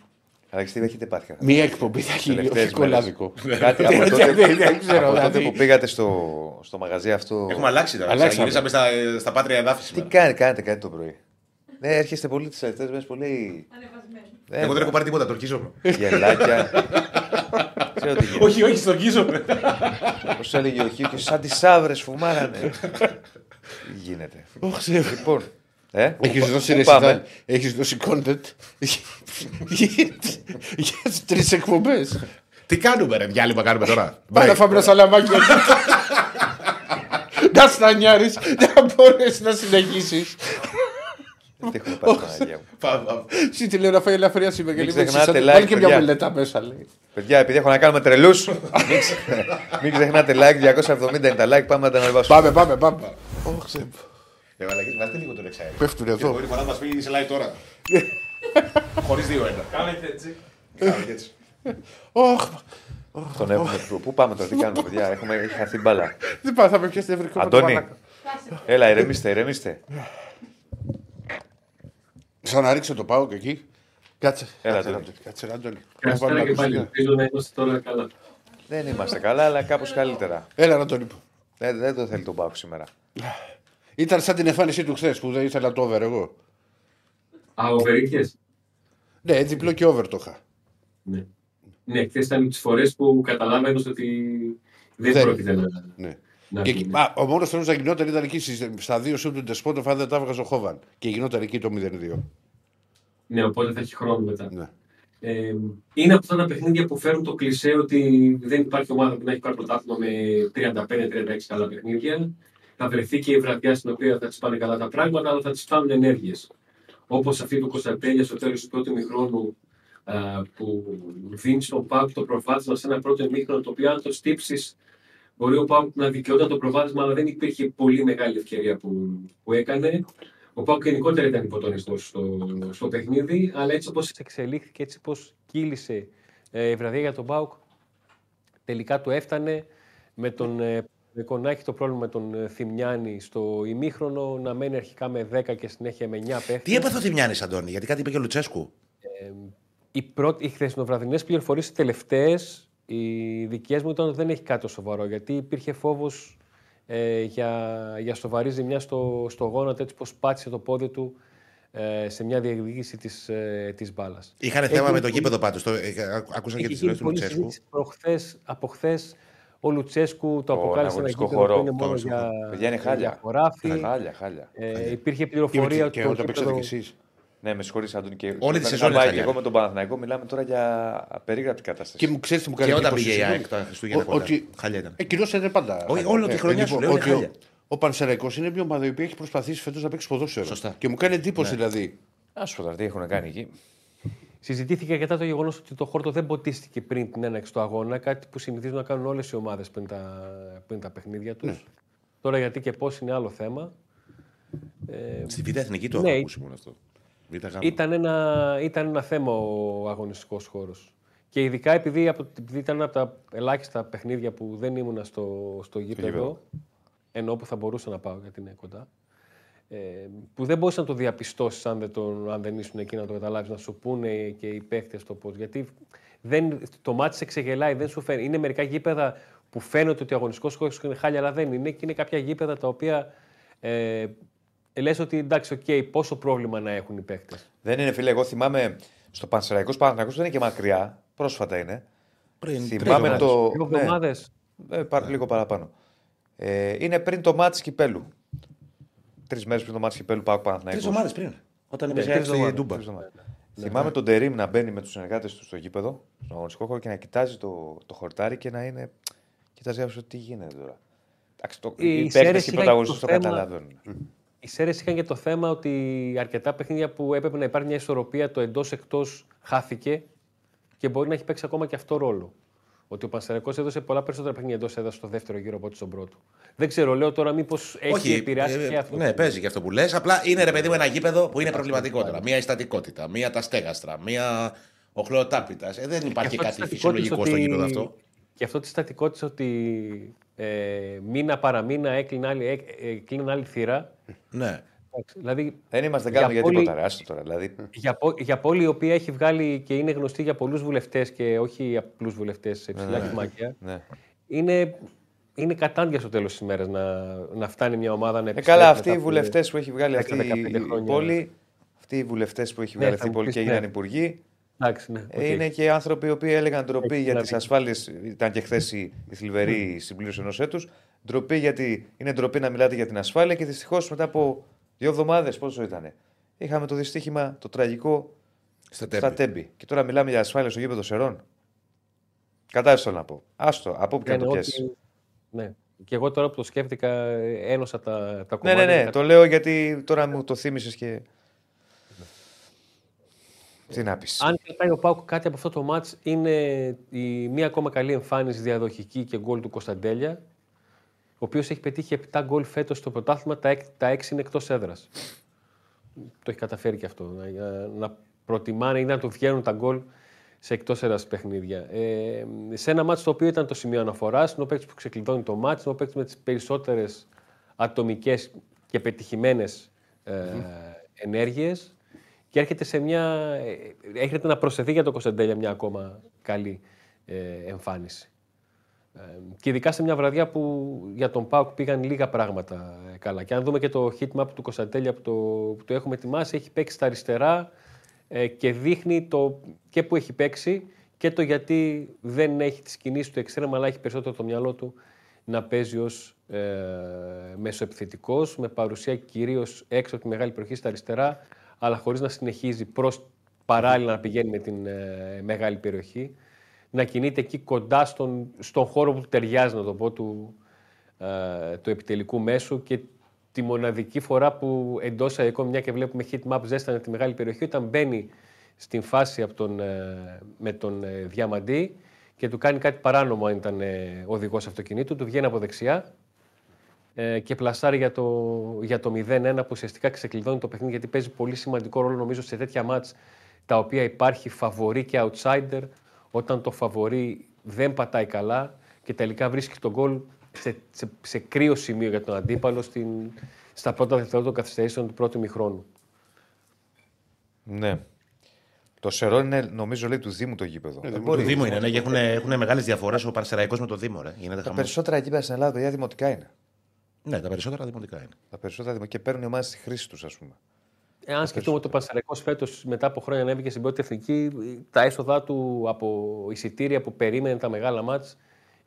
Αλέξη, τι έχετε πάθει. μία εκπομπή θα έχει Τελευταίες όχι κολλάδικο. Κάτι από Δεν- τότε, δεν- δεν ξέρω, από τότε δηλαδή. που πήγατε στο, στο μαγαζί αυτό. Έχουμε αλλάξει τώρα. Αλλάξαμε. Γυρίσαμε στα, στα πάτρια εδάφη Τι σήμερα. κάνετε, κάνετε κάτι το πρωί. Ναι, έρχεστε πολύ τις τελευταίες μέρες πολύ. Ανεβασμένο. Ε, Εγώ δεν έχω πάρει τίποτα, το ορκίζομαι. Γελάκια. Ξέρω τι γίνεται. όχι, όχι, στο ορκίζομαι. Πώς έλεγε ο Χίου, σαν τις άβρε φουμάρανε. Τι γίνεται. Ωχ, Θεέ μου. Λοιπόν. Ε, Έχεις πού δώσει, ρε, πάμε; Σιδάνη, έχεις δώσει content για τις τρεις εκπομπές. Τι κάνουμε, ρε, διάλειμμα κάνουμε τώρα; Πάμε να Break. φάμε ένα σαλαμάκι. Να στανιάρεις, να μπορέσει να συνεχίσεις. Τι έχουμε πάρει Παναγία μου. Πάμε, πάμε. Εσύ τη λέω να φάει ελαφριά σήμερα και Μην λίγο ξεχνάτε εξής, like, Βάλει και μια παιδιά. μελέτα μέσα, λέει. Παιδιά, επειδή έχω να κάνουμε τρελούς, μην, ξε- μην ξεχνάτε like. 270 είναι τα like. Πάμε να τα ανεβάσουμε. Πάμε, πάμε, πάμε. Ωχ, Θεέ μου. Ε, Βαλακής, βάλτε λίγο τον εξαέριο. Πέφτουν Και εδώ. μπορεί φορά να μας πει σε live τώρα. Χωρίς δύο ένα. Κάνετε έτσι. Κάνουμε έτσι. Ωχ, Τον έχουμε. προ- Πού πάμε τώρα, τι κάνουμε, παιδιά; Έχουμε έχει χαθεί μπάλα. δεν πάει, θα με πιάσει νευρικό. Αντώνη, Κάσε. έλα, ηρεμήστε, ηρεμήστε. Σαν να ρίξω το πάω και εκεί. Κάτσε. Έλα, Κάτσε, Αντώνη. Αντώνη. Κάτσε, Αντώνη. Να Καλησπέρα βάλουμε και πάλι. ακουστικά. Ελπίζω να είμαστε τώρα καλά. Δεν είμαστε καλά, αλλά κάπως καλύτερα. Έλα, Αντώνη. Δεν, δεν το θέλει τον Πάκο σήμερα. Ήταν σαν την εμφάνισή του χθες που δεν ήθελα το over εγώ. Α, ο Βερίκιες. Ναι, διπλό και over το είχα. Ναι. Ναι, χθες ήταν τις φορές που καταλάβαινες ότι δεν, Δεν. πρόκειται να. Ναι. να Και, γίνει. εκεί- α, ο μόνος τρόπος να γινόταν ήταν εκεί στις- στα δύο σου του Ντεσπότοφ αν δεν τα έβγαζε ο Χόβαν. Και γινόταν εκεί το 0-2. Ναι, οπότε θα έχει χρόνο μετά. Ναι. Ε, είναι από αυτά τα παιχνίδια που φέρουν το κλισέ ότι δεν υπάρχει ομάδα που να έχει πάρει πρωτάθλημα με 35-36 καλά παιχνίδια. Θα βρεθεί και η βραδιά στην οποία θα τη πάνε καλά τα πράγματα, αλλά θα τη φτάνουν ενέργειες. Όπως αυτή του Κωνσταντέλια στο τέλος του πρώτου ημιχρόνου α, που δίνει στον Πάουκ το προβάδισμα σε ένα πρώτο ημίχρονο το οποίο αν το στύψεις μπορεί ο Πάουκ να δικαιόταν το προβάδισμα, αλλά δεν υπήρχε πολύ μεγάλη ευκαιρία που, που έκανε. Ο Πάουκ γενικότερα ήταν υποτονιστός στο, στο παιχνίδι, αλλά έτσι όπω εξελίχθηκε, έτσι όπω κύλησε ε, η βραδιά για τον Πάουκ, τελικά του έφτανε με τον ε, Παναθηναϊκό να έχει το πρόβλημα με τον ε, Θημιάνη στο ημίχρονο, να μένει αρχικά με 10 και συνέχεια με 9 παίχτες. Τι έπαθε ο Θημιάνης, Αντώνη, γιατί κάτι είπε και ο Λουτσέσκου; Οι, πρώτοι, οι χθεσινοβραδινέ πληροφορίες, οι τελευταίες, οι δικές μου ήταν ότι δεν έχει κάτι το σοβαρό. Γιατί υπήρχε φόβος ε, για, για σοβαρή ζημιά στο, στο γόνατο, έτσι πως πάτησε το πόδι του ε, σε μια διεκδίκηση της ε, της μπάλας. Είχαν θέμα με το γήπεδο πάντως. Το, ε, άκουσα και Έχει τις γίνει δηλώσεις του πολλή Λουτσέσκου. συζήτηση προχθές, από χθες. Ο Λουτσέσκου το Ο αποκάλυψε ένα αγωνιστικό γήπεδο χώρο, που είναι το μόνο αγωνιστικό για, Παιδιά είναι για χάλια. χωράφι. Χάλια, χάλια. Ε, υπήρχε Και, πληροφορία και, ότι το όταν παίξατε γήπεδο- κι εσείς. Ναι, με συγχωρείς Αντώνη. Και Όλη τη με σεζόν τα πάει είναι και χάλια. εγώ με τον Παναθηναϊκό μιλάμε τώρα για απερίγραπτη κατάσταση. Και μου ξέρεις τι μου κάνει Και όταν εντύπωση, πήγε η συγγνώμη. ΑΕΚ τα Χριστούγεννα Ο- κοντά. ότι- Χάλια ήταν. Ε, κυρίως είναι πάντα. Όχι, χάλια. όλο τη Ε, χρονιά ε, σου λοιπόν, λέω είναι ότι ο- χάλια. Ο Πανσεραϊκό είναι μια ομάδα η οποία έχει προσπαθήσει φέτος να παίξει ποδόσφαιρο. Σωστά. Και μου κάνει εντύπωση δηλαδή. Α σου πω τώρα τι έχουν κάνει εκεί. Συζητήθηκε μετά το γεγονός ότι το χόρτο δεν ποτίστηκε πριν την έναξη του αγώνα, κάτι που συνηθίζουν να κάνουν όλες οι ομάδες πριν, τα, πριν τα παιχνίδια τους. Τώρα γιατί και πώς είναι άλλο θέμα. Ε, Στη Β' Εθνική το Ναι, έχω ακούσει μόνο αυτό. Β' Γ. ήταν, ένα, ήταν ένα θέμα ο αγωνιστικός χώρος. Και ειδικά επειδή, από, επειδή ήταν ένα από τα ελάχιστα παιχνίδια που δεν ήμουνα στο, στο γήπεδο, γήπεδο. ενώ που θα μπορούσα να πάω γιατί είναι κοντά, ε, που δεν μπορούσε να το διαπιστώσεις αν, δεν τον- αν δεν ήσουν εκεί να το καταλάβεις, να σου πούνε και οι παίχτες το πώς. Γιατί δεν, το μάτι σε ξεγελάει, δεν σου φαίνεται. Είναι μερικά γήπεδα που φαίνεται ότι ο αγωνιστικός χώρος είναι χάλια, αλλά δεν είναι. Και είναι κάποια γήπεδα τα οποία ε, λες ότι εντάξει, οκ, πόσο πρόβλημα να έχουν οι παίχτες. Δεν είναι φίλε, εγώ θυμάμαι στο Πανσεραϊκός Παναθηναϊκός δεν είναι και μακριά. Πρόσφατα είναι. Πριν θυμάμαι τρεις το. Δύο ναι, εβδομάδε. ε, πάρ- λίγο παραπάνω. Ε, είναι πριν το μάτι Κυπέλου. Τρεις μέρες πριν το μάτι Κυπέλου πάω Παναθηναϊκός. Τρεις ομάδες πριν. Όταν έπαιζε τρεις η ΑΕΚ στη εβδομάδες, Ντούμπα. Τρεις εβδομάδες. Θυμάμαι τον Τερήμ να μπαίνει με τους συνεργάτες του στο γήπεδο, στον αγωνιστικό χώρο και να κοιτάζει το, το χορτάρι και να είναι. Κοιτάζει άψο τι γίνεται τώρα. Εντάξει, το, Οι οι παίκτες Σέρες και οι είχαν πρωταγωνιστές το το θέμα- καταλαβαίνουν. Οι Σέρες είχαν και το θέμα ότι αρκετά παιχνίδια που έπρεπε να υπάρχει μια ισορροπία, το εντό εκτό χάθηκε και μπορεί να έχει παίξει ακόμα και αυτό ρόλο. Ότι ο Πανσεραϊκός έδωσε πολλά περισσότερα παιχνίδια εντός έδρας στο δεύτερο γύρο από ό,τι στον πρώτο. Δεν ξέρω, λέω τώρα μήπως έχει επηρεάσει ε, και αυτό. Ναι, παίζει και αυτό που λες. Απλά είναι ρε παιδί μου ένα γήπεδο που είναι προβληματικό τώρα. Μία ιστατικότητα, μία τα στέγαστρα, μία ο χλωροτάπητα. Ε, δεν υπάρχει Και αυτό κάτι της φυσιολογικό στο στατικότητας γήπεδο ότι- αυτό. Και αυτό της στατικότητας ότι ε, μήνα παραμήνα έκλεινε άλλη, ε, ε, κλείνουν άλλη θύρα. Ναι. Εντάξει, Δηλαδή, Δεν είμαστε Για κάνουμε για πόλη- τίποτα. ρε, Άστο τώρα. Δηλαδή, για, πο- για πόλη η οποία έχει βγάλει και είναι γνωστή για πολλούς βουλευτές και όχι απλούς βουλευτές σε ψηλά κλιμάκια, ναι. είναι, είναι κατάντια στο τέλος της ημέρας να, να φτάνει μια ομάδα να Ε, επιστρέφει καλά, μετά αυτοί οι από- βουλευτές που έχει βγάλει αυτή 10-15 η χρόνια. πόλη, αυτοί οι βουλευτές που έχει Ναι, βγάλει θα αυτή η μου πόλη πεις, και έγιναν ναι. υπουργοί, Εντάξει, ναι, ε, οκ. είναι και άνθρωποι οι οποίοι έλεγαν ντροπή Έχει για να τις πει. ασφάλειες. Ήταν και χθες η, η θλιβερή συμπλήρωση ενός έτους. Ντροπή γιατί είναι ντροπή να μιλάτε για την ασφάλεια και δυστυχώς μετά από δύο εβδομάδες, πόσο ήταν, είχαμε το δυστύχημα, το τραγικό Στα στα τέμπη. τέμπη. Και τώρα μιλάμε για ασφάλεια στο γήπεδο Σερών. Κατάσταση να πω. Άστο, από όπου και να το Λένε πιάσεις. ότι- Ναι. Και εγώ τώρα που το σκέφτηκα, ε, ένωσα τα, τα Ναι, κομμάτια. ναι, ναι. τα- Το λέω γιατί τώρα μου το θύμισες και. Τι να πεις. Αν κρατάει ο Πάουκ κάτι από αυτό το μάτς είναι η μία ακόμα καλή εμφάνιση διαδοχική και γκολ του Κωνσταντέλια, ο οποίος έχει πετύχει 7 γκολ φέτος στο πρωτάθλημα, τα 6, τα 6 είναι εκτός έδρας. Το έχει καταφέρει και αυτό, να, να προτιμάνε ή να του βγαίνουν τα γκολ σε εκτός έδρας παιχνίδια. Ε, σε ένα μάτς το οποίο ήταν το σημείο αναφοράς, είναι ο παίκτης που ξεκλειδώνει το μάτς, είναι ο παίκτης με τις περισσότερες ατομικές και πετυχημένες ε, ενέργειες και έρχεται σε μια. ε, έρχεται να προσθεθεί για τον Κωνσταντέλια μια ακόμα καλή ε, εμφάνιση. Ε, και ειδικά σε μια βραδιά που για τον Πάουκ πήγαν λίγα πράγματα ε, καλά. Και αν δούμε και το hit map του Κωνσταντέλια που το, που το έχουμε ετοιμάσει, έχει παίξει στα αριστερά ε, και δείχνει το και που έχει παίξει και το γιατί δεν έχει τις κινήσεις του εξτρέμα, αλλά έχει περισσότερο το μυαλό του να παίζει ως ε, μεσοεπιθετικός, με παρουσία κυρίως έξω από τη μεγάλη περιοχή στα αριστερά, αλλά χωρίς να συνεχίζει προς παράλληλα να πηγαίνει με την ε, μεγάλη περιοχή, να κινείται εκεί κοντά στον, στον χώρο που του ταιριάζει, να το πω, του, ε, του επιτελικού μέσου και τη μοναδική φορά που εντός εικόν, μια και βλέπουμε hit map ζέστανε τη μεγάλη περιοχή, όταν μπαίνει στην φάση από τον, ε, με τον ε, Διαμαντή και του κάνει κάτι παράνομο αν ήταν ε, οδηγός αυτοκινήτου, του βγαίνει από δεξιά ε, και πλασάρει για το, για το 0-1 που ουσιαστικά ξεκλειδώνει το παιχνίδι γιατί παίζει πολύ σημαντικό ρόλο νομίζω σε τέτοια μάτς τα οποία υπάρχει φαβορή και outsider όταν το φαβορή δεν πατάει καλά και τελικά βρίσκει τον γκολ σε, σε, σε κρύο σημείο για τον αντίπαλο στην, στα πρώτα δευτερόλεπτα των καθυστερήσεων του πρώτου μηχρόνου. Ναι. Το Σερών είναι, νομίζω, λέει του Δήμου το γήπεδο. Ναι, Δεν Το μπορεί. Δήμο είναι, ναι, και έχουν, έχουν μεγάλες διαφορές ο Πανσεραϊκός με το Δήμο. Ρε. Γίνεται Τα χαμός. περισσότερα γήπεδα στην Ελλάδα, παιδιά, δημοτικά είναι. Ναι, τα περισσότερα δημοτικά είναι. Τα περισσότερα δημοτικά και παίρνουν οι ομάδες στη χρήση τους, ας πούμε. Εάν σκεφτούμε ότι ο Πανσεραϊκός φέτος μετά από χρόνια ανέβηκε στην πρώτη εθνική, τα έσοδά του από εισιτήρια που περίμενε τα μεγάλα μάτς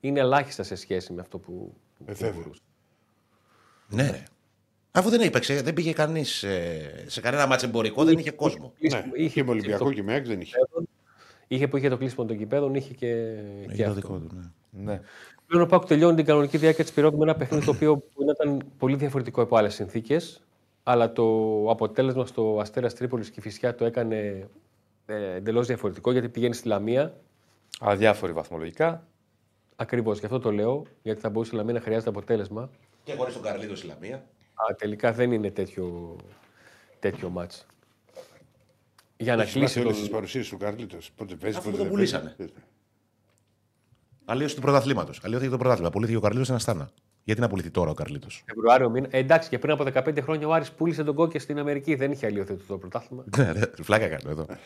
είναι ελάχιστα σε σχέση με αυτό που, που βέβαια. μπορούσε. Ναι, ρε. Αφού δεν έπαιξε, δεν πήγε κανείς σε κανένα μάτς εμπορικό, δεν είχε κόσμο. Ναι, είχε με Ολυμπιακό και με ΑΕΚ δεν είχε. Είχε που είχε το κλείσιμο των κηπέδων, είχε και, και Είχε το αυτό. δικό του, ναι. Ναι. Πλέον ο Πάκου τελειώνει την κανονική διάρκεια της περίοδου με ένα παιχνίδι το οποίο μπορεί να ήταν πολύ διαφορετικό από άλλες συνθήκες. Αλλά το αποτέλεσμα στο Αστέρας Τρίπολης και η Φυσιά το έκανε ε, εντελώς διαφορετικό γιατί πηγαίνει στη Λαμία. Αδιάφοροι βαθμολογικά. Ακριβώς γι' αυτό το λέω, γιατί θα μπορούσε η Λαμία να χρειάζεται αποτέλεσμα. Και χωρίς τον Καρλίδο στη Λαμία. Αλλά τελικά δεν είναι τέτοιο, τέτοιο μάτς. Για να Έχεις κλείσει μάθει τον... όλες τις παρουσίες του Καρλίτος. Πότε παίζει, Αφού πότε το δεν πουλήσανε. παίζει. Αλλιώς του πρωταθλήματος. Αλλιώς το πρωτάθλημα. Πουλήθηκε ο Καρλίδο στην Αστάνα. Γιατί να πουληθεί τώρα ο Καρλίδο. Φεβρουάριο μήνα. Ε, εντάξει, και πριν από 15 χρόνια ο Άρης πούλησε τον Κόκκι στην Αμερική. Δεν είχε αλλιώθετο το πρωτάθλημα. Ναι, ναι, φλάκα κάνω εδώ.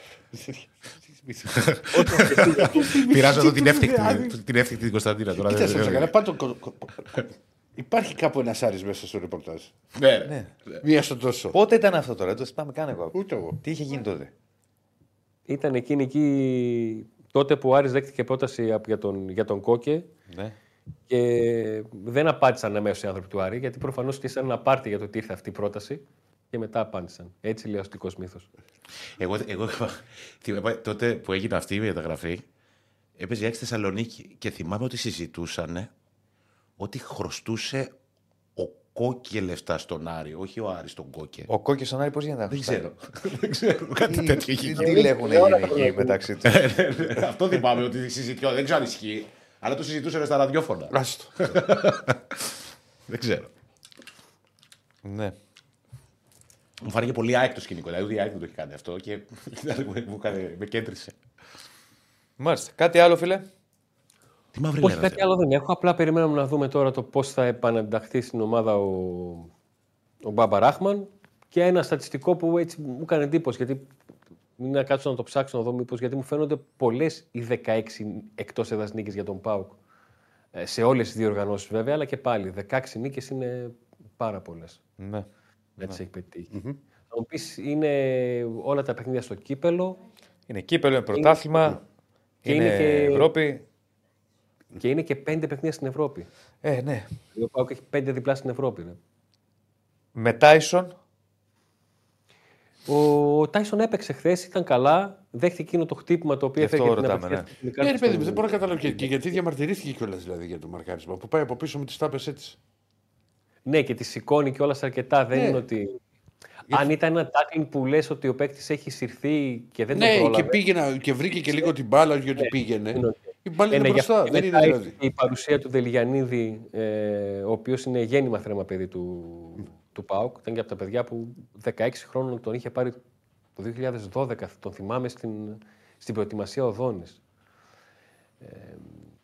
Πειράζω εδώ την εύθυκτη την εύθυκτη την Κωνσταντίνα τώρα. Κοίτα, δεν- στο δεν- Σακαρά, πάντο- κο- κο- κο- Υπάρχει κάπου ένας Άρης μέσα στο ρεπορτάζ. Ναι, ρε. Μία στο τόσο. Πότε ήταν αυτό τώρα, δεν το θυμάμαι καν εγώ. Ούτε εγώ. Τι είχε γίνει τότε; Ήταν εκείνη εκεί τότε που ο Άρης δέχτηκε πρόταση από- για τον, για τον Κόκκε Ναι. Και δεν απάντησαν αμέσως οι άνθρωποι του Άρη γιατί προφανώς στήσαν ένα πάρτι για το ότι ήρθε αυτή η πρόταση και μετά απάντησαν. Έτσι λέει ο αστικός μύθος. Εγώ, εγώ θυμάμαι, τότε που έγινε αυτή η μεταγραφή, έπαιζε η Άκη Θεσσαλονίκη και θυμάμαι ότι συζητούσαν ότι χρωστούσε ο Κόκκε λεφτά στον Άρη, όχι ο Άρης τον Κόκκε. Ο Κόκκι στον Άρη πώς γίνεται να Δεν χρωστάει; ξέρω. Δεν ξέρω. Κάτι τέτοιο έχει Τι γίνει. τι λέγουν γίνει εκεί μεταξύ τους; Αυτό θυμάμαι ότι συζητιó, δεν ξέρω αν ισχύει. Αλλά το συζητούσαν στα ραδιόφωνα. Άστο. Δεν ξέρω. Ναι. Μου φάνηκε πολύ ΑΕΚ το σκηνικό. Δηλαδή, η ΑΕΚ δεν το έχει κάνει αυτό και μου έκανε- με κέντρισε. Μάλιστα. Κάτι άλλο, φίλε; Τι μαύρη Όχι, λέρα, κάτι άλλο δεν έχω. Απλά περιμέναμε να δούμε τώρα το πώς θα επανενταχθεί στην ομάδα ο, ο Μπάμπα Ράχμαν. Και ένα στατιστικό που έτσι μου έκανε εντύπωση. Γιατί μην να κάτσω να το ψάξω να δω μήπως, γιατί μου φαίνονται πολλές οι 16 εκτός έδρας νίκες για τον Πάουκ. Ε, σε όλες τις διοργανώσει βέβαια, αλλά και πάλι 16 νίκες είναι πάρα πολλές. Ναι. Έτσι έχει πετύχει. Θα μου πεις, είναι όλα τα παιχνίδια στο κύπελο; Είναι κύπελο, είναι πρωτάθλημα. και είναι, είναι και- Ευρώπη. και είναι και πέντε παιχνίδια στην Ευρώπη. Ε, ναι. Ο Πάουκ έχει πέντε διπλά στην Ευρώπη. Ναι. Με Τάισον. Ο Τάισον έπαιξε χθες, ήταν καλά. Δέχτηκε εκείνο το χτύπημα το οποίο Γι' αυτό έφερε και την ρωτάμε, απευθεία ναι. στην Ναι, ρε παιδί μου, στον- δεν μπορώ να καταλάβω και, και γιατί διαμαρτυρήθηκε κιόλας δηλαδή για το μαρκάρισμα. Που πάει από πίσω με τις τάπες έτσι. Ναι, και τη σηκώνει κιόλας αρκετά. Δεν Ναι. είναι ότι. Αν ήταν ένα tackling που λες ότι ο παίκτης έχει συρθεί και δεν Ναι, το πρόλαβε. και πήγαινε και βρήκε και λίγο την μπάλα γιατί πήγαινε. είναι οκ. Η μπάλα Ε, είναι ναι, γι' μπροστά, αυτό δεν και είναι μετά δηλαδή. έχει Η παρουσία του Δελιγιανίδη, ε, ο οποίος είναι γέννημα θρέμα παιδί του, του ΠΑΟΚ, ήταν και από τα παιδιά που 16 χρόνων τον είχε πάρει το 2012, τον θυμάμαι στην, στην προετοιμασία Οδόνης. Ε,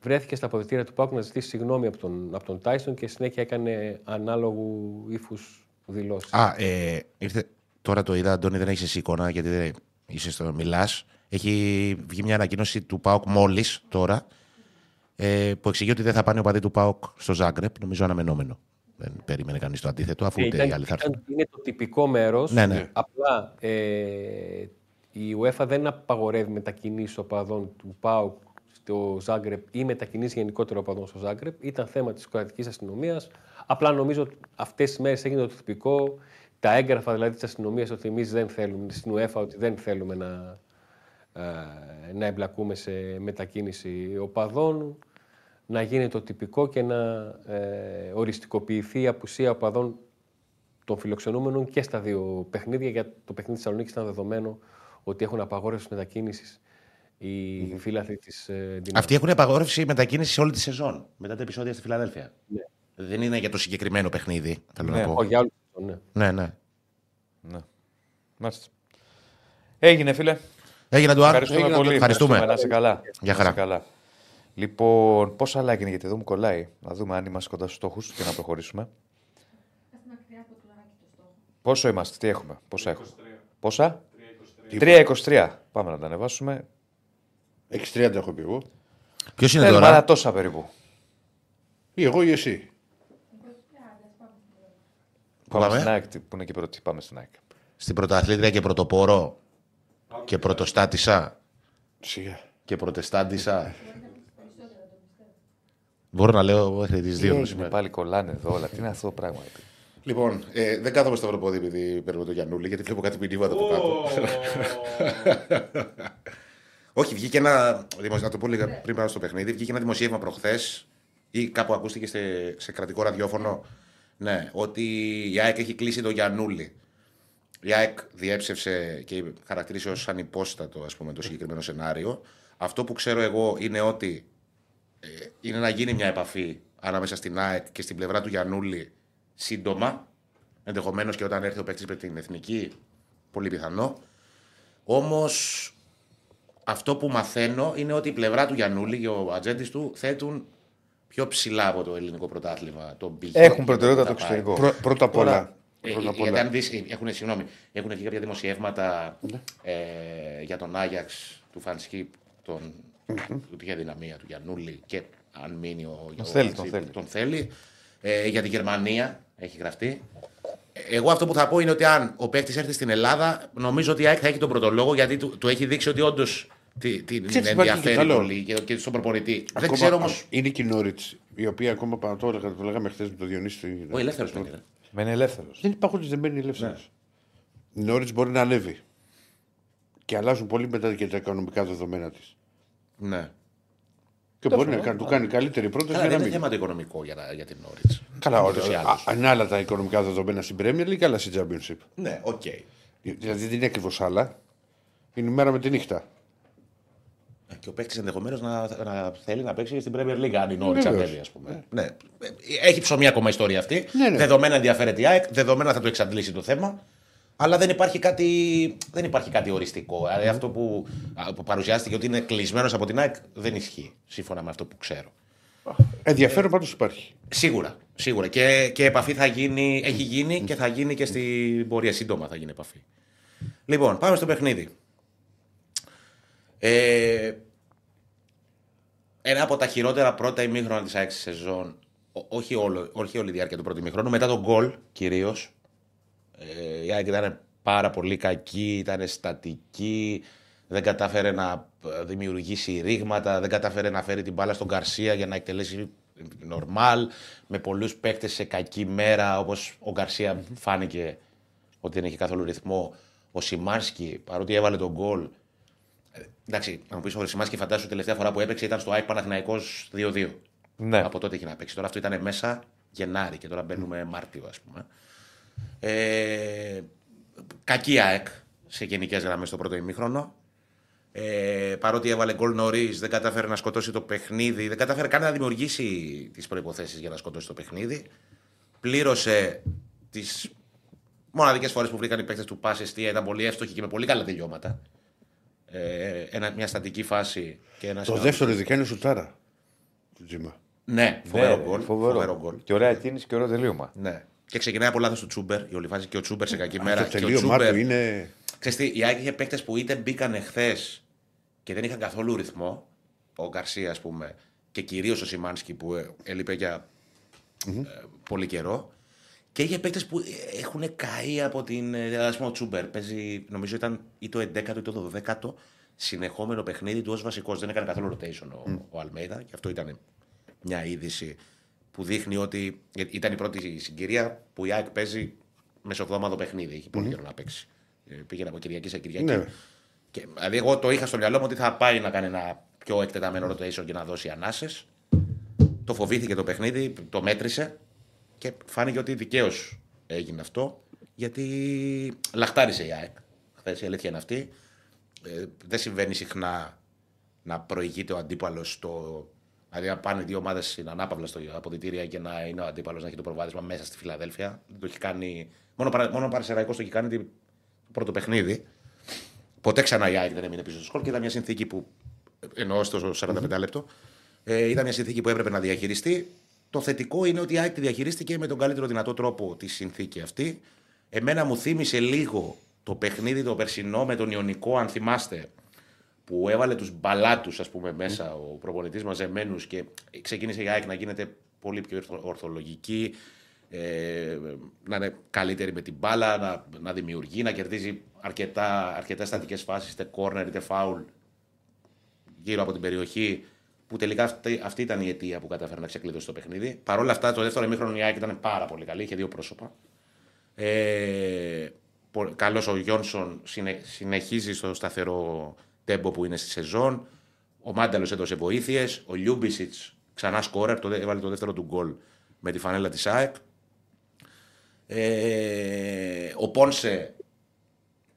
βρέθηκε στα αποδητήρια του ΠΑΟΚ να ζητήσει συγγνώμη από τον, από τον Τάισον και συνέχεια έκανε ανάλογου ύφους δηλώσεις. Α, ε, ήρθε, τώρα το είδα, Αντώνη, δεν έχεις εικόνα γιατί δεν είσαι στο μιλάς. Έχει βγει μια ανακοίνωση του ΠΑΟΚ μόλις τώρα ε, που εξηγεί ότι δεν θα πάνε ο παδί του ΠΑΟΚ στο Ζάγκρεπ. Νομίζω αναμενόμενο. Δεν περίμενε κανείς το αντίθετο, αφού Ε, ούτε ήταν- οι άλλοι θα έρθουν. ήταν- είναι το τυπικό μέρος. Ναι, ναι. Απλά ε, η UEFA δεν απαγορεύει μετακινήσεις οπαδών του ΠΑΟΚ στο Ζάγκρεπ ή μετακινήσεις γενικότερα οπαδών στο Ζάγκρεπ. Ήταν θέμα της κρατικής αστυνομίας. Απλά νομίζω ότι αυτές τις μέρες έγινε το τυπικό. Τα έγγραφα δηλαδή της αστυνομίας ότι εμεί δεν θέλουμε, στην UEFA ότι δεν θέλουμε να, ε, να εμπλακούμε σε μετακίνηση οπαδών, να γίνει το τυπικό και να ε, οριστικοποιηθεί η απουσία οπαδών των φιλοξενούμενων και στα δύο παιχνίδια. Για το παιχνίδι της Θεσσαλονίκης ήταν δεδομένο ότι έχουν απαγόρευση μετακίνησης οι φίλαθλοι της ε, Δυναμό. Αυτοί έχουν απαγόρευση μετακίνησης όλη τη σεζόν μετά τα επεισόδια στη Φιλαδέλφια. Ναι. Δεν είναι για το συγκεκριμένο παιχνίδι, θέλω Ναι. να πω. Όχι, για όλους, ναι. Ναι, ναι. Ναι. Μάλιστα. Έγινε, φίλε. Έγινε του Ευχαριστούμε Έγινε, πολύ. Ευχαριστούμε. Να είσαι καλά. Γεια Να χαρά. είσαι καλά. Λοιπόν, πόσα άλλα έγινε, γιατί εδώ μου κολλάει. Να δούμε αν είμαστε κοντά στους στόχους και να προχωρήσουμε. Κάτσε μακριά από το λαράκι το στόχο. Πόσο είμαστε, τι έχουμε, πόσα έχουμε; Πόσα; 3-23. Πάμε να τα ανεβάσουμε. 6-30 έχω πει εγώ. Ποιος είναι Θέλουμε τώρα; άλλα τόσα περίπου. Ή εγώ ή εσύ. Πάμε πάμε; στην ΑΕΚ, τι- που είναι και πρώτη. Πάμε στην ΑΕΚ. Στην πρωταθλήτρια και πρωτοπόρο και πρωτοστάτησα Σιγά. και προτεστάντησα. Μπορώ να λέω μέχρι τι δύο Έγινε, σήμερα. πάλι κολλάνε εδώ όλα. Τι είναι αυτό το πράγμα. ρε. Λοιπόν, ε, δεν κάθομαι στο πόδι επειδή παίρνω το Γιαννούλη, γιατί βλέπω κάτι μηνύματα από κάτω. Όχι, βγήκε ένα. δημοσ- Να το πω λίγα πριν πάω στο παιχνίδι. Βγήκε ένα δημοσίευμα προχθές ή κάπου ακούστηκε σε, σε κρατικό ραδιόφωνο. Ναι, ότι η ΑΕΚ έχει κλείσει το Γιαννούλη. Η ΑΕΚ διέψευσε και χαρακτήρισε ως ανυπόστατο ας πούμε, το συγκεκριμένο σενάριο. Αυτό που ξέρω εγώ είναι ότι ε, είναι να γίνει μια επαφή ανάμεσα στην ΑΕΚ και στην πλευρά του Γιαννούλη σύντομα. Ενδεχομένως και όταν έρθει ο παίκτης με την εθνική, πολύ πιθανό. Όμως αυτό που μαθαίνω είναι ότι η πλευρά του Γιαννούλη και ο ατζέντης του θέτουν πιο ψηλά από το ελληνικό πρωτάθλημα. Τον πύχη Έχουν και προτεραιότητα που το θα πάει. εξωτερικό. Πρω- πρώτα απ' όλα. Ε, Πρώτα απ' γιατί όλα. αν δεις, ε, έχουν, συγγνώμη, έχουν βγει κάποια δημοσιεύματα ε, για τον Άγιαξ του Φανσκίπ, τον, του είχε δυναμία του Γιαννούλη και αν μείνει ο, ο θέλει, τον Φανσκίπ, θέλει. τον θέλει. Ε, για τη Γερμανία έχει γραφτεί. Ε, Εγώ αυτό που θα πω είναι ότι αν ο παίκτης έρθει στην Ελλάδα, νομίζω ότι η ΑΕΚ θα έχει τον πρωτολόγο γιατί του, του έχει δείξει ότι όντως την Ξέρεις, την υπάρχει και ενδιαφέρει καλό. πολύ και, και στον προπονητή. Δεν Ακόμα- ξέρω όμω. Είναι και η Νόριτς, η οποία ακόμα πάνω το έλεγα, το λέγαμε χθες με τον Διονύση. Ο ελεύθερος παίκτη. Μένει ελεύθερος. Δεν υπάρχουν δεν μένει ελεύθερος. Η Νόριτς μπορεί να ανέβει. Και αλλάζουν πολύ μετά και τα οικονομικά δεδομένα της. Ναι. Και μπορεί να κάνει- του κάνει καλύτερη πρόταση Καλά, για δεν να είναι μην. θέμα το οικονομικό για, για την Νόριτ. Καλά, Ούτως ή ωραία. άλλως. Α, Είναι άλλα τα οικονομικά δεδομένα στην Premier League, άλλα στην Championship. Ναι, οκ. Δηλαδή δεν είναι ακριβώς άλλα. Είναι η μέρα με τη νύχτα. Και ο παίκτης ενδεχομένως να, να θέλει να παίξει και στην Premier League, αν η Νόριτ Βεβαίως. ανέβει, ας πούμε. Ναι. Έχει ψωμί ακόμα η ιστορία αυτή. Ναι, ναι. Δεδομένα ενδιαφέρεται η ΑΕΚ, δεδομένα θα το εξαντλήσει το θέμα. Αλλά δεν υπάρχει κάτι, δεν υπάρχει κάτι οριστικό. Δηλαδή αυτό που, α, που παρουσιάστηκε ότι είναι κλεισμένος από την ΑΕΚ δεν ισχύει, σύμφωνα με αυτό που ξέρω. Ενδιαφέρον πάντως υπάρχει. Σίγουρα. Σίγουρα. Και, και επαφή θα γίνει, έχει γίνει και θα γίνει και στην πορεία. Σύντομα θα γίνει επαφή. Λοιπόν, πάμε στο παιχνίδι. Ε, ένα από τα χειρότερα πρώτα ημίχρονα της ΑΕΚ σεζόν, ό- όχι, όλο, όχι όλη η διάρκεια του πρώτου ημίχρονου, μετά τον γκολ κυρίως. Ε, η ΑΕΚ ήταν πάρα πολύ κακή, ήταν στατική, δεν κατάφερε να ε, δημιουργήσει ρήγματα, δεν κατάφερε να φέρει την μπάλα στον Γκαρσία για να εκτελέσει νορμάλ, με πολλούς παίκτες σε κακή μέρα, όπως ο Γκαρσία φάνηκε ότι δεν έχει καθόλου ρυθμό. Ο Σιμάνσκι, παρότι έβαλε τον γκολ, ε, εντάξει, να μου πεις ο Σιμάνσκι, φαντάσου τελευταία φορά που έπαιξε ήταν στο ΑΕΚ Παναθηναϊκός 2-2. Ναι. Από τότε έχει να παίξει. Τώρα αυτό ήταν μέσα Γενάρη και τώρα μπαίνουμε Μάρτιο, ας πούμε. Ε, κακή ΑΕΚ σε γενικές γραμμές στο πρώτο ημίχρονο. Ε, παρότι έβαλε γκολ νωρίς, δεν κατάφερε να σκοτώσει το παιχνίδι, δεν κατάφερε καν να δημιουργήσει τις προποθέσει για να σκοτώσει το παιχνίδι. Πλήρωσε τις μοναδικές φορές που βρήκαν οι παίκτες του Πάση Εστία, ήταν πολύ εύστοχοι και με πολύ καλά τελειώματα. Ε, ένα, μια στατική φάση και ένας. Το δεύτερο ειδικά είναι σουτάρα. Του Τζίμα. Ναι, φοβερό Ναι, γκολ. φοβερό. Φοβερό γκολ. Και ωραία κίνηση και ωραίο τελείωμα. Ναι. Και ξεκινάει από λάθος του Τσούμπερ, η όλη φάση και ο Τσούμπερ σε κακή μέρα. Το και ο τελείωμά Τσούμπερ- του είναι. Ξέρεις τι, η ΑΕΚ είχε παίκτες που είτε μπήκαν χθες και δεν είχαν καθόλου ρυθμό. Ο Γκαρσία, ας πούμε, και κυρίως ο Σιμάνσκι που ε, έλειπε για ε, πολύ καιρό. Και είχε παίκτες που ε, έχουν καεί από την. ε, Α πούμε, ο Τσούμπερ παίζει, νομίζω ήταν ή το 11ο ή το 12ο συνεχόμενο παιχνίδι του ως βασικός. Δεν έκανε καθόλου rotation ο, ο Αλμέιδα και αυτό ήταν μια είδηση που δείχνει ότι ε, ήταν η πρώτη συγκυρία που η ΑΕΚ παίζει μεσοβδόμαδο παιχνίδι. Έχει πολύ καιρό να παίξει. Ε, Πήγαινε από Κυριακή σε Κυριακή. Ναι. Και, δηλαδή, εγώ το είχα στο μυαλό μου ότι θα πάει να κάνει ένα πιο εκτεταμένο rotation και να δώσει ανάσες. Το φοβήθηκε το παιχνίδι, το μέτρησε και φάνηκε ότι δικαίως έγινε αυτό γιατί λαχτάρισε η ΑΕΚ. Χθες η αλήθεια είναι αυτή. Ε, δεν συμβαίνει συχνά να προηγείται ο αντίπαλος στο. Δηλαδή, να πάνε δύο ομάδες στην ανάπαυλα στο αποδητήρια και να είναι ο αντίπαλος να έχει το προβάδισμα μέσα στη Φιλαδέλφια. Δεν το έχει κάνει. Μόνο, παρα, μόνο ο Παρσεραϊκός το έχει κάνει το πρώτο παιχνίδι. Ποτέ ξανά η ΑΕΚ δεν έμεινε πίσω στο σκορ και ήταν μια συνθήκη που. εννοώ στο 45 λεπτό. Ε, ήταν μια συνθήκη που έπρεπε να διαχειριστεί. Το θετικό είναι ότι η ΑΕΚ τη διαχειρίστηκε με τον καλύτερο δυνατό τρόπο τη συνθήκη αυτή. Εμένα μου θύμισε λίγο το παιχνίδι το περσινό με τον Ιωνικό, αν θυμάστε, που έβαλε τους μπαλάτους, ας πούμε, μέσα ο προπονητής μαζεμένους και ξεκίνησε η ΑΕΚ να γίνεται πολύ πιο ορθο- ορθολογική, ε, να είναι καλύτερη με την μπάλα, να, να δημιουργεί, να κερδίζει αρκετά, αρκετά στατικές φάσεις, είτε corner είτε foul γύρω από την περιοχή, που τελικά αυτή, αυτή ήταν η αιτία που κατάφερε να ξεκλείδωσε το παιχνίδι. Παρ' όλα αυτά, το δεύτερο ημίχρονο η ΑΕΚ ήταν πάρα πολύ καλή, είχε δύο πρόσωπα. Ε, Καλός ο Γιόνσον συνε, συνεχίζει στο σταθερό τέμπο που είναι στη σεζόν. Ο Μάνταλος έδωσε βοήθειες. Ο Λιούμπισιτς ξανά σκόρερ, το, δε- έβαλε το δεύτερο του γκολ με τη φανέλα της ΑΕΚ. Ε, ο Πόνσε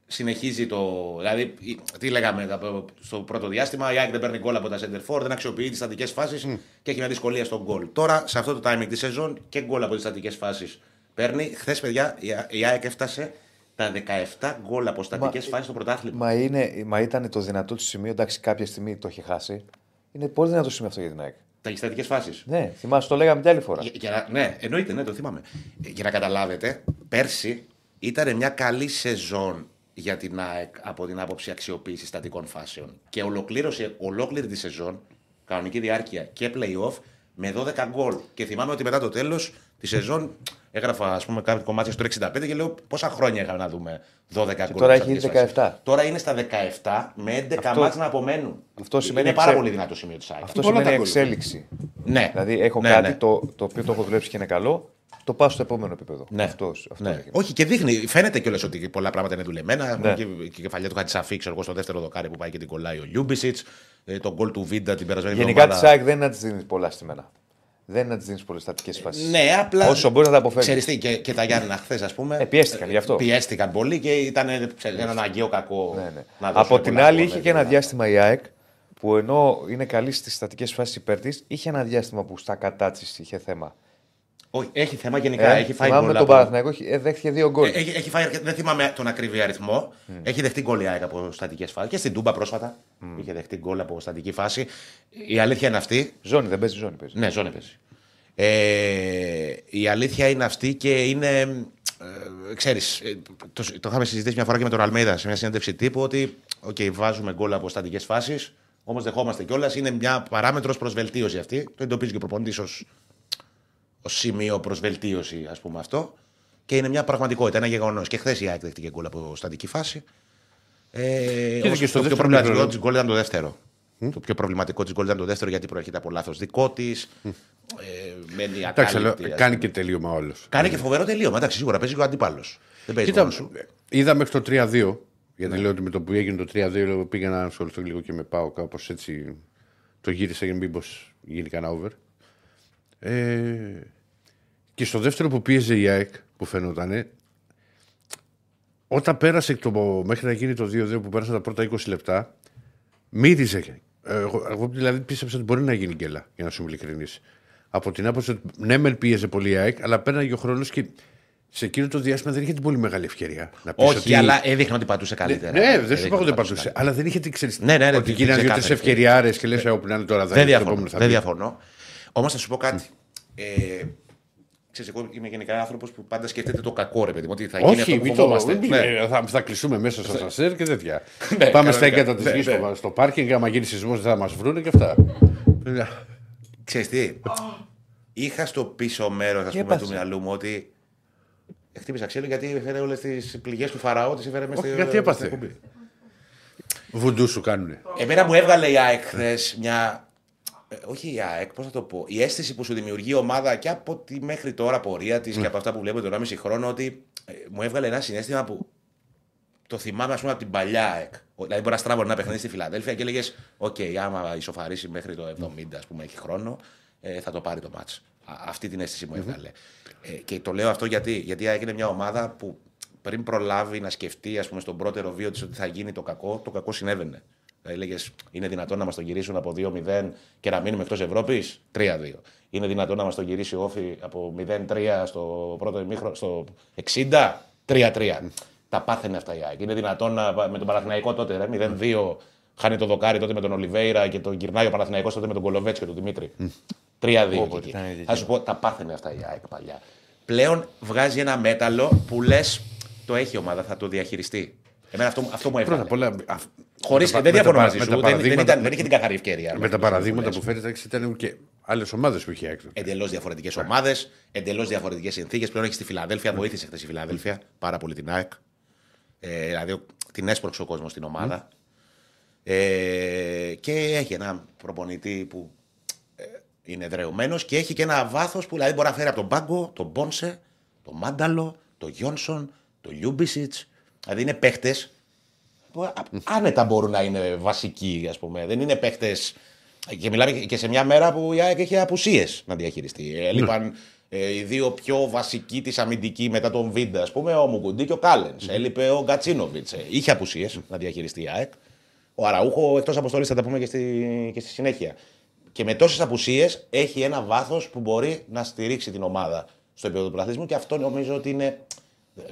συνεχίζει το. Δηλαδή, η- τι λέγαμε τα- στο πρώτο διάστημα, η ΑΕΚ δεν παίρνει γκολ από τα center for, δεν αξιοποιεί τις στατικές φάσεις και έχει μια δυσκολία στον γκολ. Τώρα, σε αυτό το timing της σεζόν και γκολ από τις στατικές φάσεις παίρνει. Χθες, παιδιά, η Α- η ΑΕΚ έφτασε τα 17 γκολ από στατικές φάσεις στο πρωτάθλημα. Μα, είναι, μα ήταν το δυνατό του σημείο, εντάξει, κάποια στιγμή το είχε χάσει. Είναι πολύ δυνατό σημείο αυτό για την ΑΕΚ. Τα στατικές φάσεις. Ναι, θυμάσαι, το λέγαμε κι άλλη φορά. Για, για να- ναι, εννοείται, ναι, το θυμάμαι. Ε, Για να καταλάβετε, πέρσι ήταν μια καλή σεζόν για την ΑΕΚ από την άποψη αξιοποίησης στατικών φάσεων. Και ολοκλήρωσε ολόκληρη τη σεζόν, κανονική διάρκεια και playoff, με 12 γκολ. Και θυμάμαι ότι μετά το τέλος τη σεζόν έγραφα ας πούμε, κάποιο κομμάτι στο 65 και λέω πόσα χρόνια είχαμε να δούμε 12 γκολ. τώρα με έχει στατικές 17. φάσεις. Τώρα είναι στα 17 με 11 Αυτό- μάτς να απομένουν. αυτό σημαίνει είναι πάρα εξε- πολύ δυνατό σημείο της ΑΕΚ. Αυτό πολλά σημαίνει τα γκολ. εξέλιξη. Ναι. Δηλαδή, έχω Ναι, κάτι ναι. Το, το οποίο το έχω δουλέψει και είναι καλό, το πάω στο επόμενο επίπεδο. Ναι. Αυτός, αυτό ναι. έγινε. Όχι, και δείχνει, φαίνεται κιόλας ότι πολλά πράγματα είναι δουλεμένα. Ναι. Και, και η κεφαλιά του Χατσαφή, ξέρω εγώ, στο δεύτερο δοκάρι που πάει και την κολλάει ο Λιούμπισιτς. τον γκολ του Βίντα την περασμένη Γενικά της εβδομάδα. ΑΕΚ δεν είναι να της δίνεις πολλά στιμένα. Δεν είναι να τη δίνεις πολλές στατικές φάσεις. Ναι, απλά. Όσο μπορεί να τα αποφεύγεις. Ξέρεις τι, και, και τα Γιάννενα χθες, ας πούμε. Ε, πιέστηκαν γι' αυτό. Πιέστηκαν πολύ και ήταν ξέρεις, ένα αναγκαίο κακό. Ναι, ναι. να δώσουν Από την πολλά άλλη, γκολ, είχε ναι, και ένα δηλαδή. διάστημα η ΑΕΚ που ενώ είναι καλή στις στατικές φάσεις υπέρ της, είχε ένα διάστημα που στα κατά της είχε θέμα. Όχι, έχει θέμα γενικά. Ε, έχει φάει θυμάμαι γκολ τον από- Παναθηναϊκό, έχει- ε, δέχτηκε δύο γκολ. Ε, Έχει, έχει φάει, αρκε- δεν θυμάμαι τον ακριβή αριθμό. Έχει δεχτεί γκολ η ΑΕΚ από στατικές φάσεις. Και στην Τούμπα πρόσφατα είχε δεχτεί γκολ από στατική φάση. Η αλήθεια είναι αυτή. Ζώνη, δεν παίζει ζώνη. Παίζει. Ναι, ζώνη παίζει. Ε, η αλήθεια είναι αυτή και είναι. Ε, ξέρεις, ε, το, το είχαμε συζητήσει μια φορά και με τον Αλμέιδα σε μια συνέντευξη τύπου ότι okay, βάζουμε γκολ από στατικές φάσεις, όμως δεχόμαστε κιόλας. Είναι μια παράμετρος προς βελτίωση αυτή. Το εντοπίζει και ο προπονητής ως ως σημείο προς βελτίωση, ας πούμε αυτό. Και είναι μια πραγματικότητα, ένα γεγονός. Και χθες η ΑΕΚ δέχτηκε γκολ από στατική φάση. Ε, όμως και στο το πιο δεύτερο προβληματικό ημίχρονο. της γκολ ήταν το δεύτερο. Το πιο προβληματικό της γκολ ήταν το δεύτερο γιατί προέρχεται από λάθος δικό της. Ε, μένει Εντάξει, αλλά ακάλυπτη, ας κάνει πούμε. και τελείωμα όλος. Κάνει και φοβερό τελείωμα. Εντάξει, σίγουρα παίζει και ο αντίπαλος. Δεν παίζει Κοίτα, μόνο σου. είδα μέχρι το 3-2. Γιατί Ναι. λέω ότι με το που έγινε το 3-2 λέω, πήγα να ασχοληθώ λίγο και με πάω κάπω έτσι. Το γύρισα για μήπω γίνει κανένα over. Ε, και στο δεύτερο που πίεζε η ΑΕΚ που φαινόταν, όταν πέρασε το, μέχρι να γίνει το 2-2 που πέρασαν τα πρώτα 20 λεπτά, μύριζε. Ε, Εγώ, εγώ δηλαδή πίστεψα ότι μπορεί να γίνει γκέλα, για να σου είμαι ειλικρινής. Από την άποψη ότι ναι, μεν πίεζε πολύ η ΑΕΚ, αλλά πέρναγε ο χρόνος και σε εκείνο το διάστημα δεν είχε την πολύ μεγάλη ευκαιρία. Να πεις Όχι, ότι... αλλά έδειχνε ότι πατούσε καλύτερα. Ναι, δεν σου Έδειχνε είπα ότι ότι πατούσε. καλύτερα. Αλλά δεν είχε την ξέρεις. Ναι, ναι, ναι, ότι την- γίνανε την δύο-τρεις ξεκάθαρη. ευκαιριάρες και λες, όπου να είναι τώρα. Δεν είναι, το διαφωνώ. Επόμενο θα Δεν μπει». διαφωνώ. Όμως θα σου πω κάτι. Ε, ξέρεις, εγώ είμαι γενικά άνθρωπος που πάντα σκέφτεται το κακό, ρε παιδί μου. Ότι θα γίνει αυτό Όχι, που μην το, φοβόμαστε. μην- Ναι. ε, θα, θα κλειστούμε μέσα στο σασέρ και τέτοια. Ναι, Πάμε στα κανονικά. έγκατα της Ναι, γης ναι. στο, στο πάρκινγκ. Άμα γίνει σεισμός δεν θα μας βρούνε και αυτά. Ξέρεις τι, είχα στο πίσω μέρος του έπαθε. μυαλού μου ότι χτύπησα ξύλο γιατί έφερε όλες τις πληγές του Φαραώ, τις έφερε μέσα Όχι, στη γιατί στην έπαθε. εκπομπή. Βουντού σου κάνουνε. Εμένα μου έβγαλε η ΑΕΚ χθες μια. Ε, όχι η ΑΕΚ, πώς θα το πω. Η αίσθηση που σου δημιουργεί η ομάδα και από τη μέχρι τώρα πορεία της και από αυτά που βλέπω τον 1,5 χρόνο ότι ε, μου έβγαλε ένα συναίσθημα που το θυμάμαι ας πούμε από την παλιά ΑΕΚ. Ο- Δηλαδή μπορεί να στραβώνει ένα παιχνίδι στη Φιλαδέλφεια και έλεγες: Οκ, άμα ισοφαρίσει μέχρι το 70, ας πούμε, έχει χρόνο, ε, θα το πάρει το μάτς. Α, Αυτή την αίσθηση μου έβγαλε. Ε, και το λέω αυτό γιατί, γιατί η ΑΕΚ είναι μια ομάδα που πριν προλάβει να σκεφτεί ας πούμε, στον πρώτερο βίο της ότι θα γίνει το κακό, το κακό συνέβαινε. Δηλαδή έλεγες: Είναι δυνατόν να μας τον γυρίσουν από 2-0 και να μείνουμε εκτός Ευρώπης; 3-2. Είναι δυνατόν να μας τον γυρίσει ο Όφη από 0-3 στο πρώτο ημίχρονο, στο 60. 3-3. Τα πάθαινε αυτά η ΑΕΚ. Είναι δυνατόν να, με τον Παναθηναϊκό τότε, ρε, 0-2, χάνει το δοκάρι τότε με τον Ολιβέηρα και τον γυρνάει ο Παναθηναϊκός τότε με τον Κολοβέτς και τον Δημήτρη. 3-2. Όποτε εκεί. ήταν η δική Θα σου πω, τα πάθαινε αυτά η ΑΕΚ παλιά. Πλέον βγάζει ένα μέταλλο που λες το έχει η ομάδα, θα το διαχειριστεί. Εμένα αυτό, αυτό μου έβγαλε. Πρώτα απ' όλα. Αυ- Χωρίς, με τα- δεν με τα διαφωνώ πα- μαζί με σου. τα Δεν, δεν, παραδείγματα- ήταν, δεν είχε την καθαρή ευκαιρία. Με τα παραδείγματα που φέρετε ήταν και άλλες ομάδες που είχε έξω. Εντελώς διαφορετικές ομάδες, εντελώς διαφορετικές συνθήκες. Πλέον έχεις στη Φιλαδέλφια, βοήθησε χθες η Φιλαδέλφια πάρα πολύ την ΑΕΚ. Ε, δηλαδή ο- την έσπρωξε ο κόσμος στην ομάδα. Ε, και έχει ένα προπονητή που ε, είναι δρεωμένος και έχει και ένα βάθος που δηλαδή μπορεί να φέρει από τον Πάγκο, τον Μπόνσε, τον Μάνταλο, τον Γιόνσον, τον Λιούμπισιτς. Δηλαδή είναι παίχτες που α- άνετα μπορούν να είναι βασικοί, ας πούμε. Δεν είναι παίχτες. Και μιλάμε και σε μια μέρα που η ΑΕΚ έχει απουσίες να διαχειριστεί. Έλειπαν ε, οι δύο πιο βασικοί της αμυντική μετά τον Βίντα, ας πούμε, ο Μουκουντή και ο Κάλενς. Έλειπε ο Γκατσίνοβιτς. είχε απουσίες να διαχειριστεί η ΑΕΚ. Ο Αραούχο εκτός αποστολή θα τα πούμε και στη, και στη συνέχεια. Και με τόσες απουσίες έχει ένα βάθος που μπορεί να στηρίξει την ομάδα στο επίπεδο του πρωταθλητισμού και αυτό νομίζω ότι είναι.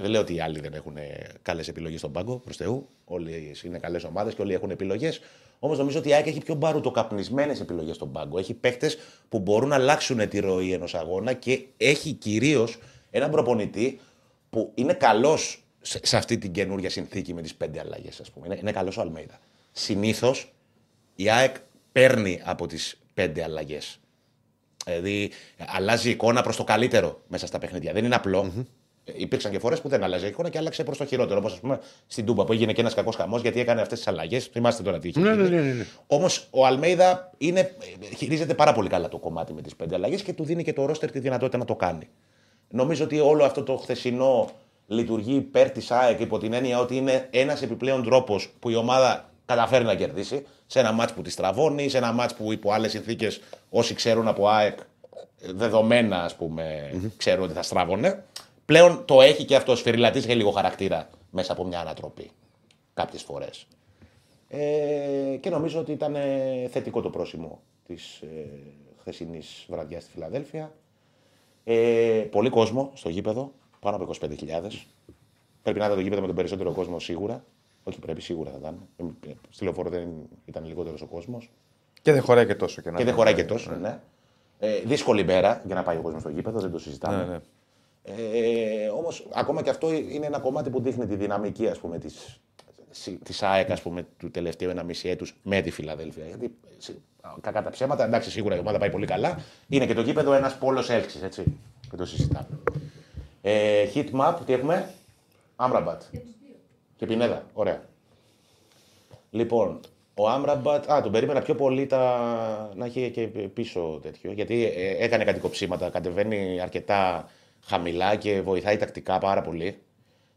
Δεν λέω ότι οι άλλοι δεν έχουν καλές επιλογές στον πάγκο, προς Θεού. Όλοι είναι καλές ομάδες και όλοι έχουν επιλογές. Όμως νομίζω ότι η ΑΕΚ έχει πιο μπαρουτοκαπνισμένε επιλογές στον πάγκο. Έχει παίχτε που μπορούν να αλλάξουν τη ροή ενός αγώνα και έχει κυρίως έναν προπονητή που είναι καλός σε, σε αυτή την καινούργια συνθήκη με τις πέντε αλλαγές, ας πούμε. Είναι, είναι καλός ο Αλμέιδα. Συνήθως η ΑΕΚ παίρνει από τις πέντε αλλαγές. Δηλαδή αλλάζει η εικόνα προς το καλύτερο μέσα στα παιχνίδια. Δεν είναι απλό. Ε, Υπήρξαν και φορές που δεν άλλαζε η εικόνα και άλλαξε προς το χειρότερο. Όπως ας πούμε στην Τούμπα που έγινε και ένας κακός χαμός γιατί έκανε αυτές τις αλλαγές. Θυμάστε τώρα τι είχε. Ναι, γίνει. ναι, ναι, ναι. Όμως ο Αλμέιδα είναι, ε, χειρίζεται πάρα πολύ καλά το κομμάτι με τις πέντε αλλαγές και του δίνει και το ρόστερ τη δυνατότητα να το κάνει. Νομίζω ότι όλο αυτό το χθεσινό λειτουργεί υπέρ της ΑΕΚ υπό την έννοια ότι είναι ένας επιπλέον τρόπος που η ομάδα καταφέρει να κερδίσει σε ένα μάτς που τη στραβώνει, σε ένα μάτς που υπό άλλες συνθήκες όσοι ξέρουν από ΑΕΚ δεδομένα, ας πούμε, ξέρουν ότι θα στράβωνε. Πλέον το έχει και αυτό σφυριλατήσει και λίγο χαρακτήρα μέσα από μια ανατροπή. Κάποιες φορές. Ε, και νομίζω ότι ήταν ε, θετικό το πρόσημο της ε, χθεσινής βραδιάς στη Φιλαδέλφια. Ε, πολύ κόσμο στο γήπεδο, πάνω από 25.000. Πρέπει να ήταν το γήπεδο με τον περισσότερο κόσμο σίγουρα. Όχι, πρέπει σίγουρα θα ήταν. Ε, Στη λεωφόρο δεν ήταν λιγότερος ο κόσμος. Και δεν χωράει και τόσο. Και, να Και δεν πούμε. χωράει και τόσο, ναι. Ε, δύσκολη μέρα για να πάει ο κόσμος στο γήπεδο, δεν το συζητάμε. Ναι, ναι. Ε, Όμως, ακόμα και αυτό είναι ένα κομμάτι που δείχνει τη δυναμική ας πούμε, της, της ΑΕΚ ας πούμε, του τελευταίου ένα μισή έτους με τη Φιλαδέλφια. Γιατί, σε- κακά τα ψέματα, εντάξει, σίγουρα η ομάδα πάει πολύ καλά. Είναι και το γήπεδο ένας πόλος έλξης, έτσι. Δεν το συζητάμε. Ε, hit map, τι έχουμε; Άμραμπατ. Και Πινέδα, ωραία. Λοιπόν, ο Άμραμπατ. Α, τον περίμενα πιο πολύ τα... να έχει και πίσω τέτοιο. Γιατί ε, έκανε κάτι κοψίματα, κατεβαίνει αρκετά χαμηλά και βοηθάει τακτικά πάρα πολύ.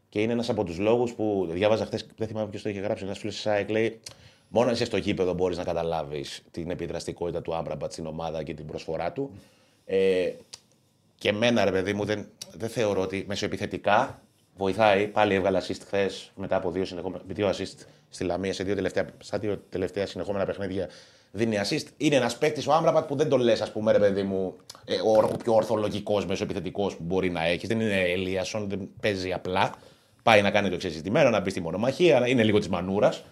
Και είναι ένας από τους λόγους που διάβαζα χθες, δεν θυμάμαι ποιος το είχε γράψει, ένας φίλος της ΣΑΕΚ λέει: Μόνο αν είσαι στο γήπεδο μπορείς να καταλάβεις την επιδραστικότητα του Άμπραμπατ στην ομάδα και την προσφορά του. Ε, και εμένα, ρε παιδί μου, δεν, δεν θεωρώ ότι μεσοεπιθετικά βοηθάει. Πάλι έβγαλε assist χθες μετά από δύο, συνεχόμενα, δύο assist στη Λαμία σε δύο τελευταία, στα δύο τελευταία συνεχόμενα παιχνίδια. Δίνει assist. Είναι ένας παίκτης ο Άμπραμπατ που δεν τον λες, ας πούμε, ρε παιδί μου, ε, ο, ο πιο ορθολογικός μεσοεπιθετικό που μπορεί να έχεις. Δεν είναι Ελίασον, δεν παίζει απλά. Πάει να κάνει το εξεζητημένο, να μπει στη μονομαχία, να είναι λίγο της μανούρας.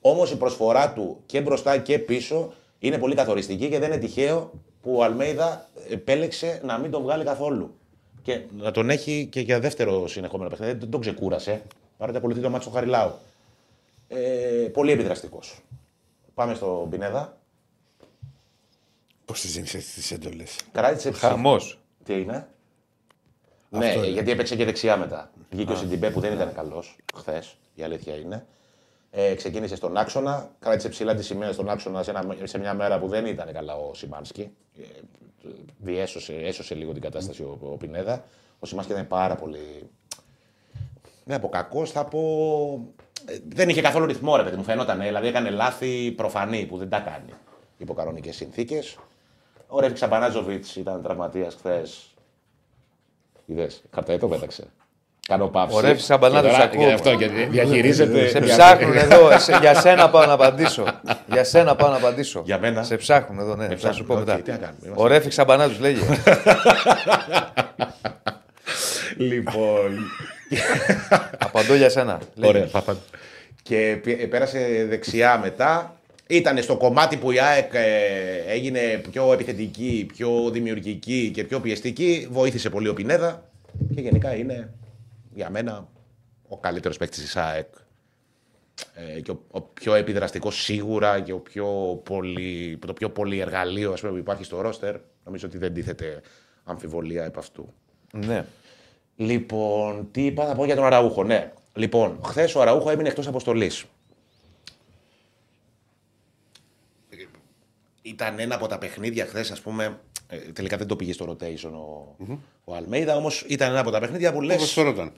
Όμως η προσφορά του και μπροστά και πίσω είναι πολύ καθοριστική και δεν είναι τυχαίο που ο Αλμέιδα επέλεξε να μην τον βγάλει καθόλου. Και να τον έχει και για δεύτερο συνεχόμενο παιχνίδι. Δεν τον ξεκούρασε. Παρότι ακολουθεί το μάτσο του Χαριλάου. Ε, πολύ επιδραστικός. Πάμε στο Πινέδα. Πώς τις δίνει τις έντολες; Κράτησε ψη. Χαμός. Τι είναι. Ναι, γιατί έπαιξε και δεξιά μετά. Βγήκε ο Σιντιμπέ που δεν ήταν καλός χθες, η αλήθεια είναι. Ε, ξεκίνησε στον άξονα, κράτησε ψηλά τη σημαία στον άξονα σε, ένα, σε μια μέρα που δεν ήταν καλά ο Σιμάνσκι. Ε, διέσωσε, έσωσε λίγο την κατάσταση ο, ο Πινέδα. Ο Σιμάνσκι ήταν πάρα πολύ. Δεν από κακός, θα πω. ε, Δεν είχε καθόλου ρυθμό, ρε παιδί μου, φαινόταν. ε, Δηλαδή έκανε λάθη προφανή που δεν τα κάνει υπό κανονικέ συνθήκες. Ο Ρέφη Ξαμπανάζοβιτ ήταν τραυματίας χθες. Είδες, χαρταέτο πέταξε. Κάνω πάυση. Ο Ρέφης Ξαμπανάζοβιτς, Και τώρα- ακούω. και αυτό και διαχειρίζεται. Σε ψάχνουν εδώ. εσέ- για σένα πάω να απαντήσω. Για σένα πάω να απαντήσω. Για μένα; Σε ψάχνουν εδώ, ναι. Με Θα σου πω ψάχνουν, μετά. οκ, τι να κάνουμε, είμαστε- Ο Ρέφη Ξαμπανάζου λέγε. Λοιπόν. Απαντώ για σένα. Λέγε. Ωραία, παπα. Και πι- πέρασε δεξιά μετά. Ήταν στο κομμάτι που η ΑΕΚ ε, έγινε πιο επιθετική, πιο δημιουργική και πιο πιεστική. Βοήθησε πολύ ο Πινέδα. Και γενικά είναι για μένα ο καλύτερος παίκτης της ΑΕΚ. Ε, και ο, ο πιο επιδραστικός σίγουρα και ο πιο πολύ, το πιο πολύ εργαλείο ας πούμε, που υπάρχει στο ρόστερ. Νομίζω ότι δεν τίθεται αμφιβολία επ' αυτού. Ναι. Λοιπόν, τι είπα να πω για τον Αραούχο, ναι. Λοιπόν, χθες ο Αραούχο έμεινε εκτός αποστολής. Ήταν ένα από τα παιχνίδια χθες, ας πούμε. ε, τελικά δεν το πήγε στο rotation ο, ο Αλμέιδα, όμως ήταν ένα από τα παιχνίδια που λε. Όπως φαινόταν.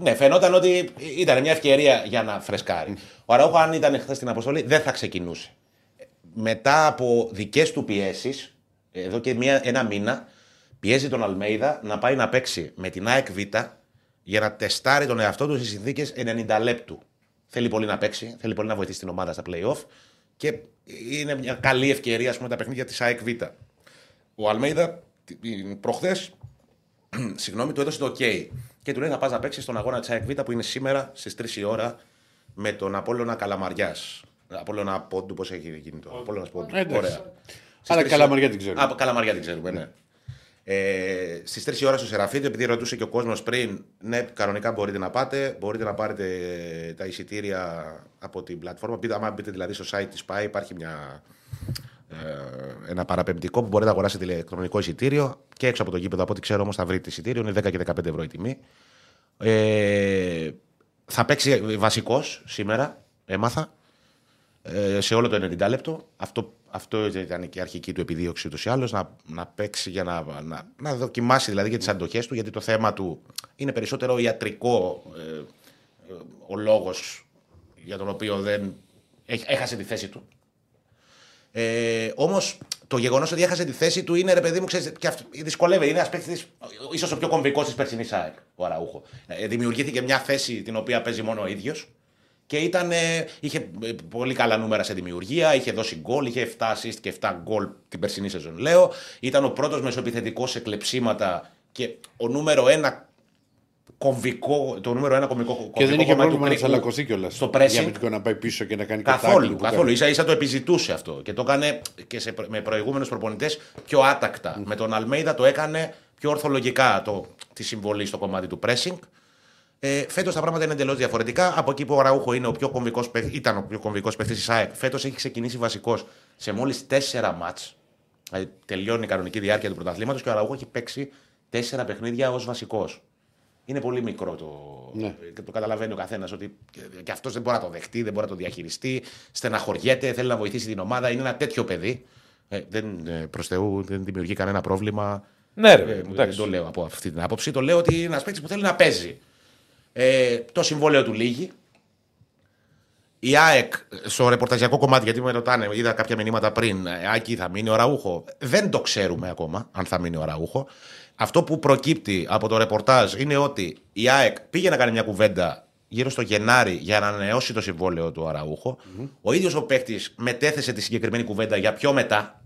ναι, φαινόταν ότι ήταν μια ευκαιρία για να φρεσκάρει. Ο Αραούχο, αν ήταν χθες στην αποστολή, δεν θα ξεκινούσε. Μετά από δικές του πιέσεις, εδώ και μια, ένα μήνα, πιέζει τον Αλμέιδα να πάει να παίξει με την ΑΕΚ Β για να τεστάρει τον εαυτό του στις συνθήκες 90 λεπτού. Θέλει πολύ να παίξει, θέλει πολύ να βοηθήσει την ομάδα στα playoff και είναι μια καλή ευκαιρία ας πούμε, τα παιχνίδια της ΑΕΚ Β. Ο Αλμέιδα προχθές συγγνώμη, του έδωσε το OK. Και του λέει θα πας να παίξεις στον αγώνα της ΑΕΚ Β που είναι σήμερα στις 3 η ώρα με τον Απόλλωνα Καλαμαριάς. Απόλλωνα Πόντου, πώς έχει γίνει το. Απόλλωνα Πόντου. Ε, εντάξει. Ωραία. Αλλά Στις Καλαμαριά τρεις- την ξέρουμε. Α, Καλαμαριά την ξέρουμε, ναι. Ε, Στις 3 η ώρα στο Σεραφείδιο, επειδή ρωτούσε και ο κόσμος πριν, ναι, κανονικά μπορείτε να πάτε. Μπορείτε να πάρετε τα εισιτήρια από την πλατφόρμα. Πείτε, άμα μπείτε δηλαδή στο site της ΠΑΕ, υπάρχει μια, ε, ένα παραπεμπτικό που μπορείτε να αγοράσετε ηλεκτρονικό εισιτήριο και έξω από το γήπεδο. Από ό,τι ξέρω όμως θα βρείτε εισιτήριο, είναι 10 και 15 ευρώ η τιμή. Ε, θα παίξει βασικός σήμερα, έμαθα, ε, σε όλο το 90 λεπτό. Αυτό, αυτό ήταν και η αρχική του επιδίωξη ούτως ή άλλως, να, να παίξει για να, να, να δοκιμάσει δηλαδή και τις αντοχές του, γιατί το θέμα του είναι περισσότερο ιατρικό ε, ε, ο λόγος για τον οποίο δεν έχ- έχασε τη θέση του. Ε, Όμως το γεγονός ότι έχασε τη θέση του είναι ρε παιδί μου, ξέρεις, και αυτό, δυσκολεύει. Είναι ένας παίκτης, ίσως ο πιο κομβικός της περσινής ΑΕΚ, ο Αραούχο. Ε, δημιουργήθηκε μια θέση την οποία παίζει μόνο ο ίδιος Και ήταν, ε, είχε ε, πολύ καλά νούμερα σε δημιουργία, είχε δώσει γκολ, είχε 7 assist και 7 γκολ την περσινή σεζόν, λέω. Ήταν ο πρώτος μεσοεπιθετικός σε κλεψίματα και ο νούμερο ένα κομβικό, το νούμερο ένα κομβικό κομβικό Και δεν είχε κομμάτι του πρόβλημα να κρίκου τσαλακωθεί κιόλας. Στο pressing. Για αμυντικό να πάει πίσω και να κάνει και Καθόλου, tackle που καθόλου. κάνει. σα ίσα το επιζητούσε αυτό. Και το έκανε και σε, με προηγούμενους προπονητές πιο άτακτα. Με τον Αλμέιδα το έκανε πιο ορθολογικά το, τη συμβολή στο κομμάτι του pressing. Ε, Φέτος τα πράγματα είναι εντελώς διαφορετικά. Από εκεί που ο Ραούχο είναι ο πιο κομβικός, παίκ- ήταν ο πιο κομβικός παίκτη της ΑΕΚ, φέτος έχει ξεκινήσει βασικός σε μόλις τέσσερα μάτς. Δηλαδή, τελειώνει η κανονική διάρκεια του πρωταθλήματος και ο Ραούχο έχει παίξει τέσσερα παιχνίδια ως βασικός. Είναι πολύ μικρό το. Ναι. Και το καταλαβαίνει ο καθένας ότι και αυτός δεν μπορεί να το δεχτεί, δεν μπορεί να το διαχειριστεί. Στεναχωριέται, θέλει να βοηθήσει την ομάδα. Είναι ένα τέτοιο παιδί. Ε, δεν, ε, προς Θεού δεν δημιουργεί κανένα πρόβλημα. Ναι, ρε, Ε, παιδί μου, δεν εντάξει. το λέω από αυτή την άποψη. Το λέω ότι είναι ένας παίκτης που θέλει να παίζει. Ε, το συμβόλαιο του λύγει. Η ΑΕΚ στο ρεπορταζιακό κομμάτι, γιατί με ρωτάνε, είδα κάποια μηνύματα πριν, ε, Άκη θα μείνει ο Ραούχο. Δεν το ξέρουμε ακόμα αν θα μείνει ο Ραούχο. Αυτό που προκύπτει από το ρεπορτάζ είναι ότι η ΑΕΚ πήγε να κάνει μια κουβέντα γύρω στο Γενάρη για να ανανεώσει το συμβόλαιο του Αραούχο. Ο ίδιος ο παίκτης μετέθεσε τη συγκεκριμένη κουβέντα για πιο μετά.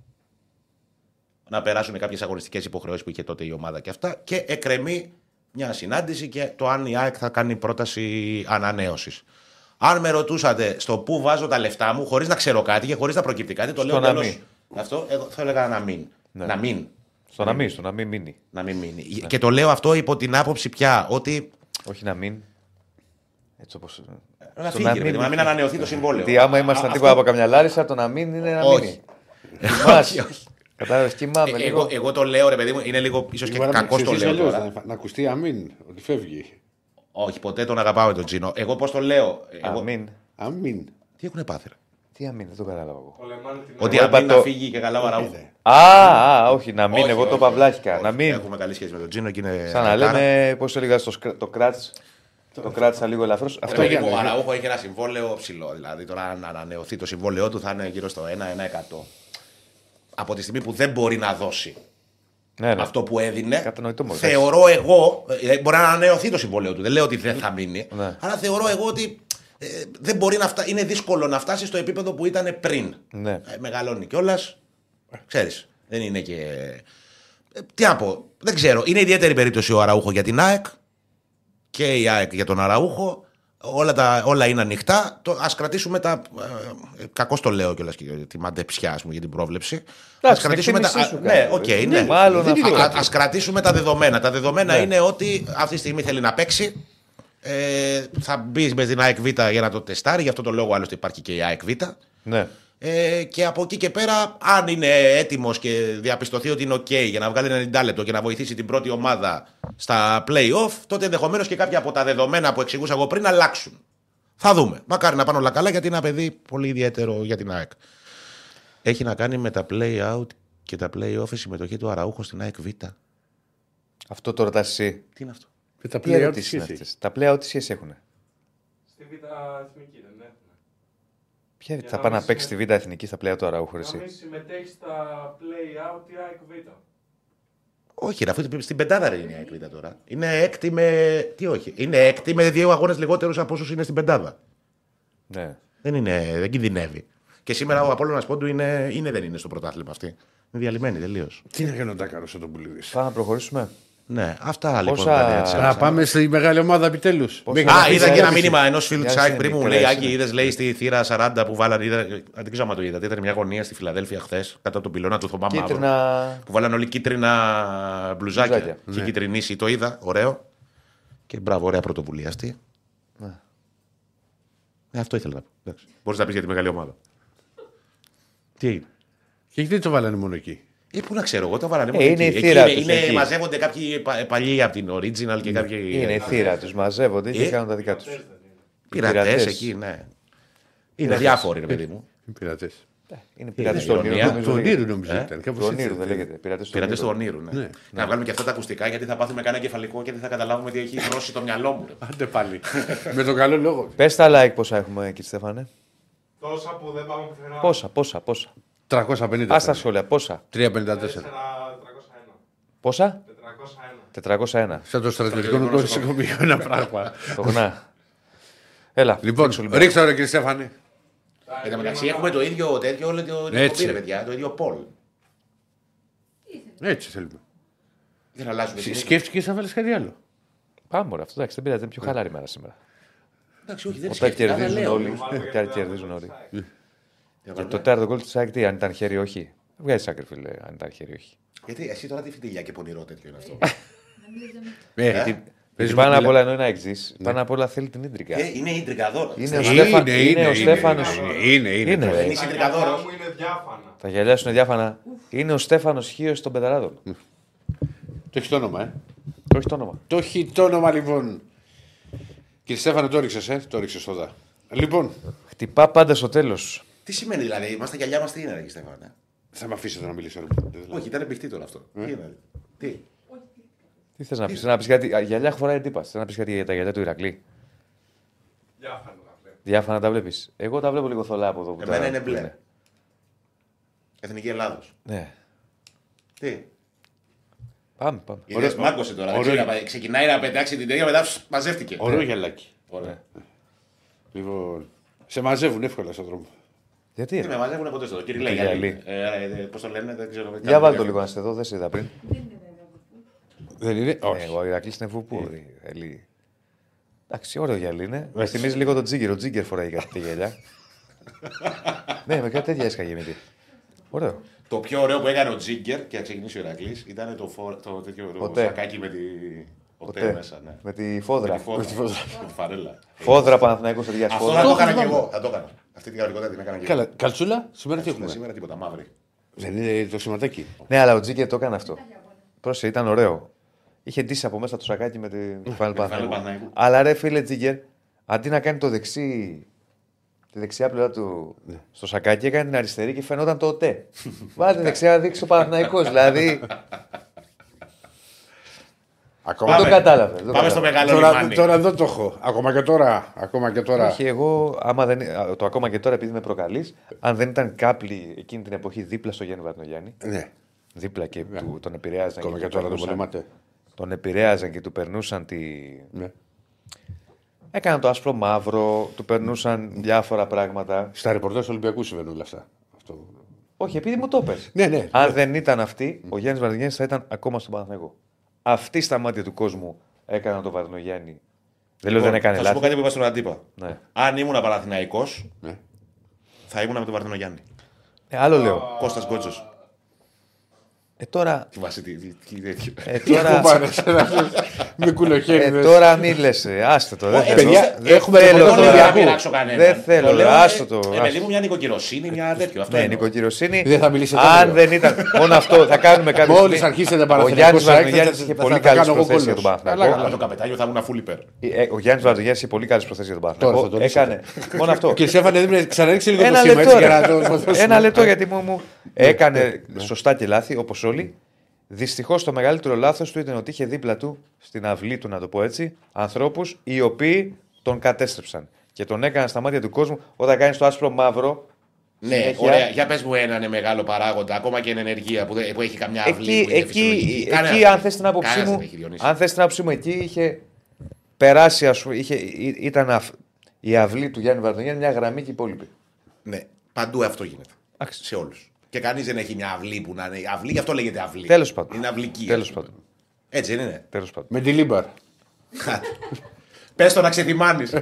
Να περάσουν κάποιες αγωνιστικές υποχρεώσεις που είχε τότε η ομάδα και αυτά. Και εκρεμεί μια συνάντηση και το αν η ΑΕΚ θα κάνει πρόταση ανανέωσης. Αν με ρωτούσατε στο πού βάζω τα λεφτά μου, χωρίς να ξέρω κάτι και χωρίς να προκύπτει κάτι, το λέω Στο να τέλος. μην. Αυτό εγώ θα έλεγα να μην. Ναι. Να μην. Στο να μην, στο να μην μείνει. Να μην μείνει. Και το λέω αυτό υπό την άποψη πια ότι. Όχι να μην. Έτσι όπω. Να φύγει, ρε παιδί μου, να μην ανανεωθεί το συμβόλαιο. Γιατί άμα ήμασταν Α, τίποτα αυτό- από καμιά λάρισα, το να μην είναι να Όχι. μείνει. όχι, όχι. Κατάλαβες, κοιμάμαι Ε, λίγο. εγώ, εγώ το λέω, ρε παιδί μου, είναι λίγο ίσως και Μπορεί να κακός μην το ξέρεις λέω αλλιώς, τώρα. να- Να ακουστεί αμήν, ότι φεύγει. Όχι, ποτέ τον αγαπάω τον Τζίνο. Εγώ πώς το λέω. Εγώ... Αμήν. Αμήν. Τι έχουν πάθει. ρε; Τι αμήν, δεν το κατάλαβα εγώ. Ότι Εγώ αν είπα να το- φύγει και καλά ο Αραούχο. Α, α, όχι, να μην, Όχι, εγώ το όχι, παυλάχικα. όχι. Να μην. Έχουμε καλή σχέση με τον Τζίνο και είναι. Σαν να αετάρα. λέμε, πώς έλεγα, στο σκρα- το κράτ. Το κράτησα λίγο ελαφρώς. Ρε Αυτό παιδί για μου, ο να Αραούχο έχει ένα συμβόλαιο ψηλό. Δηλαδή τώρα αν ανανεωθεί το συμβόλαιό του θα είναι γύρω στο 1-1%. Από τη στιγμή που δεν μπορεί να δώσει Ναι, ναι. αυτό που έδινε. Κατανοητό μόνο, Θεωρώ εγώ. ε, Μπορεί να ανανεωθεί το συμβόλαιο του. Δεν λέω ότι δεν θα μείνει. Ναι. Αλλά θεωρώ εγώ ότι ε, δεν μπορεί να φτα... είναι δύσκολο να φτάσει στο επίπεδο που ήταν πριν. Ναι. Ε, μεγαλώνει κιόλας. Ξέρεις. Δεν είναι και. Ε, τι να πω. Δεν ξέρω. Είναι ιδιαίτερη περίπτωση ο Αραούχο για την ΑΕΚ και η ΑΕΚ για τον Αραούχο. Όλα, τα, όλα είναι ανοιχτά. Το, ας κρατήσουμε τα. Ε, Κακώς το λέω κιόλας και τη μαντεψιά μου για την πρόβλεψη. Εντάξει, Ας κρατήσουμε τα. εκτίμησή σου Ναι, κάνω, οκ, ε. ναι. Μάλλον Δεν αυτό. είναι κάτι. Ας κρατήσουμε τα δεδομένα. Τα δεδομένα Ναι. είναι ότι αυτή τη στιγμή θέλει να παίξει. Ε, θα μπεις με την ΑΕΚ Β για να το τεστάρει. Γι' αυτό το λόγο άλλωστε υπάρχει και η ΑΕΚ Β. Ναι. Ε, και από εκεί και πέρα, αν είναι έτοιμος και διαπιστωθεί ότι είναι OK για να βγάλει 90 λεπτό και να βοηθήσει την πρώτη ομάδα στα playoff, τότε ενδεχομένως και κάποια από τα δεδομένα που εξηγούσα εγώ πριν αλλάξουν. Θα δούμε. Μακάρι να πάνε όλα καλά γιατί είναι ένα παιδί πολύ ιδιαίτερο για την ΑΕΚ. Έχει να κάνει με τα play out και τα play off η συμμετοχή του Αραούχου στην ΑΕΚ Β. Αυτό το ρωτάς εσύ. Τι είναι αυτό; Και τα Τι play-out ερωτήσεις είναι σχέση. αυτές; Τα πλέον τι σχέση έχουν. Στη Β' Εθνική δεν έχουν. Ποια Για θα να πάει να μην παίξει στη Β' Εθνική στα πλέον του Αραούχου, Να εσύ. μην συμμετέχει στα play-out η ΑΕΚ Β. Όχι, ρε, αφού στην πεντάδα ρε είναι η ΑΕΚ Β τώρα. Είναι έκτη με. Τι όχι. Είναι έκτη με δύο αγώνες λιγότερους από όσους είναι στην πεντάδα. Ναι. Δεν, είναι, δεν κινδυνεύει. Και σήμερα ο Απόλλωνας Πόντου είναι, είναι δεν είναι στο πρωτάθλημα αυτή. Είναι διαλυμένη τελείως. Τι να κάνω τα κάνω σε τον πουλίδη. Πάμε να προχωρήσουμε. Ναι, αυτά λοιπόν. Πόσα- τα νέα της Να Άλεξα. πάμε στη μεγάλη ομάδα επιτέλους. Α, είδα και ένα μήνυμα ενός φίλου Μια της ΑΕΚ είναι πριν μου μικρές, λέει: Άκη, είναι. είδες λέει στη θύρα 40 που βάλανε. Είδα, δεν ξέρω αν το είδατε. Ήταν μια γωνία στη Φιλαδέλφια χθες κάτω από τον πυλώνα του Θωμά Μαύρο. Κίτρινα. Που βάλανε όλοι κίτρινα μπλουζάκια. Μπλουζάκια. Και κυτρινήσει. Το είδα, ωραίο. Και μπράβο, ωραία πρωτοβουλία αυτή. Ναι. Ε, αυτό ήθελα να πω. Μπορείς να πεις για τη μεγάλη ομάδα. Τι έγινε; Και γιατί το βάλανε μόνο εκεί. Ε, πού να ξέρω, εγώ το βάλανε Ε, μόνο είναι εκεί. η θύρα Εκεί τους είναι, εκεί. μαζεύονται κάποιοι πα- παλιοί από την Original και κάποιοι. Είναι η θύρα τους. Μαζεύονται και Ε; κάνουν τα δικά τους. πειρατές πειρατές. εκεί, ναι. Είναι διάφοροι, ρε παιδί μου. Οι πειρατές. Είναι πειράτε Είναι του ονείρου. ηρωνία. νομίζω Του λέγεται. ονείρου νομίζω Ε; ήταν. Κάπως Του έτσι ονείρου δεν ήταν. λέγεται. Πειράτε του Πειρατές του ονείρου. ονείρου, ναι. Ναι. Να βγάλουμε και αυτά τα ακουστικά γιατί θα πάθουμε κανένα κεφαλικό και δεν θα καταλάβουμε τι έχει δρώσει το μυαλό μου. ρε. Άντε πάλι. Με τον καλό λόγο. Πες τα like πόσα έχουμε εκεί, Στέφανε. Τόσα που δεν πάμε πουθενά. Πόσα, πόσα, πόσα. 350. Α τα σχόλια, πόσα; 354. 301. Πόσα; 401. 401. Σαν το στρατιωτικό νοσοκομείο ένα πράγμα. Το γνά. Έλα. Λοιπόν, ρίξε Ολυμπιακό. ρίξτε ρε κύριε Στέφανη. Εν τω μεταξύ έχουμε το ίδιο τέτοιο όλο το Έτσι. εκπομπή, ρε παιδιά, το ίδιο Πολ. Έτσι θέλουμε. Δεν αλλάζουμε. την- Σκέφτηκες να βάλεις κάτι άλλο; Πάμε ωραία, αυτό εντάξει, δεν πειράζει, είναι πιο χαλάρη μέρα σήμερα. Εντάξει, όχι, δεν Όταν σκέφτηκα, αλλά κερδίζουν λέω. όλοι. Όταν κερδίζουν όλοι. Για Και βάλε. το τέταρτο γκολ της ΑΕΚ τι, αν ήταν χέρι ή όχι; Βγάζει άκρη, φίλε, αν ήταν χέρι ή όχι. Γιατί εσύ τώρα τι φιτιλιά και πονηρό τέτοιο είναι αυτό. Ε, Γιατί παίζουμε πάνω απ' μιλά- όλα ενώ είναι αεξή, πάνω απ' όλα θέλει την ίντρικα. Ε, Είναι ίντρικαδόρο. Είναι ο Είναι, Στέφαν- είναι, είναι ο είναι, Στέφανος. είναι, είναι, είναι. ρε. Είναι Τα ίντρικαδόρο. γυαλιά μου είναι διάφανα. Τα γυαλιά σου είναι διάφανα. Είναι ο Στέφανος Χίο των Πεταράδων. Το έχει το όνομα, ε. Το έχει το όνομα. Το έχει το όνομα, λοιπόν. Κύριε Στέφανε, το ρίξε, ε. Το ρίξε εδώ. Λοιπόν, Χτυπά πάντα στο τέλος. Τι σημαίνει δηλαδή, μα τα γυαλιά μας τι είναι, ρε Στέφανε; θα με αφήσετε να μιλήσω. ρε. Όχι, ήταν μπιχτή τώρα αυτό. Τι είναι. Τι; Τι θες να πεις, να πεις κάτι. α, Γυαλιά χωράει τύπας. Θες να πεις κάτι για τα γυαλιά του Ηρακλή. Διάφανα τα βλέπω. Διάφανα τα βλέπεις. Εγώ τα βλέπω λίγο θολά από εδώ που Εμένα τα- είναι που μπλε. Εθνική Ελλάδος. Ναι. Τι; Πάμε, πάμε. Είδες, μάγκωσε τώρα. δεν ωραίο. ξέρω, να- Ξεκινάει να πετάξει την τέτοια, μετά ψ, μαζεύτηκε. Ωραίο γυαλάκι. Ωραία. Λοιπόν, σε μαζεύουν εύκολα στον δρόμο. Γιατί. Τι ρε; με μαζεύουν ποτέ στο Κύριε Το Λέγια. γυαλί. Πώς το λένε, δεν ξέρω. Για βάλτε το λίγο να σε δω, δεν σε είδα πριν. Δεν είναι, Ναι, όχι. ο Ηρακλής είναι βουπού. Ελί. Εντάξει, ωραίο γυαλί είναι. Με θυμίζει λίγο τον Τζίγκερ. Ο Τζίγκερ φοράει κάτι τέτοια γυαλιά. ναι, με κάτι τέτοια έσκαγε μύτη. Ωραίο. Το πιο ωραίο που έκανε ο Τζίγκερ και να ξεκινήσει ο Ηρακλής ήταν το, φο... το, τέτοιο, το Ποτέ. σακάκι με τη. Ποτέ, Ποτέ. μέσα, ναι. Με τη Με φόδρα. τη φόδρα. Με τη φαρέλα. Φόδρα Παναθηναϊκός σε Αυτό φόδρα. θα το έκανα κι εγώ. Θα το έκανα. Αυτή την κανονικότητα την έκανα κι εγώ. Καλά, καλτσούλα, σήμερα τι Ναι, έχουμε; Σήμερα τίποτα, μαύρη. Δεν είναι το σηματάκι. Ναι, αλλά ο Τζίγκερ το έκανε αυτό. Πρόσεχε, ήταν ωραίο. Είχε ντύσει από μέσα το σακάκι με την Final Παναθηναϊκού. Παναθηναϊκού. Αλλά ρε φίλε Τζίγκερ, αντί να κάνει το δεξί, τη δεξιά πλευρά του στο σακάκι, έκανε την αριστερή και φαινόταν το ΟΤΕ. Βάλτε δεξιά να δείξει ο Παναθηναϊκός. δηλαδή Ακόμα δεν το κατάλαβες. δεν το Πάμε στο κατάλαβες. μεγάλο Τώρα, λιμάνι. τώρα εδώ το έχω. Ακόμα και τώρα. Ακόμα και τώρα. Όχι, εγώ, άμα δεν, α, το ακόμα και τώρα επειδή με προκαλείς, αν δεν ήταν κάποιοι εκείνη την εποχή δίπλα στο Γιάννη Βαρνογιάννη, Ναι, δίπλα και του, τον επηρέαζαν. ακόμα και και του τώρα το περνούσαν- πολεμάτε. Τον επηρέαζαν και του περνούσαν τη. Ναι. Έκαναν το άσπρο μαύρο, του περνούσαν διάφορα πράγματα. Στα ρεπορτάζ του Ολυμπιακού συμβαίνουν όλα αυτά. Αυτό. Όχι, επειδή μου το πες. Ναι, ναι. Αν δεν ήταν αυτοί, ο Γιάννης Βαρδινιάννη θα ήταν ακόμα στον Παναθηναϊκό. Αυτοί στα μάτια του κόσμου έκαναν τον Βαρδινογιάννη. Δεν λέω δεν έκανε Λοιπόν, Θα σου πω λάθη. κάτι που είπα στον αντίπα. Ναι. Αν ήμουν Παναθηναϊκός, Ναι. θα ήμουν με τον Βαρδινό Γιάννη. Ε, άλλο λέω. Κώστας Γκότσος. Ε, τώρα. Τι βάση, τι, τι, τι τέτοιο. Ε, Πού τώρα, πάνε σε ένα- Με ε, κουλοχέριδες. τώρα μην λες. Άστε το. Δεν Όχι, θέλω. παιδιά, Δεν έχουμε θέλω ρεπορτάζ Δεν τώρα. λέω να Ολυμπιακού. πειράξω κανέναν. Δεν θέλω, Το λέω, ρε, ε, άστο το, Ε, άστο. παιδί μου, μια νοικοκυροσύνη, μια τέτοιο. Αυτό Ναι, εννοώ. νοικοκυροσύνη. Δεν θα μιλήσετε Αν αύριο. δεν ήταν. Μόνο αυτό θα κάνουμε κάποια Μόλις στιγμή. αρχίσετε Ο Παναθηναϊκός Γιάννης ΑΕΚ, Βαρδογιάννης θα- είχε θα- πολύ θα καλές κάνω εγώ προθέσεις για τον κόλλος. Παναθηναϊκό. Αλλά το καπετάνιο θα ήμουν full υπέρ. Ε, Ο Γιάννης Βαρδογιάννης είχε πολύ καλές προθέσεις για τον Τώρα θα Παναθηναϊκό. το λύσετε. Έκανε. Μόνο αυτό. Κύριε Στέφανε, δεν ξαναρίξε λίγο το Ένα σήμα λεπτό, έτσι για ρε. να το δώσουμε. Ένα λεπτό γιατί μου, μου έκανε σωστά και λάθη όπως όλοι. Δυστυχώς το μεγαλύτερο λάθος του ήταν ότι είχε δίπλα του, στην αυλή του να το πω έτσι, ανθρώπους οι οποίοι τον κατέστρεψαν. Και τον έκαναν στα μάτια του κόσμου όταν κάνεις το άσπρο μαύρο. Ναι, συνέχεια. ωραία. Για πες μου έναν μεγάλο παράγοντα, ακόμα και εν ενεργεία που, δεν- που έχει καμιά αυλή. Εκεί, που είναι εκεί, φυσιολογική. εκεί, Κανένας αν δεν θες την άποψή Κανένας μου, δεν έχει, Διονύση. αν θες την άποψή μου, εκεί είχε περάσει, ας πούμε, είχε, ή- ήταν αυ- η αυλή του Γιάννη Βαρδονιάννη μια γραμμή και οι υπόλοιποι. Ναι, παντού αυτό γίνεται. Εντάξει. Σε όλους. Και κανείς δεν έχει μια αυλή που να είναι. Αυλή, γι' αυτό λέγεται αυλή. Τέλος πάντων. Είναι αυλική. Τέλος πάντων. Έτσι δεν είναι. Τέλος πάντων. Με τη Λίμπαρ. Πες το να ξεθυμάνεις.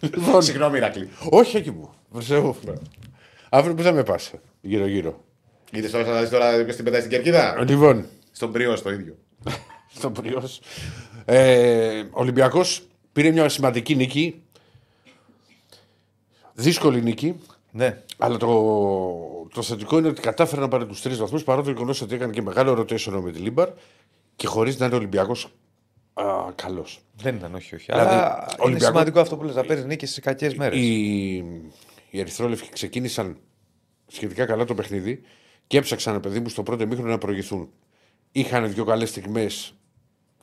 Λοιπόν, Συγγνώμη, Ηρακλή. όχι εκεί μου. Προσέχω. Αύριο που θα με πας. Γύρω-γύρω. Είδες τώρα, θα δεις τώρα ποιο την πετάει στην κερκίδα; Λοιπόν, Στον πριό το ίδιο. στο Πριός. Ε, ο Ολυμπιακός πήρε μια σημαντική νίκη. Δύσκολη νίκη. Ναι. Αλλά το, το θετικό είναι ότι κατάφερε να πάρει τους τρεις βαθμούς παρότι το γεγονός ότι έκανε και μεγάλο rotation με τη Λίμπαρ και χωρίς να είναι Ολυμπιακός καλός. Δεν ήταν, όχι, όχι. Δηλαδή, Αλλά είναι Ολυμπιακό- σημαντικό αυτό που λες, να παίρνει νίκη σε κακές μέρες. Οι, οι Ερυθρόλευκοι ξεκίνησαν σχετικά καλά το παιχνίδι και έψαξαν, παιδί μου, στο πρώτο ημίχρονο να προηγηθούν. Είχαν δύο καλές στιγμές,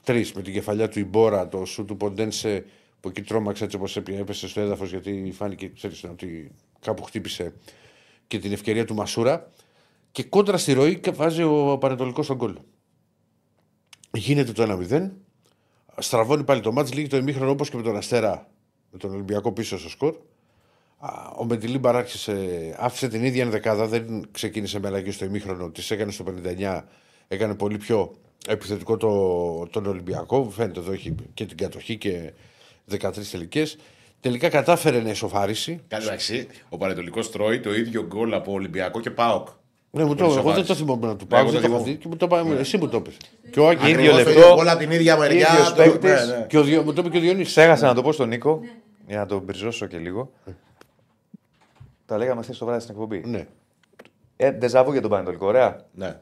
τρεις με την κεφαλιά του Ιμπόρα, το σου του Ποντένσε που εκεί τρόμαξε έτσι όπως έπεσε στο έδαφος γιατί φάνηκε ξέρεις, ότι κάπου χτύπησε και την ευκαιρία του Μασούρα. Και κόντρα στη ροή και βάζει ο Πανετολικός τον γκολ. Γίνεται το 1-0. Στραβώνει πάλι το μάτς, λύγει το ημίχρονο όπως και με τον Αστέρα. Με τον Ολυμπιακό πίσω στο σκορ. Α, Ο Μεντιλίμπαρ άρχισε, άφησε την ίδια ενδεκάδα, δεν ξεκίνησε με αλλαγή στο ημίχρονο, τη έκανε στο 59, έκανε πολύ πιο επιθετικό το, τον Ολυμπιακό. Φαίνεται εδώ έχει και την κατοχή και 13 τελικές. Τελικά κατάφερε να ισοφάρίσει. Κάνει μεταξύ, ο Πανετολικός τρώει το ίδιο γκολ από Ολυμπιακό και Πάοκ. Ναι, μου το, Πολύ εγώ δεν σοβαρή. το θυμόμουν να του Ναι, πάω. εγώ δεν το το έχω θυμόμαι. δει και μου το πάει, εσύ μου το είπες. Και ο Άκη, Ίδιο Ακριβώς το λεπτό. ίδιος γκολ από την ίδια μεριά. ίδιος το- παίκτης. ναι, ναι. και ο, Διο- μου το είπε και ο Διονύσης. Ξέχασα να το πω στον Νίκο για να τον μπριζώσω και λίγο. Τα λέγαμε χθες το βράδυ στην εκπομπή. Ναι. Ε, ντεζαβού για τον Πανετολικό, ωραία. Ναι.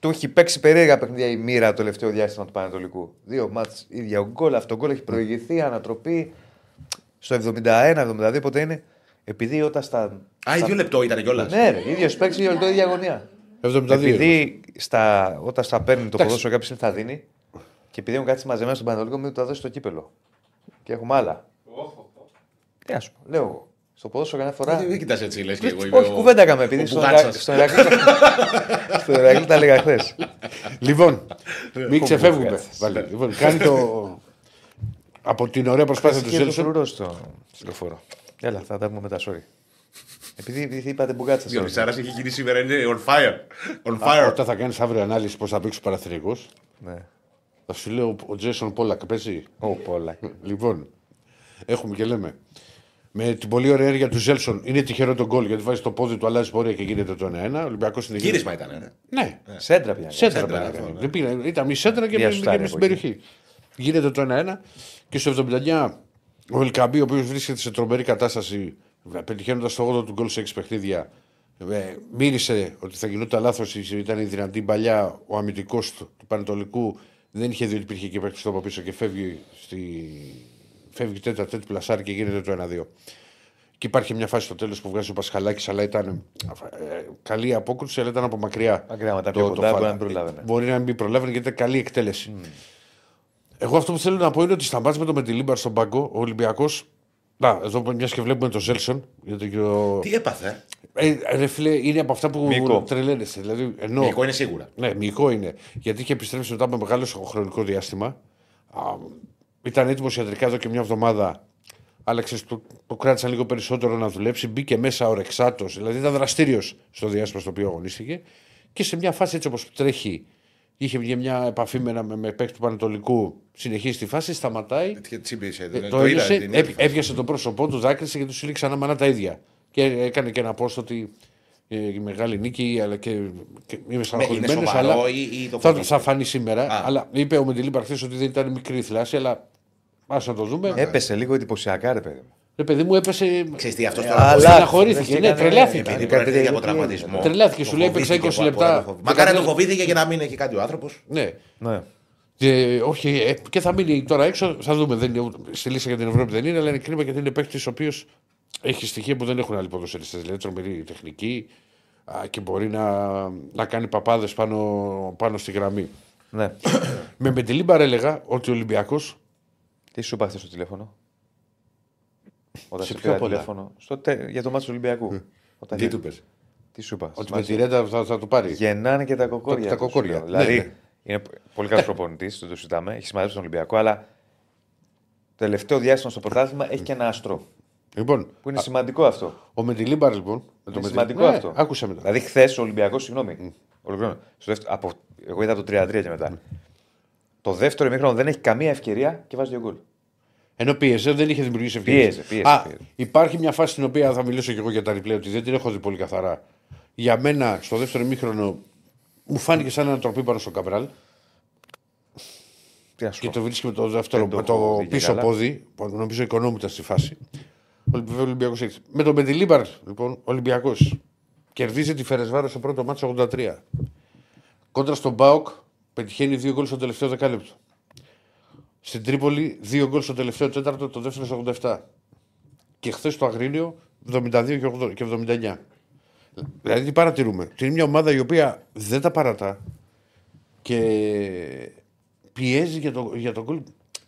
Του έχει παίξει περίεργα παιχνίδια η μοίρα το τελευταίο διάστημα του Πανετολικού. Δύο μάτς, ίδια ο γκολ. Αυτό το γκολ έχει προηγηθεί, ανατροπή. Στο 71-72 πότε είναι. Επειδή όταν στα. Α, ίδιο λεπτό ήταν κιόλας. Ναι, ρε, ίδιος παίξει, ίδιο λεπτό, ίδια αγωνία. 72. Επειδή στα, όταν στα παίρνει το Εντάξει. ποδόσφαιρο κάποιος είναι θα δίνει και επειδή έχουν κάτσει μαζεμένα στον Πανετολικό, μην του τα δώσει στο κύπελο. Και έχουμε άλλα. Τι α πούμε, λέω εγώ. Στο ποδόσφαιρο καμιά φορά. Δεν κοιτάς έτσι, λες και εγώ. είμαι Όχι, ο- κουβέντα έκαμε. Επειδή ο στον Μπουγάτσας. Ηρα- στον Ηρακλή. στον Ηρακλή τα λέγα χθες. Λοιπόν, μην ξεφεύγουμε. Μπουγάτσας. Βάλε. Λοιπόν, κάνει το. Από την ωραία προσπάθεια του Και το Ζέλσον. φρουρός στο λεωφόρο. Έλα, θα τα πούμε μετά, sorry. Επειδή, επειδή είπατε μπουγάτσα. Διονυσάρα έχει γίνει σήμερα, είναι on fire. On fire. Όταν θα κάνεις αύριο ανάλυση πώς θα παίξεις ο Παραθυρικό, Ναι. θα σου λέω ο Τζέσον Πόλακ παίζει. Ω, πολλά. Λοιπόν, έχουμε και λέμε. Με την πολύ ωραία έργα του Ζέλσον είναι τυχερό το γκολ γιατί βάζει το πόδι του, αλλάζει πορεία και γίνεται το 1-1. Ο Ολυμπιακός είναι Γύρισμα ήταν. ε. Ναι, Σέντρα πια. Σέντρα, Σέντρα, πέρα αυτό, έκανε. ναι. Δεν πήγε, Ήταν μη σέντρα και Μία με- σουτάρει με στην από εκεί. περιοχή. Γίνεται το 1-1 και στο 79 ο Ελκαμπή, ο οποίος βρίσκεται σε τρομερή κατάσταση, πετυχαίνοντας το 8 του γκολ σε 6 παιχνίδια, ε, μύρισε ότι θα γινόταν λάθος. Ήταν η δυνατή παλιά. Ο αμυντικός του, του Πανετολικού δεν είχε δει ότι υπήρχε και παίκτης από πίσω και φεύγει, στη... φεύγει τέτα τέτοιο πλασάρι και γίνεται το 1-2. Και υπάρχει μια φάση στο τέλος που βγάζει ο Πασχαλάκης, αλλά ήταν ε, καλή απόκρουση, αλλά ήταν από μακριά. Μακριά, με τα το- πιο το κοντά, φάλ. μπορεί να μην προλάβαινε. Μπορεί να μην προλάβαινε γιατί ήταν καλή εκτέλεση. Εγώ αυτό που θέλω να πω είναι ότι στα μάτια με το Μεντιλίμπαρ στον πάγκο, ο Ολυμπιακός. Να, εδώ μιας και βλέπουμε τον Ζέλσον. Γιατί και ο... Τι έπαθε. ε, ρε φίλε, είναι από αυτά που Μυϊκό. τρελαίνεσαι. Δηλαδή, ενώ... Μυϊκό είναι σίγουρα. Ναι, μυϊκό είναι. Γιατί είχε επιστρέψει μετά από μεγάλο χρονικό διάστημα. Α, ήταν έτοιμος ιατρικά εδώ και μια εβδομάδα. Αλλά ξέρεις, το, το κράτησαν λίγο περισσότερο να δουλέψει. Μπήκε μέσα ορεξάτο. Δηλαδή ήταν δραστήριος στο διάστημα στο οποίο αγωνίστηκε. Και σε μια φάση έτσι όπως τρέχει, είχε μια, μια επαφή με, ένα- με, με παίκτη του Πανετολικού. Συνεχίζει τη φάση, σταματάει. Και τσίμπησε. Ε, Το το είδα, ένιωσε, την έπ- είδα. έπιασε το πρόσωπό του, δάκρυσε και του σύλληξε ξανά μάνα τα ίδια. Και έκανε και ένα post ότι ε, η μεγάλη νίκη, αλλά και, και είμαι στεναχωρημένος, σοβαρό αλλά ή- ή το θα, φοβήθηκε; θα φανεί σήμερα. Α. Αλλά είπε ο Μεντιλίμπαρ χθες ότι δεν ήταν μικρή θλάση, αλλά α να το δούμε. Έπεσε λίγο εντυπωσιακά, ρε παιδί μου. Ρε παιδί μου έπεσε. Ξέρεις τι, αυτός Ε, τώρα αλλά- πώς- στεναχωρήθηκε, δεν ναι, έκανε- τρελάθηκε. Επειδή Έκανε προέρχεται και από τελική- τραυματισμό. Τρελάθηκε, σου Το λέει, έπαιξε φοβήθηκε 20 από- από- λεπτά. από- Μακάρι να το Και φοβήθηκε και να μην έχει κάτι ο άνθρωπος. Ναι. Ναι. Και, όχι, ε, και θα μείνει τώρα έξω. Θα δούμε. Δεν είναι, ούτε- στη λίστα για την Ευρώπη δεν είναι, αλλά είναι κρίμα γιατί είναι παίκτης ο οποίος έχει στοιχεία που δεν έχουν άλλοι ποδοσφαιριστές. Δηλαδή τρομερή τεχνική α, και μπορεί να, να κάνει παπάδες πάνω, πάνω στη γραμμή. ναι. Με Μεντελίμπαρ έλεγα ότι ο Ολυμπιακό. Τι σου είπα χθες στο τηλέφωνο; Όταν Σε σε ποιο πήρα από όλα; τηλέφωνο. Στο τε... Για το μάτι του Ολυμπιακού. Όταν Τι γε- του πες; Τι σου είπα. Ότι με Σημασία. τη Ρέντα θα, θα το πάρεις. Γεννάνε και τα κοκόρια. Τα του, κοκόρια, σου λέω. ναι, Δηλαδή ναι. είναι πολύ καλός προπονητής, δεν το συζητάμε. Έχει σημαδέψει τον Ολυμπιακό, αλλά το τελευταίο διάστημα στο πρωτάθλημα έχει και ένα άστρο. Λοιπόν, Που είναι σημαντικό αυτό. ο Μεντιλίμπαρ λοιπόν. Με Είναι Μεντιλίμπαρ- σημαντικό Ναι, αυτό. Άκουσα μετά. Δηλαδή, χθες ο Ολυμπιακός, συγγνώμη. Ολοκληρώνω. Στο δεύτερο, από, εγώ είδα το 3-3 και μετά. Το δεύτερο ημίχρονο δεν έχει καμία ευκαιρία και βάζει δύο γκολ. Ενώ πίεζε, δεν είχε δημιουργήσει ευκαιρίες. Πίεζε, πίεζε, Α, πίεζε. Υπάρχει μια φάση στην οποία θα μιλήσω και εγώ για τα replay, ότι δεν την έχω δει πολύ καθαρά. Για μένα, στο δεύτερο ημίχρονο, μου φάνηκε σαν ένα τροπή πάνω στο Καμπράλ Τι να σου και πω. το βρίσκει με το, δεύτερο, Δεν το με έχω το δει και πίσω καλά. πόδι, που νομίζω οικονόμητα στη φάση. Ο Ολυμπ- Ολυμπιακός έχει. Με τον Μεντιλίμπαρ, λοιπόν, ο Ολυμπιακός κερδίζει τη Φερεντσβάρος στο πρώτο μάτσο 83. Κόντρα στον ΠΑΟΚ πετυχαίνει δύο γκολ στο τελευταίο δεκάλεπτο. Στην Τρίπολη δύο γκολ στο τελευταίο τέταρτο, το δεύτερο στο 87. Και χθες στο Αγρίνιο 72 και 80 και 79. Δηλαδή τι παρατηρούμε; Ότι είναι μια ομάδα η οποία δεν τα παρατά και πιέζει για το, για το γκολ.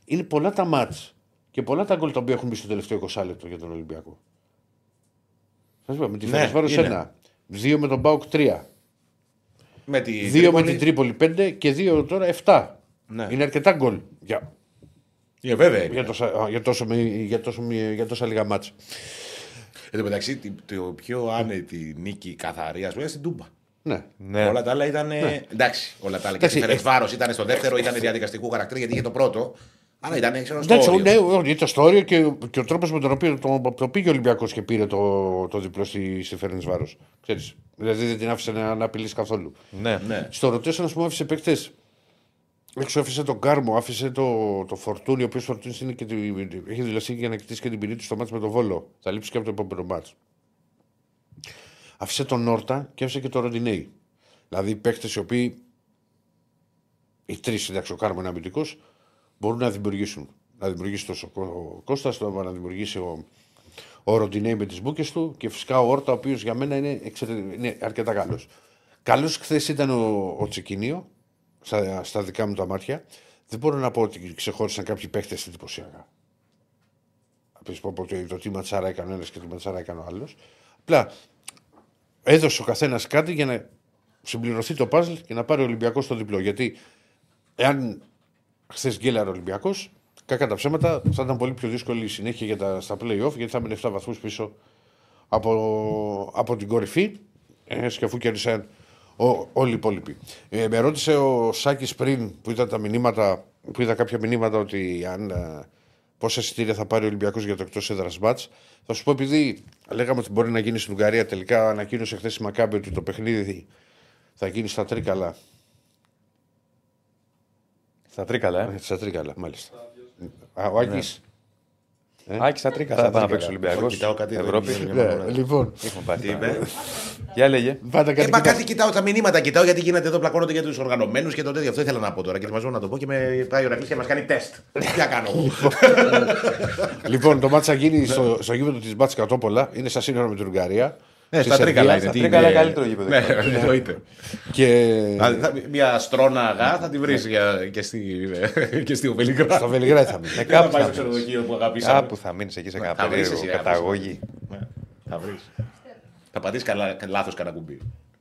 Είναι πολλά τα μάτς και πολλά τα γκολ τα οποία έχουν μπει στο τελευταίο 20 λεπτό για τον Ολυμπιακό. Σας είπα, με τη Ναι, Φερεσβάρο είναι. ένα. Δύο με τον Μπάουκ 3. Με τη Δύο με Τρίπολη. την Τρίπολη 5 και δύο τώρα 7. Ναι. Είναι αρκετά γκολ για, Ε, βέβαια. είναι. για, τόσα, για, τόσο, για, τόσο, για τόσα λίγα μάτς. Εν τω μεταξύ, τη- το πιο άνετη νίκη καθαρή, ας πούμε, στην Τούμπα. Ναι. Ναι. Όλα τα άλλα ήταν. Εντάξει, όλα τα άλλα. Και Εντάξει, η Φερετ ε- Βάρο ήταν στο δεύτερο, ήταν διαδικαστικού χαρακτήρα γιατί είχε το πρώτο. Αλλά ήταν ξέρω, στο Εντάξει, όριο. ναι, όχι, το στο όριο και, και ο τρόπος με τον οποίο το, το πήγε ο Ολυμπιακός και πήρε το, το διπλό στη, στη Φέρνη Βάρος. Δηλαδή δεν την άφησε να, να απειλήσει καθόλου. Ναι. Ναι. Στο ρωτήσω να σου άφησε παίκτες. Έξω άφησε τον Κάρμο, άφησε το, το Φορτούνι, ο οποίος Φορτούνι είναι και τη, έχει δηλώσει για να κοιτήσει και την ποινή του στο μάτι με τον Βόλο. Θα λείψει και από το επόμενο μάτι. Άφησε τον Νόρτα και άφησε και τον Ροντινέη. Δηλαδή παίκτες οι οποίοι. Οι τρεις, εντάξει, ο Κάρμο είναι αμυντικός, μπορούν να δημιουργήσουν. Να δημιουργήσει τόσο ο Κώστας, να δημιουργήσει ο, ο Ροντινέη με τις μπουκε του και φυσικά ο Όρτα, ο οποίος για μένα είναι, εξαιρε- είναι αρκετά καλός. Καλός χθες ήταν ο, ο Τσεκίνιο, στα, στα δικά μου τα μάτια. Δεν μπορώ να πω ότι ξεχώρισαν κάποιοι παίχτε εντυπωσιακά. Να πει πω πω το, το τι ματσάρα έκανε ο ένας και τι ματσάρα έκανε ο άλλος. Απλά έδωσε ο καθένας κάτι για να συμπληρωθεί το παζλ και να πάρει ο Ολυμπιακός το διπλό. Γιατί εάν χθες γκέλαρε ο Ολυμπιακός, κακά τα ψέματα, θα ήταν πολύ πιο δύσκολη η συνέχεια για τα, στα playoff γιατί θα μείνει 7 βαθμούς πίσω από, από την κορυφή. Ε, και αφού κέρδισαν ο- όλοι οι υπόλοιποι. Ε, με ρώτησε ο Σάκης πριν που είδα τα μηνύματα, που είδα κάποια μηνύματα ότι αν, ε, πόσα εισιτήρια θα πάρει ο Ολυμπιακός για το εκτός έδρας μπάτς. Θα σου πω επειδή λέγαμε ότι μπορεί να γίνει στην Ουγγαρία, τελικά ανακοίνωσε χθες η Μακάμπη ότι το παιχνίδι θα γίνει στα Τρίκαλα. Στα τρίκαλα, ε; Ε, Στα Τρίκαλα, μάλιστα. Α, ο Άκης. Άκη στα τρίκαλα. Θα πάει να παίξει Ολυμπιακός. Κοιτάω κάτι εδώ, Ευρώπη. είναι Ναι, λοιπόν, Έχουμε πάει. Τι είπε; Για λέγε. πάντα Ε, κάτι μα κοιτάς. κάτι κοιτάω, τα μηνύματα κοιτάω γιατί γίνεται εδώ, πλακώνονται για τους οργανωμένους και το τέτοιο. Αυτό ήθελα να πω τώρα και μαζεύω να το πω και με πάει ο Ρακλή και μας κάνει τεστ. Τι να κάνω εγώ; Λοιπόν, το μάτσα γίνει στο, στο γήπεδο της Μπάτς Κατόπολα. Είναι στα σύνορα με την Ουγγαρία. Ναι, Στη στα τρίκαλα Σερβία. είναι. τι Τρίκαλα είναι. καλύτερο γήπεδο. Ναι, εννοείται. Και Δηλαδή, θα- Μια στρώνα αγά θα τη βρεις και στη και στη Βελιγράδι. στο Βελιγράδι θα μείνει. Ε, Δεν θα κάπου πάει θα στο μείνεις. ξενοδοχείο που αγαπήσαμε. Κάπου θα μείνεις εκεί σε Θα κανένα βρεις περίεργο εσύ, καταγωγή. Ναι, Θα βρεις. Θα πατήσεις λάθος κανένα κουμπί.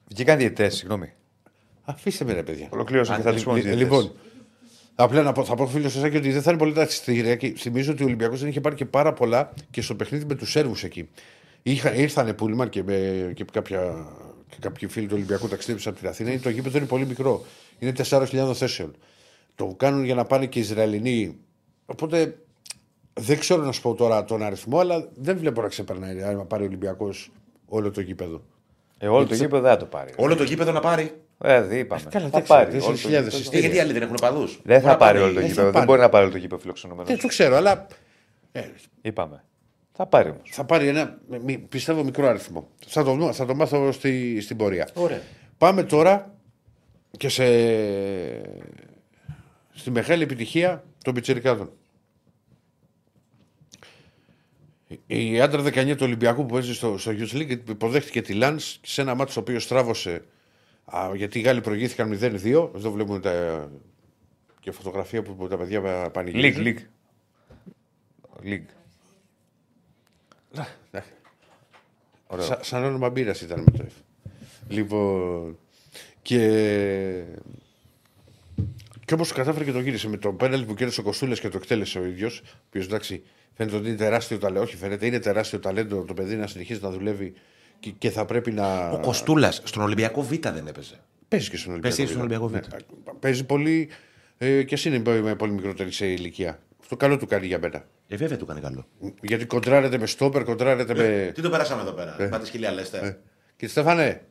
Βγήκαν διαιτέ, συγγνώμη. Αφήστε με ρε παιδιά. Ολοκλήρωσα και θα τους πω. Ε, Λοιπόν, απλά να πω, θα πω φίλος σας ότι δεν θα είναι πολύ τα εισιτήρια. Και θυμίζω ότι ο Ολυμπιακός δεν είχε πάρει και πάρα πολλά και στο παιχνίδι με τους Σέρβους εκεί. Είχα, ήρθανε Πούλμαν και, με, και, κάποια, και κάποιοι φίλοι του Ολυμπιακού ταξίδεψαν από την Αθήνα. Το γήπεδο είναι πολύ μικρό. Είναι 4.000 θέσεων. Το κάνουν για να πάνε και οι Ισραηλινοί. Οπότε δεν ξέρω να σου πω τώρα τον αριθμό, αλλά δεν βλέπω να ξεπερνάει αν πάρει ο Ολυμπιακός όλο το γήπεδο. Ε, όλο το γήπεδο δεν θα το πάρει. Όλο το γήπεδο να πάρει. Ε, δεν είπαμε. Καλά, θα εντάξει, πάρει. 4.000 όλο το γήπεδο. εισιτήρια. Ε, γιατί οι άλλοι δεν έχουν παδούς; Δεν θα πάρει όλο το θα γήπεδο. Δεν πάρει. μπορεί να πάρει όλο το γήπεδο φιλοξενούμενο. Δεν το ξέρω, αλλά Είπαμε. Θα πάρει όμως. θα πάρει ένα μη- πιστεύω μικρό αριθμό. Θα το, δω- θα το μάθω στη, στην πορεία. Ωραία. Πάμε τώρα και σε... στη μεγάλη επιτυχία των πιτσιρικάδων. Η άντρα 19 του Ολυμπιακού που παίζει στο, στο Youth League υποδέχτηκε τη Λάνς σε ένα μάτι το οποίο στράβωσε α, γιατί οι Γάλλοι προηγήθηκαν 0-2. Εδώ βλέπουμε τα, και φωτογραφία που τα παιδιά Λίγκ, πανηγυρίζουν. λίγκ. Λίγκ. Ωραίο. Σα, σαν όνομα μπύρας ήταν με το F. Λοιπόν. Και. Και όπως κατάφερε και το γύρισε με το πέναλ που κέρδισε ο Κοστούλε και το εκτέλεσε ο ίδιος. Ο οποίος εντάξει φαίνεται ότι είναι τεράστιο ταλέντο. Όχι, φαίνεται είναι τεράστιο ταλέντο το παιδί να συνεχίζει να δουλεύει και, και θα πρέπει να. Ο Κοστούλας στον Ολυμπιακό Β δεν έπαιζε. Παίζει και στον Ολυμπιακό. Παίζει στον Β. Ολυμπιακό Β. Ναι, παίζει πολύ. Ε, και εσύ είναι με πολύ μικρότερη σε ηλικία. Αυτό καλό του κάνει για μένα. Ε, βέβαια του κάνει καλό. Γιατί κοντράρεται με στόπερ, κοντράρεται με. Τι το περάσαμε εδώ πέρα. Πάτε σκυλιά, λέστε. Και Στέφανε,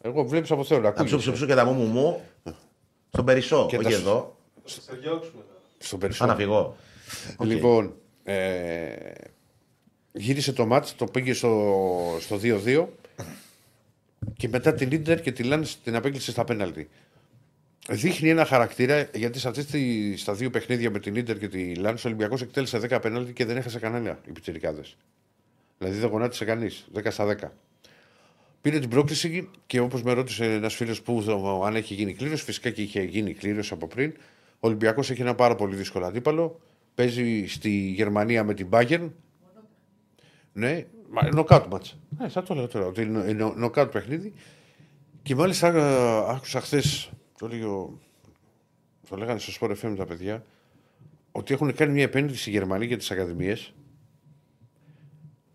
εγώ βλέπεις από Θεό να Να ακούγεσαι. ψου ψου ψου και τα μου μου μου. Στον Περισσό, Και όχι τα- εδώ. Θα διώξουμε τώρα. Στον Θα περισσότερο. να φυγώ. Λοιπόν, ε, γύρισε το μάτς, το πήγε στο, στο 2-2 και μετά την Ίντερ και τη Λάνς την απέκλεισε στα πέναλτι. Δείχνει ένα χαρακτήρα γιατί σε αυτές τις, στα δύο παιχνίδια με την Ίντερ και τη Λάνς ο Ολυμπιακός εκτέλεσε 10 πέναλτι και δεν έχασε κανένα οι πιτσιρικάδες. Δηλαδή δεν γονάτισε κανείς, 10 στα 10. Πήρε την πρόκληση και όπως με ρώτησε ένας φίλος που αν έχει γίνει κλήρωση, φυσικά και είχε γίνει κλήρωση από πριν. Ο Ολυμπιακός έχει ένα πάρα πολύ δύσκολο αντίπαλο. Παίζει στη Γερμανία με την Bayern. Ναι, μα- νοκάουτ μάτς. Ναι, θα το λέω τώρα. Ότι είναι νο- νοκάουτ παιχνίδι. Και μάλιστα α, άκουσα χθες το λέει ο, το λέγανε στο Sport FM τα παιδιά, ότι έχουν κάνει μια επένδυση οι Γερμανοί για τις Ακαδημίες.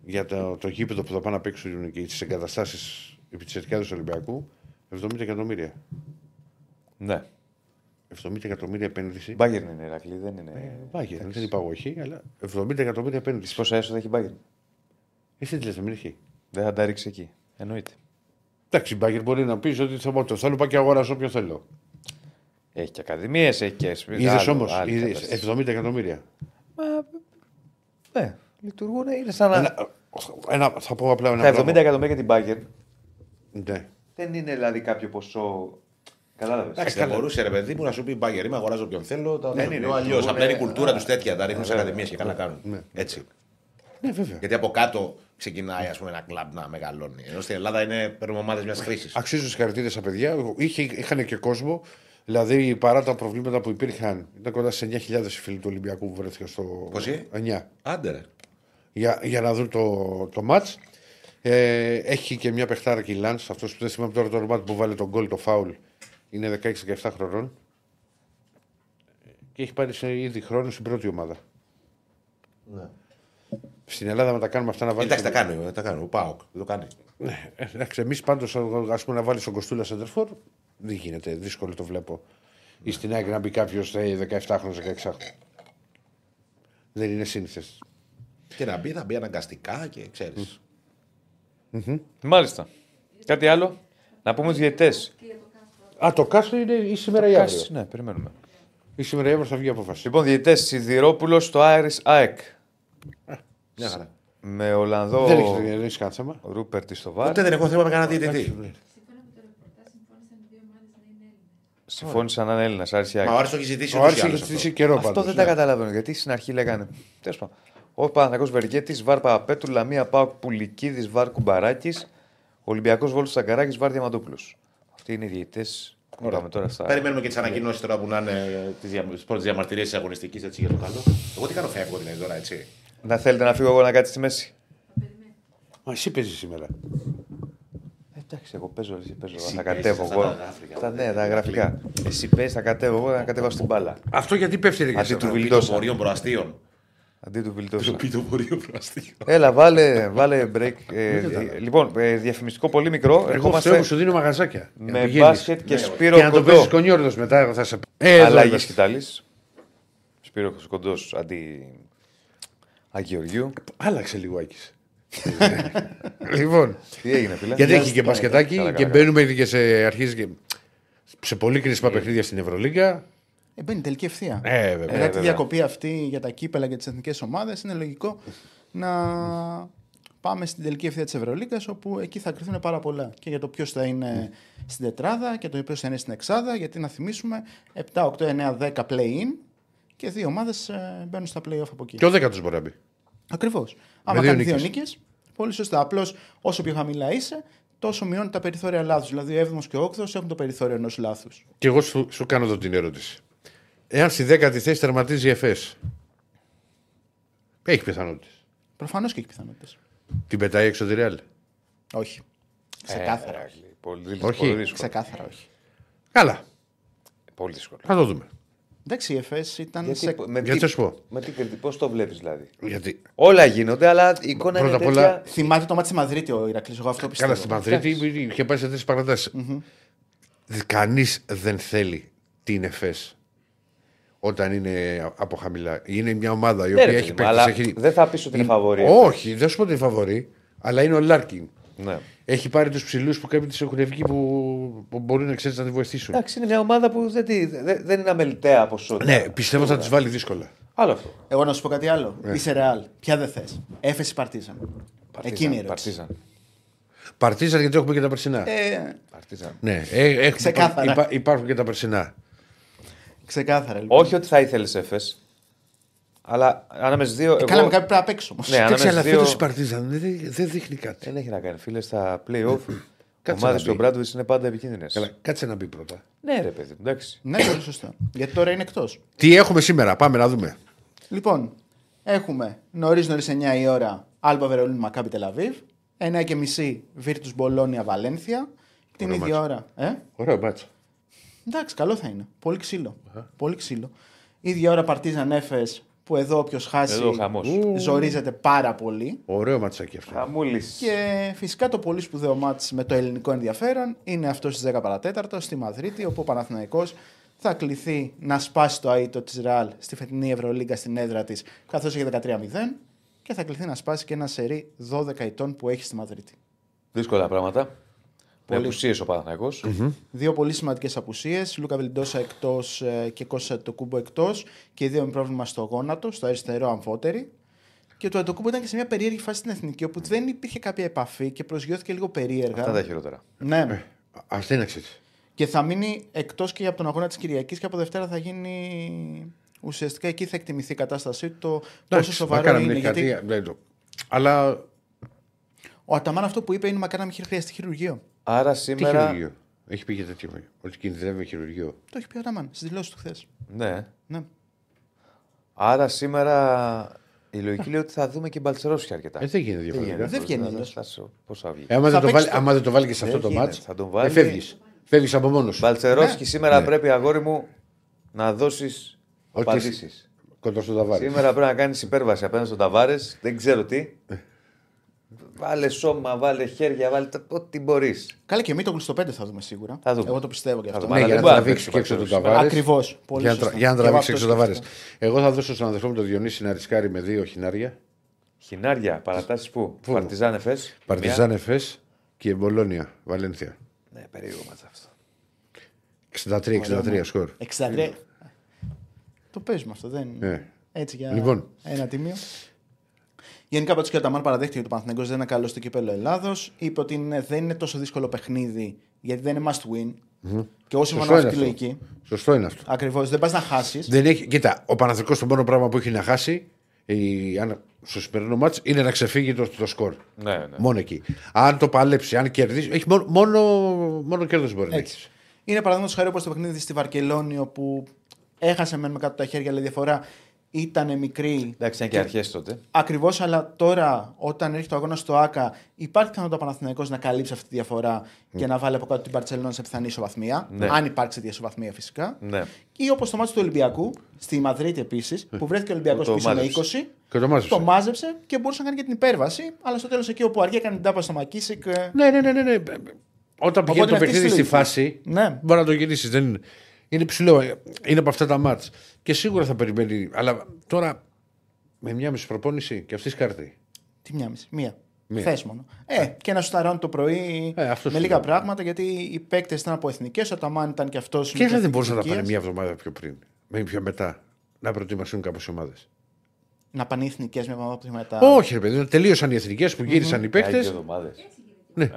Για το, το γήπεδο που θα πάνε να παίξουν και τις εγκαταστάσεις επί της του Ολυμπιακού. 70 εκατομμύρια. Ναι. 70 εκατομμύρια επένδυση. Μπάγκερν είναι η Ηρακλή, δεν είναι. Μπάγκερ, δεν είπα εγώ όχι, αλλά 70 εκατομμύρια επένδυση. Πόσα έσοδα έχει η Μπάγκερν. Εσύ τι λες, δεν έχει. Δεν θα τα ρίξει εκεί. Εννοείται. Εντάξει, η Μπάγκερ μπορεί να πεις ότι θα πω το θέλω, πάω και αγοράσω όποιος θέλω. Έχει και ακαδημίες, έχει και σπίτι. Είδες όμως, 70 εκατομμύρια. Ναι, λειτουργούν, είναι σαν να. Ένα, ένα, θα πω απλά ένα Τα 70 πράγμα. εκατομμύρια για την Bayern Ναι. δεν είναι δηλαδή κάποιο ποσό. Κατάλαβες. Εντάξει, δεν μπορούσε ρε παιδί μου να σου πει μπάγκερ, είμαι αγοράζω ποιον θέλω. Τα Δεν δεν είναι. είναι. Αλλιώς. Λειτουργούν, Απλά είναι η ε, κουλτούρα α, τους τέτοια. Τα ρίχνουν σε βέβαια. ακαδημίες και καλά κάνουν. Ναι. Έτσι. ναι, βέβαια. Γιατί από κάτω ξεκινάει ας πούμε, ένα κλαμπ να μεγαλώνει. Ενώ στην Ελλάδα είναι παίρνουμε ομάδες μιας χρήσης. Αξίζουν συγχαρητήρια στα παιδιά. Είχε, είχαν και κόσμο. Δηλαδή, παρά τα προβλήματα που υπήρχαν, ήταν κοντά σε 9.000 οι φίλοι του Ολυμπιακού που βρέθηκαν στο. Πόσοι; 9. Άντε ρε. Για, για να δουν το, το ματ. Ε, έχει και μια παιχτάρα και η Λάντς, αυτός που δεν θυμάμαι τώρα το όνομα του που βάλε τον γκολ, το φάουλ. Είναι 16-17 χρονών. Και έχει πάρει σε ήδη χρόνο στην πρώτη ομάδα. Στην Ελλάδα, με τα κάνουμε αυτά να βάλεις. Εντάξει, τα κάνει. Τα κάνει. Ο Πάοκ δεν το κάνει. Ναι, εντάξει, εμείς πάντως ας πούμε να βάλεις τον Κοστούλα Σεντερφόρ δεν γίνεται. Δύσκολο το βλέπω. Ή στην άκρη να μπει κάποιος 17χρονο, 16χρονο. Δεν είναι σύνηθες. Και να μπει, θα μπει αναγκαστικά και ξέρεις. Μάλιστα. Κάτι άλλο; Να πούμε τους διαιτέ. Α, το κάστρο είναι ή σήμερα ή αύριο; Ναι, περιμένουμε. Ή σήμερα ή αύριο θα βγει η απόφαση. Λοιπόν, διαιτέ Σιδηρόπουλος στο Άρης ΑΕΚ. Μια χαρά. Με Ολλανδό Δεν έχει, δεν έχεις κανένα θέμα. Ρούπερτη στο βάρ. Ούτε δεν έχω θέμα με κανένα διαιτητή. Σύμφωνα με το ρεπορτάζ, συμφώνησαν οι δύο ομάδες να είναι Έλληνες. Συμφώνησαν να είναι Έλληνας, Άρης Μα ο ΑΕΚ. Άρης το έχει ζητήσει Ο ούτως Άρης ή έχει άλλως ζητήσει αυτό. καιρό Αυτό πάντως, δεν ναι. τα καταλαβαίνω. Γιατί στην αρχή λέγανε. Τέλος πάντων. Ο Παναγό Βεργέτης, Βάρ Παπαπέτρου, Λαμία Πάοκ Πουλικίδης, Βάρ Κουμπαράκης, Ολυμπιακός Βόλο Σαγκαράκη, Βάρ Διαμαντούπουλο. Αυτοί είναι οι διαιτητές. Είπαμε τώρα στα. Περιμένουμε και τις ανακοινώσεις τώρα που να είναι τις πρώτες διαμαρτυρίες της αγωνιστικής έτσι για το καλό. Εγώ τι κάνω, φεύγω την τώρα, έτσι. Να θέλετε να φύγω εγώ να κάτσει στη μέση; Μα εσύ παίζεις σήμερα. Εντάξει, εγώ παίζω, εσύ παίζω. Εσύ θα παίζεις κατέβω αυτά εγώ. τα γραφικά. Τα, ναι, τα γραφικά. Εσύ παίζεις, θα κατέβω εγώ να κατέβω στην μπάλα. Αυτό γιατί πέφτει ρε Αντί και του σε- Βιλντόσα. Πιτοπορίων προαστίων. Αντί του Βιλτόσα. Πιτοπορίων προαστίων. Έλα, βάλε, βάλε break. Ε, ε, λοιπόν, ε, διαφημιστικό πολύ μικρό. Εγώ Ερχόμαστε φταίω που σου δίνω μαγαζάκια. Για να με πηγαίνεις. μπάσκετ και Ναι, Σπύρο Και να το Κοντό. παίζεις κονιόρδος μετά. εγώ Θα σε... Ε, εδώ Αλλαγή είμαστε. σκητάλης. Σπύρο Κοντός αντί Αγιοργιού. Άλλαξε λίγο Άκης. λοιπόν, Τι έγινε, φίλε; γιατί έχει και μπασκετάκι Καλά, και καλά, μπαίνουμε ήδη και σε αρχίζει και σε πολύ κρίσιμα παιχνίδια στην Ευρωλίγκα. Ε, μπαίνει τελική ευθεία. Ε, βέβαια. Μετά τη βέβαια. διακοπή αυτή για τα κύπελα και τις εθνικές ομάδες, είναι λογικό να πάμε στην τελική ευθεία της Ευρωλίγκας, όπου εκεί θα κρυθούν πάρα πολλά. Και για το ποιος θα είναι στην τετράδα και το ποιος θα είναι στην εξάδα. Γιατί να θυμίσουμε 7, 8, 9, 10 play-in και δύο ομάδες μπαίνουν στα play-off από εκεί. Και ο δέκατος μπορεί να μπει. Ακριβώς. Άμα δύο κάνει δύο νίκες. νίκε, πολύ σωστά. Απλώς όσο πιο χαμηλά είσαι, τόσο μειώνει τα περιθώρια λάθους. Δηλαδή, ο 7ο και ο 8ο έχουν το περιθώριο ενός λάθους. Και εγώ σου, σου κάνω εδώ την ερώτηση. Εάν στη δέκατη θέση τερματίζει η ΕΦΕΣ, έχει πιθανότητες. Προφανώς και έχει πιθανότητες. Την πετάει έξω τη Ρεάλ; Όχι. Ε, Ξεκάθαρα. ρε, όχι. Πολύ, Όχι. πολύ δύσκολο. Ξεκάθαρα όχι. Καλά, Πολύ δύσκολο. θα το δούμε. Εντάξει, η ΕΦΕΣ ήταν Γιατί, σε... με Γιατί θα σου πω; Με τι, πώς το βλέπεις δηλαδή; Γιατί Όλα γίνονται, αλλά η εικόνα Πρώτα είναι απ' τέτοια... όλα, Θυμάται το μάτι στη Μαδρίτη ο Ηρακλής, εγώ αυτό πιστεύω. καλά στη Μαδρίτη είχε πάει σε τρεις παρατάσεις. Κανείς δεν θέλει την ΕΦΕΣ όταν είναι από χαμηλά. Είναι μια ομάδα η Ναι, οποία ρε, έχει παιδί μου, αλλά παίξει. δεν θα πεις ότι είναι φαβορή. Όχι, δεν σου πω ότι είναι φαβορή, αλλά είναι ο Λάρκιν. Ναι. Έχει πάρει τους ψηλούς που κάποιοι τη έχουν βγει που, που μπορούν να ξέρεις να τη βοηθήσουν. Εντάξει, είναι μια ομάδα που δεν, τη- δεν, δεν είναι αμεληταία ποσότητα. Ναι, πιστεύω θα του βάλει δύσκολα. Άλλο αυτό. Εγώ να σου πω κάτι άλλο. Είσαι ρεάλ. Ποια δεν θες. Έφεση Παρτίζαν. Εκείνη η ερώτηση. Παρτίζαν. Παρτίζαν γιατί έχουμε και τα περσινά. Ε, Παρτίζαν. Ναι, ε, έχουμε- Ξεκάθαρα. υπά- υπάρχουν και τα περσινά. ξεκάθαρα λοιπόν. Όχι ότι θα ήθελες Εφes, αλλά ανάμεσα δύο. Ε, εγώ- Κάναμε κάτι πρέπει να παίξω όμως. Ναι, Εντάξει, ανάμεσα αλλά δύο. φέτο η Παρτίζαν δεν, δεν δείχνει κάτι. Δεν έχει να κάνει, φίλε, στα playoff. Κάτσε Ομάδε να του μπει. Μπράντοβιτ είναι πάντα επικίνδυνες. Καλά, κάτσε να μπει πρώτα. Ναι, ρε παιδί, μου, εντάξει. Ναι, πολύ σωστά. Γιατί τώρα είναι εκτός. Τι έχουμε σήμερα, πάμε να δούμε. Λοιπόν, έχουμε νωρίς νωρίς 9 η ώρα Άλμπα Βερολίνου Μακάμπι Τελαβίβ. 9 και μισή Βίρτους Μπολόνια Βαλένθια. Την Ωραίο ίδια μάτσο. ώρα. Ε; Ωραίο μπάτσο. Εντάξει, καλό θα είναι. Πολύ ξύλο. Πολύ ξύλο. Ίδια ώρα Παρτίζαν Έφες που εδώ όποιος χάσει Εδώ χαμός. ζορίζεται πάρα πολύ. Ωραίο ματσάκι αυτό. Χαμούλης. Και φυσικά το πολύ σπουδαίο μάτς με το ελληνικό ενδιαφέρον είναι αυτό στις 10 παρατέταρτο στη Μαδρίτη, όπου ο Παναθηναϊκός θα κληθεί να σπάσει το αίτο της Ρεάλ στη φετινή Ευρωλίγκα στην έδρα της, καθώς έχει 13-0 και θα κληθεί να σπάσει και ένα σερί 12 ετών που έχει στη Μαδρίτη. Δύσκολα πράγματα. Με Πολύ. απουσίες ο παναθηναικος Δύο πολύ σημαντικές απουσίες. Λούκα Βιλντόσα εκτός και Κώστα το κούμπο εκτός και οι δύο με πρόβλημα στο γόνατο, στο αριστερό αμφότερη. Και το Αντοκούμπο ήταν και σε μια περίεργη φάση στην εθνική, όπου δεν υπήρχε κάποια επαφή και προσγειώθηκε λίγο περίεργα. Αυτά τα χειρότερα. Ναι. Αυτή είναι εξή. Και θα μείνει εκτός και από τον αγώνα της Κυριακής και από Δευτέρα θα γίνει. Ουσιαστικά εκεί θα εκτιμηθεί η κατάστασή του, το πόσο σοβαρό είναι. Γιατί Αλλά ο Αταμάν αυτό που είπε είναι μακάρι να μην είχε χρειαστεί χειρουργείο. Άρα τι σήμερα. χειρουργείο; Έχει πει και τέτοιο. Ότι κινδυνεύει με χειρουργείο. Το έχει πει ο Αταμάν στις δηλώσεις του χθες. Ναι. Ναι. Άρα σήμερα η λογική λέει ότι θα δούμε και Μπαλτσερόφσκι αρκετά. Ε, δεν γίνεται διαφορετικά. Δεν βγαίνει Θα- αλλιώς. θα σου- Πώς θα βγει. Ε, άμα, Θα δεν το παίξει βάλει, το- άμα δεν το βάλει και σε αυτό Δεν το γίνεται. μάτς, Θα τον ε, βάλει. φεύγεις. Φεύγεις από μόνος σου. Μπαλτσερόφσκι σήμερα Ναι. πρέπει αγόρι μου να δώσεις Ότι απαντήσεις. Κοντά στο ταβάρι. Σήμερα πρέπει να κάνεις υπέρβαση απέναντι στον Ταβάρες. Δεν ξέρω τι. Ε. Βάλε σώμα, βάλε χέρια, βάλε τα- ό,τι μπορείς. Καλά και εμείς το στο 5 θα δούμε σίγουρα. Θα δούμε. Εγώ το πιστεύω και Θα αυτό. δούμε. Ναι, Αλλά για δεν να μπορεί να τραβήξει παίξει και ο έξω τον Μπαλτσερόφσκι. Ταβάρε. Ακριβώς. Πολύ Για, να σωστά. τρα- για να Και τραβήξει εγώ έξω τον αυτό Ταβάρε. σκέφτομαι. Εγώ θα δώσω στον αδερφό μου το Διονύση να ρισκάρει με δύο χινάρια. Χινάρια, παρατάσεις πού; Πού; Παρτιζάν Εφές. Παρτιζάν Εφές και Μπολόνια, Βαλένθια. Ναι, περίεργο μάτσα αυτό. 63-63 σκορ. 63. Το παίζουμε αυτό, δεν είναι. Ναι. Έτσι για Λοιπόν. ένα τίμιο. Γενικά πάντως και ο Ταμάν παραδέχτηκε ότι ο Παναθηναϊκός δεν είναι καλός στο κύπελο Ελλάδος. Είπε ότι είναι- δεν είναι τόσο δύσκολο παιχνίδι γιατί δεν είναι must win. Και εγώ συμφωνώ Σωστό με είναι αυτή τη αυτό. λογική. Σωστό είναι αυτό. Ακριβώς. Δεν πας να χάσεις. Δεν έχει, κοίτα, ο Παναθηναϊκός το μόνο πράγμα που έχει να χάσει η, αν, στο σημερινό μάτς είναι να ξεφύγει το, το σκορ. Ναι, ναι. Μόνο εκεί. Αν το παλέψει, αν κερδίσει. Έχει μόνο, μόνο, μόνο κέρδος μπορεί να Έτσι. έχεις. Είναι παραδείγματος χάρη όπως το παιχνίδι στη Βαρκελόνη όπου έχασε μεν με κάτω τα χέρια, αλλά η διαφορά ήταν μικρή. Εντάξει, ήταν και αρχές τότε. Ακριβώς, αλλά τώρα όταν έρχεται ο αγώνας στο ΑΚΑ, υπάρχει πιθανότητα ο Παναθηναϊκός να καλύψει αυτή τη διαφορά και να βάλει από κάτω την Παρσελόνα σε πιθανή ισοβαθμία. Ναι. Αν υπάρξει τέτοια ισοβαθμία φυσικά. Ναι. Ή όπως το μάτι του Ολυμπιακού, στη Μαδρίτη επίσης, που βρέθηκε ο Ολυμπιακός Που το πίσω με μάζεψε. 20. Και το μάζεψε. Το μάζεψε και μπορούσε να κάνει και την υπέρβαση. Αλλά στο τέλος εκεί όπου αργία έκανε την τάπα στο Μακίσικ. ε, Ναι, ναι, ναι. ναι, ναι. Όταν πηγαίνει το είναι αυτή παιχνίδι η στη λογική. φάση, Ναι. μπορεί να το γυρίσει. Δεν είναι. είναι ψηλό. Είναι από αυτά τα μάτς. Και σίγουρα θα περιμένει. Αλλά τώρα με μια μισή προπόνηση και αυτής κάρτη. Τι μια μισή. Μία. Μία. Θες μόνο. Ε, και να σου ταρώνει το πρωί Ε, αυτό με σου λίγα λέω. πράγματα γιατί οι παίκτες ήταν από εθνικές. Ο Ταμάν ήταν και αυτός. Και δεν μπορούσαν να πάνε μια εβδομάδα πιο πριν. Με πιο μετά. Να προετοιμαστούν κάποιες ομάδες. Να πάνε οι εθνικές μια εβδομάδα πιο μετά. Όχι, ρε παιδί, τελείωσαν οι εθνικές που γύρισαν οι Άγιε παίκτες. εβδομάδες. Ναι.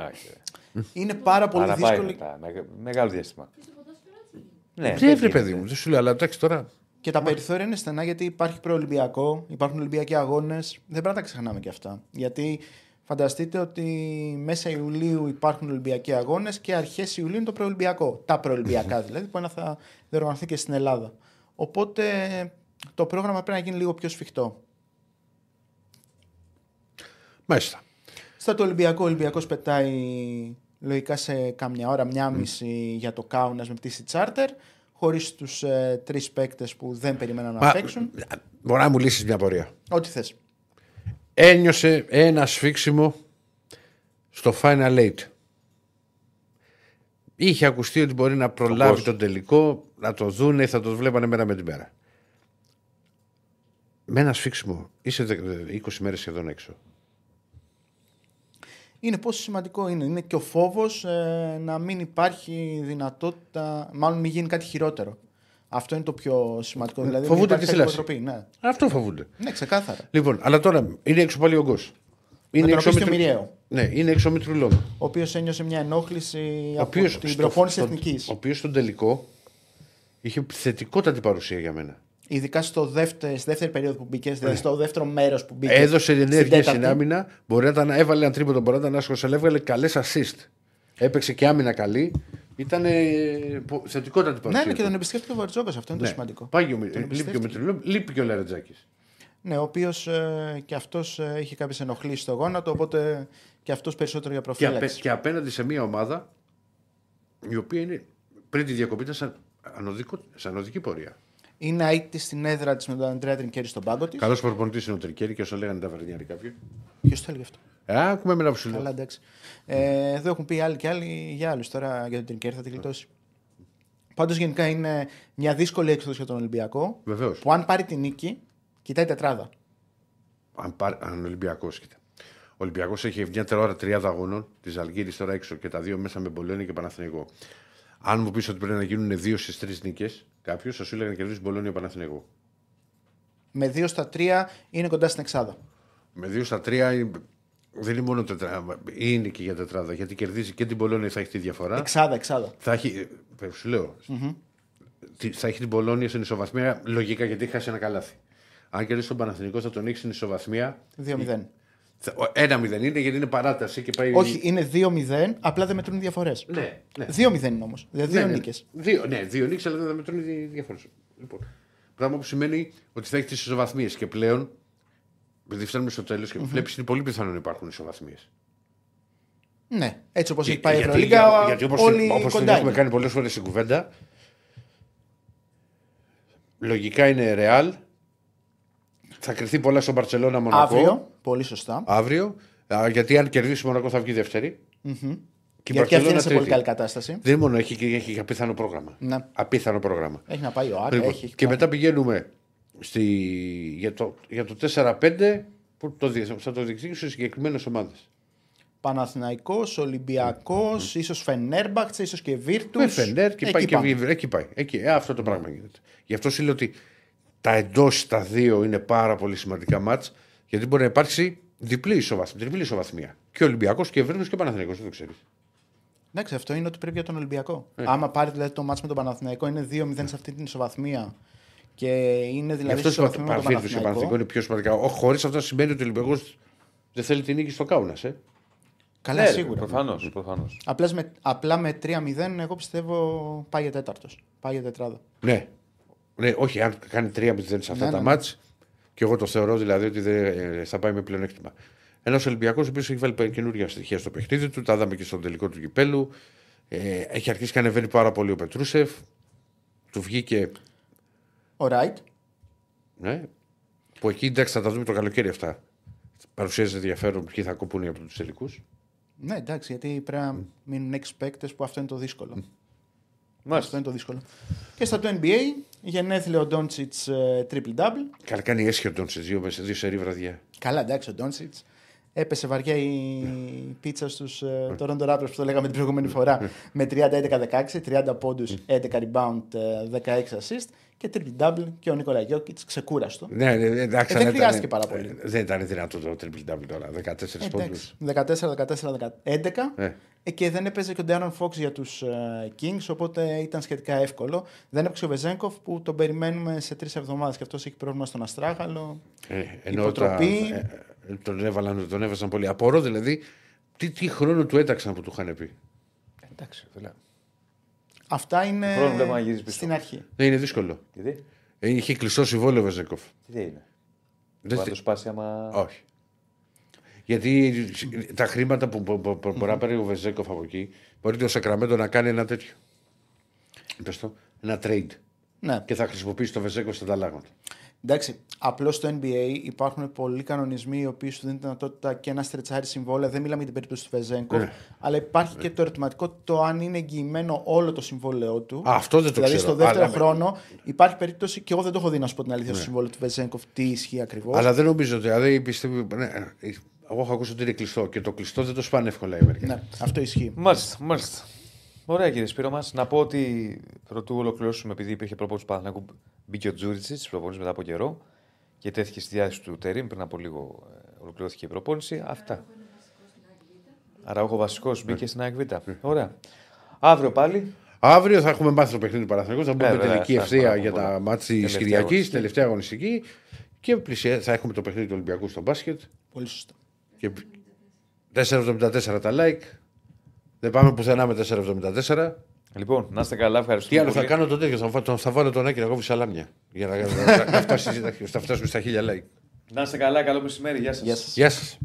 Είναι πάρα πολύ Παραπάει δύσκολο. μετά. Μεγα- Μεγάλο διάστημα. Ναι, Ναι, δεν ρε γίνεται. παιδί μου, δεν σου λέω, αλλά εντάξει τώρα. Και τα περιθώρια είναι στενά γιατί υπάρχει προολυμπιακό, υπάρχουν Ολυμπιακοί αγώνες. Δεν πρέπει να τα ξεχνάμε και αυτά. Γιατί φανταστείτε ότι μέσα Ιουλίου υπάρχουν Ολυμπιακοί αγώνες και αρχές Ιουλίου είναι το προολυμπιακό. Τα προολυμπιακά δηλαδή, που ένα θα διοργανωθεί και στην Ελλάδα. Οπότε το πρόγραμμα πρέπει να γίνει λίγο πιο σφιχτό. Μάλιστα. Στο το Ολυμπιακό, ο Ολυμπιακός πετάει λογικά σε κάμια ώρα, μια μισή για το Κάουνα με πτήση τσάρτερ, χωρίς τους ε, τρεις παίκτες που δεν περιμέναν να Μα, παίξουν. Μπορεί να μου λύσεις μια πορεία. Ό,τι θες. Ένιωσε ένας σφίξιμο στο Final Eight. Είχε ακουστεί ότι μπορεί να προλάβει κόσμο. τον τελικό, να το δούνε, θα το βλέπανε μέρα με την μέρα. Με ένα σφίξιμο είσαι δε- δε- 20 μέρες σχεδόν έξω. Είναι πόσο σημαντικό είναι. Είναι και ο φόβος να μην υπάρχει δυνατότητα, μάλλον μην γίνει κάτι χειρότερο. Αυτό είναι το πιο σημαντικό. Δηλαδή, μην Φοβούνται υπάρχει τη κάτι θλάση. υποτροπή, Ναι. Αυτό φοβούνται. ναι, ξεκάθαρα. Λοιπόν, αλλά τώρα είναι έξω πάλι ο Γκος. Είναι τον έξω οποίο Μητρου- Μοιραίο. Ναι, είναι έξω Μητρουλόμ. Ο οποίος ένιωσε μια ενόχληση Ο από οποίος την στο- προπόνηση στο- εθνικής. Ο οποίος στον τελικό είχε θετικότατη παρουσία για μένα. Ειδικά στο δεύτερο, στη δεύτερη περίοδο που μπήκε, δηλαδή στο δεύτερο μέρος που μπήκε. Ναι. Έδωσε στην ενέργεια τέταρτη. στην άμυνα. Μπορεί να ήταν, έβαλε ένα τρίποντο, μπορεί να ήταν άσχολο, αλλά έβγαλε καλές assist. Έπαιξε και άμυνα καλή. Ήταν θετικότατη Ναι, παρουσία. ναι, και του. τον εμπιστεύτηκε ο Βαρτζόκα. Αυτό είναι το Ναι. σημαντικό. Πάει και ο Μι- Τον λείπει και ο εμπιστεύτηκε. Μητρουλόμ, λείπει και ο Λαρετζάκη. Ναι, ο οποίος ε, και αυτός ε, είχε κάποιες ενοχλήσεις στο γόνατο, οπότε και αυτός περισσότερο για Και, απέ- προφύλαξης. και απέναντι σε μια ομάδα η οποία είναι πριν τη διακοπή ήταν σαν, ανωδικό, σαν ανωδική πορεία. Είναι αίτητη στην έδρα της με τον Αντρέα Τρινκέρι στον πάγκο της. Καλός προπονητής είναι ο Τρικέρη και όσο λέγανε τα βαρνιάρη κάποιοι. Ποιος το έλεγε αυτό; Ε, άκουμε εμένα που σου λέω. Καλά, εντάξει. Ε, εδώ έχουν πει άλλοι και άλλοι για άλλους. Τώρα για τον Τρινκέρι θα τη γλιτώσει. Πάντως γενικά είναι μια δύσκολη έξοδο για τον Ολυμπιακό. Βεβαίως. Που αν πάρει την νίκη, κοιτάει τετράδα. Αν, πάρει- αν ο Ολυμπιακός, κοίτα. Ο Ολυμπιακός έχει μια τερόρα τριάδα αγώνων, της Αλγύρης τώρα έξω και τα δύο μέσα με Μπολόνια και Παναθηναϊκό. Αν μου πεις ότι πρέπει να γίνουν δύο στις τρεις νίκες, κάποιος θα σου έλεγε να κερδίσεις Μπολόνια Παναθηναϊκό. Με 2 στα 3 είναι κοντά στην εξάδα. Με δύο στα τρία είναι- δεν είναι μόνο τετράδα. Είναι και για τετράδα. Γιατί κερδίζει και την Μπολόνια θα έχει τη διαφορά. Εξάδα, εξάδα. Θα έχει. ε, Σου λέω. Τι- Θα έχει την Μπολόνια στην ισοβαθμία λογικά γιατί έχει χάσει ένα καλάθι. Αν κερδίσει τον Παναθηναϊκό θα τον έχει στην ισοβαθμία. 2-0. Θα- ο- Ένα-0 είναι γιατί είναι παράταση και πάει. Όχι, είναι 2-0, απλά δεν μετρούν διαφορές. Ναι, ναι. 2-0 είναι όμως. Δηλαδή δύο Ναι, ναι. νίκες. Δύο, ναι, δύο νίκες, αλλά δεν θα μετρούν οι διαφορές. Λοιπόν, πράγμα που σημαίνει ότι θα έχεις τις ισοβαθμίες και πλέον, επειδή φτάνουμε στο τέλος και βλέπεις είναι πολύ πιθανό να υπάρχουν ισοβαθμίες. Ναι, έτσι όπως έχει Για- πάει η γιατί, Ευρωλίγα, για- γιατί όπως, όλοι όπως την κοντά έχουμε είναι. κάνει πολλές φορές στην κουβέντα, λογικά είναι ρεάλ, θα κρυθεί πολλά στο Μπαρτσελώνα Μονακό. Αύριο, πολύ σωστά. Αύριο, α, γιατί αν κερδίσει Μονακό θα βγει δεύτερη. Και η Γιατί και αυτή Μπαρτσελώνα είναι σε πολύ τρίτη. καλή κατάσταση. Δεν είναι μόνο, έχει, και- έχει απίθανο πρόγραμμα. Ναι. Απίθανο πρόγραμμα. Έχει να πάει ο Άκα, Λοιπόν, έχει. έχει και πάει. μετά πηγαίνουμε στη, για, το, για το 4-5 που το, δι- θα το διεκδικήσουν συγκεκριμένες ομάδες. Παναθηναϊκός, Ολυμπιακός, ίσως Φενέρμπαχτσε, ίσως και Βίρτους. Με Φενέρ και Εκεί πάει και πάμε. Βίβρ, εκεί πάει. Εκεί, ε, αυτό το πράγμα γίνεται. Γι' αυτό σου λέω ότι τα εντός τα δύο είναι πάρα πολύ σημαντικά μάτς, γιατί μπορεί να υπάρξει διπλή ισοβαθμία. Διπλή ισοβαθμία. Και Ολυμπιακός και Ευρύνο και Παναθηναϊκός, δεν το ξέρεις. Εντάξει, αυτό είναι ότι πρέπει για τον Ολυμπιακό. Ε. Άμα πάρει δηλαδή το μάτς με τον Παναθηναϊκό είναι 2-0 σε αυτή την ισοβαθμία και είναι Γι' δηλαδή αυτό στη ισοβαθμία με τον παραθέτω και ο Παναθηναϊκό Παναθηναϊκό. είναι πιο σημαντικά. Χωρίς αυτό σημαίνει ότι ο Ολυμπιακός δεν θέλει την νίκη στο Κάουνας. Ε. Καλά, Ναι, σίγουρα. Προφανώς. Προφανώς. Απλάς με, απλά με 3-0 εγώ πιστεύω πάει για τέταρτος. Πάει για τετράδα. Ναι. Ναι, όχι, αν κάνει 3-0 σε αυτά Ναι, τα ναι. μάτς και εγώ το θεωρώ δηλαδή ότι δεν, ε, θα πάει με πλεονέκτημα. Ένας Ολυμπιακός ο οποίος έχει βάλει καινούργια στοιχεία στο παιχνίδι του, τα είδαμε και στο τελικό του κυπέλου. Ε, έχει αρχίσει και ανεβαίνει πάρα πολύ ο Πετρούσεφ. Του βγήκε. Ο Ράιτ. Ναι, που εκεί εντάξει θα τα δούμε το καλοκαίρι αυτά. Παρουσιάζει ενδιαφέρον ποιοι θα κοπούν από τους τελικούς. Ναι, εντάξει, γιατί πρέπει να μείνουν 6 παίκτες που αυτό είναι το δύσκολο. Αυτό Μάλιστα. είναι το δύσκολο. Και στα του NBA, γενέθλια ο Ντόντσιτς triple double. Καλά, κάνει έσχερτον σε δύο, σε δύο σερή βραδιά. Καλά, εντάξει, ο Ντόντσιτς. Έπεσε βαριά η πίτσα στους uh, Toronto Raptors που το λέγαμε την προηγούμενη φορά με 30-11-16, 30 πόντους, 11 rebound, ε, 16 assist και triple double και ο Νίκολα Γιώκητς ξεκούραστο. Ναι, ναι, εντάξει, Ε, δεν αλλά χρειάστηκε ήταν- πάρα πολύ. ε, Δεν ήταν δυνατό το triple double τώρα. 14 πόντους. Εντάξει, 14-14-11 Ε. ε, και δεν έπαιζε και ο Ντέαρον Φόξ για τους ε, Kings, οπότε ήταν σχετικά εύκολο. Δεν έπαιξε ο Βεζέγκοφ που τον περιμένουμε σε τρεις εβδομάδες και αυτός έχει πρόβλημα στον Αστράγαλο. Ε, ενώ τα, Υποτροπή. ε, ε, τον, έβαλαν, τον έβαζαν πολύ. Απορώ δηλαδή τι, τι χρόνο του έταξαν που του είχαν πει. Εντάξει, δηλαδή. Αυτά είναι χρόνο βλέπω να γυρίζεις πίσω. στην αρχή. Ναι, είναι δύσκολο. Γιατί, Ε, είχε κλειστό συμβόλαιο ο Βεζέκοφ. τι δεν είναι; Δεν Θα sti- το σπάσει άμα. Όχι. Γιατί τα χρήματα που, που, που, που μπορεί να πάρει ο Βεζέκοφ από εκεί, μπορεί το Σακραμέντο να κάνει ένα τέτοιο. Πες το, ένα trade. Ναι. Και θα χρησιμοποιήσει το Βεζέκοφ στα ανταλλάγματα. Εντάξει, απλώς στο NBA υπάρχουν πολλοί κανονισμοί οι οποίοι σου δίνουν τη δυνατότητα και ένα στρετσάρι συμβόλαια. Δεν μιλάμε για την περίπτωση του Βεζέγκοφ. Ναι. Αλλά υπάρχει και το ερωτηματικό το αν είναι εγγυημένο όλο το συμβόλαιό του. Α, αυτό δεν το δηλαδή, ξέρω. στο δεύτερο Αλλά- Ναι. χρόνο υπάρχει περίπτωση, και εγώ δεν το έχω δει να σου πω την αλήθεια, στο συμβόλαιο του Βεζέγκοφ τι ισχύει ακριβώς. Αλλά δεν νομίζω ότι. Δηλαδή, πιστεύω, ναι, ε, εγώ έχω ακούσει ότι είναι κλειστό και το κλειστό δεν το σπάνε εύκολα οι Αμερικανοί. Ναι, αυτό ισχύει. Μάλιστα, μάλιστα. Ωραία κύριε Σπύρο μας. Να πω ότι πρωτού ολοκληρώσουμε, επειδή υπήρχε προπόνηση του Παναθηναϊκού, μπήκε ο Τζούριτσι της προπόνησης μετά από καιρό και τέθηκε στη διάθεση του Τερήμ. Πριν από λίγο ε, ολοκληρώθηκε η προπόνηση. Αυτά. Άρα ο βασικός μπήκε στην ΑΕΚ Β. Ωραία. Αύριο πάλι. Αύριο θα έχουμε μάθει το παιχνίδι του Παναθηναϊκού. Θα Ε, μπούμε βέβαια, τελική θα ευθεία έχουμε για πολλά. τα μάτια της Τελευταία Κυριακής, αγωνιστική. τελευταία αγωνιστική. Και πλησια... θα έχουμε το παιχνίδι του Ολυμπιακού στο μπάσκετ. Πολύ σωστό. Και 4,74 τα like. Δεν πάμε πουθενά με 4,74. Λοιπόν, να είστε καλά, Τι ευχαριστούμε. άλλο θα πολύ. κάνω το τέτοιο. Θα, βα- θα βάλω τον Άκη να κόβει σαλάμια. Για να, να, να, φτάσει- να φτάσουμε στα χίλια like. Να είστε καλά, καλό μεσημέρι. Γεια σας. Γεια σας. Γεια σας.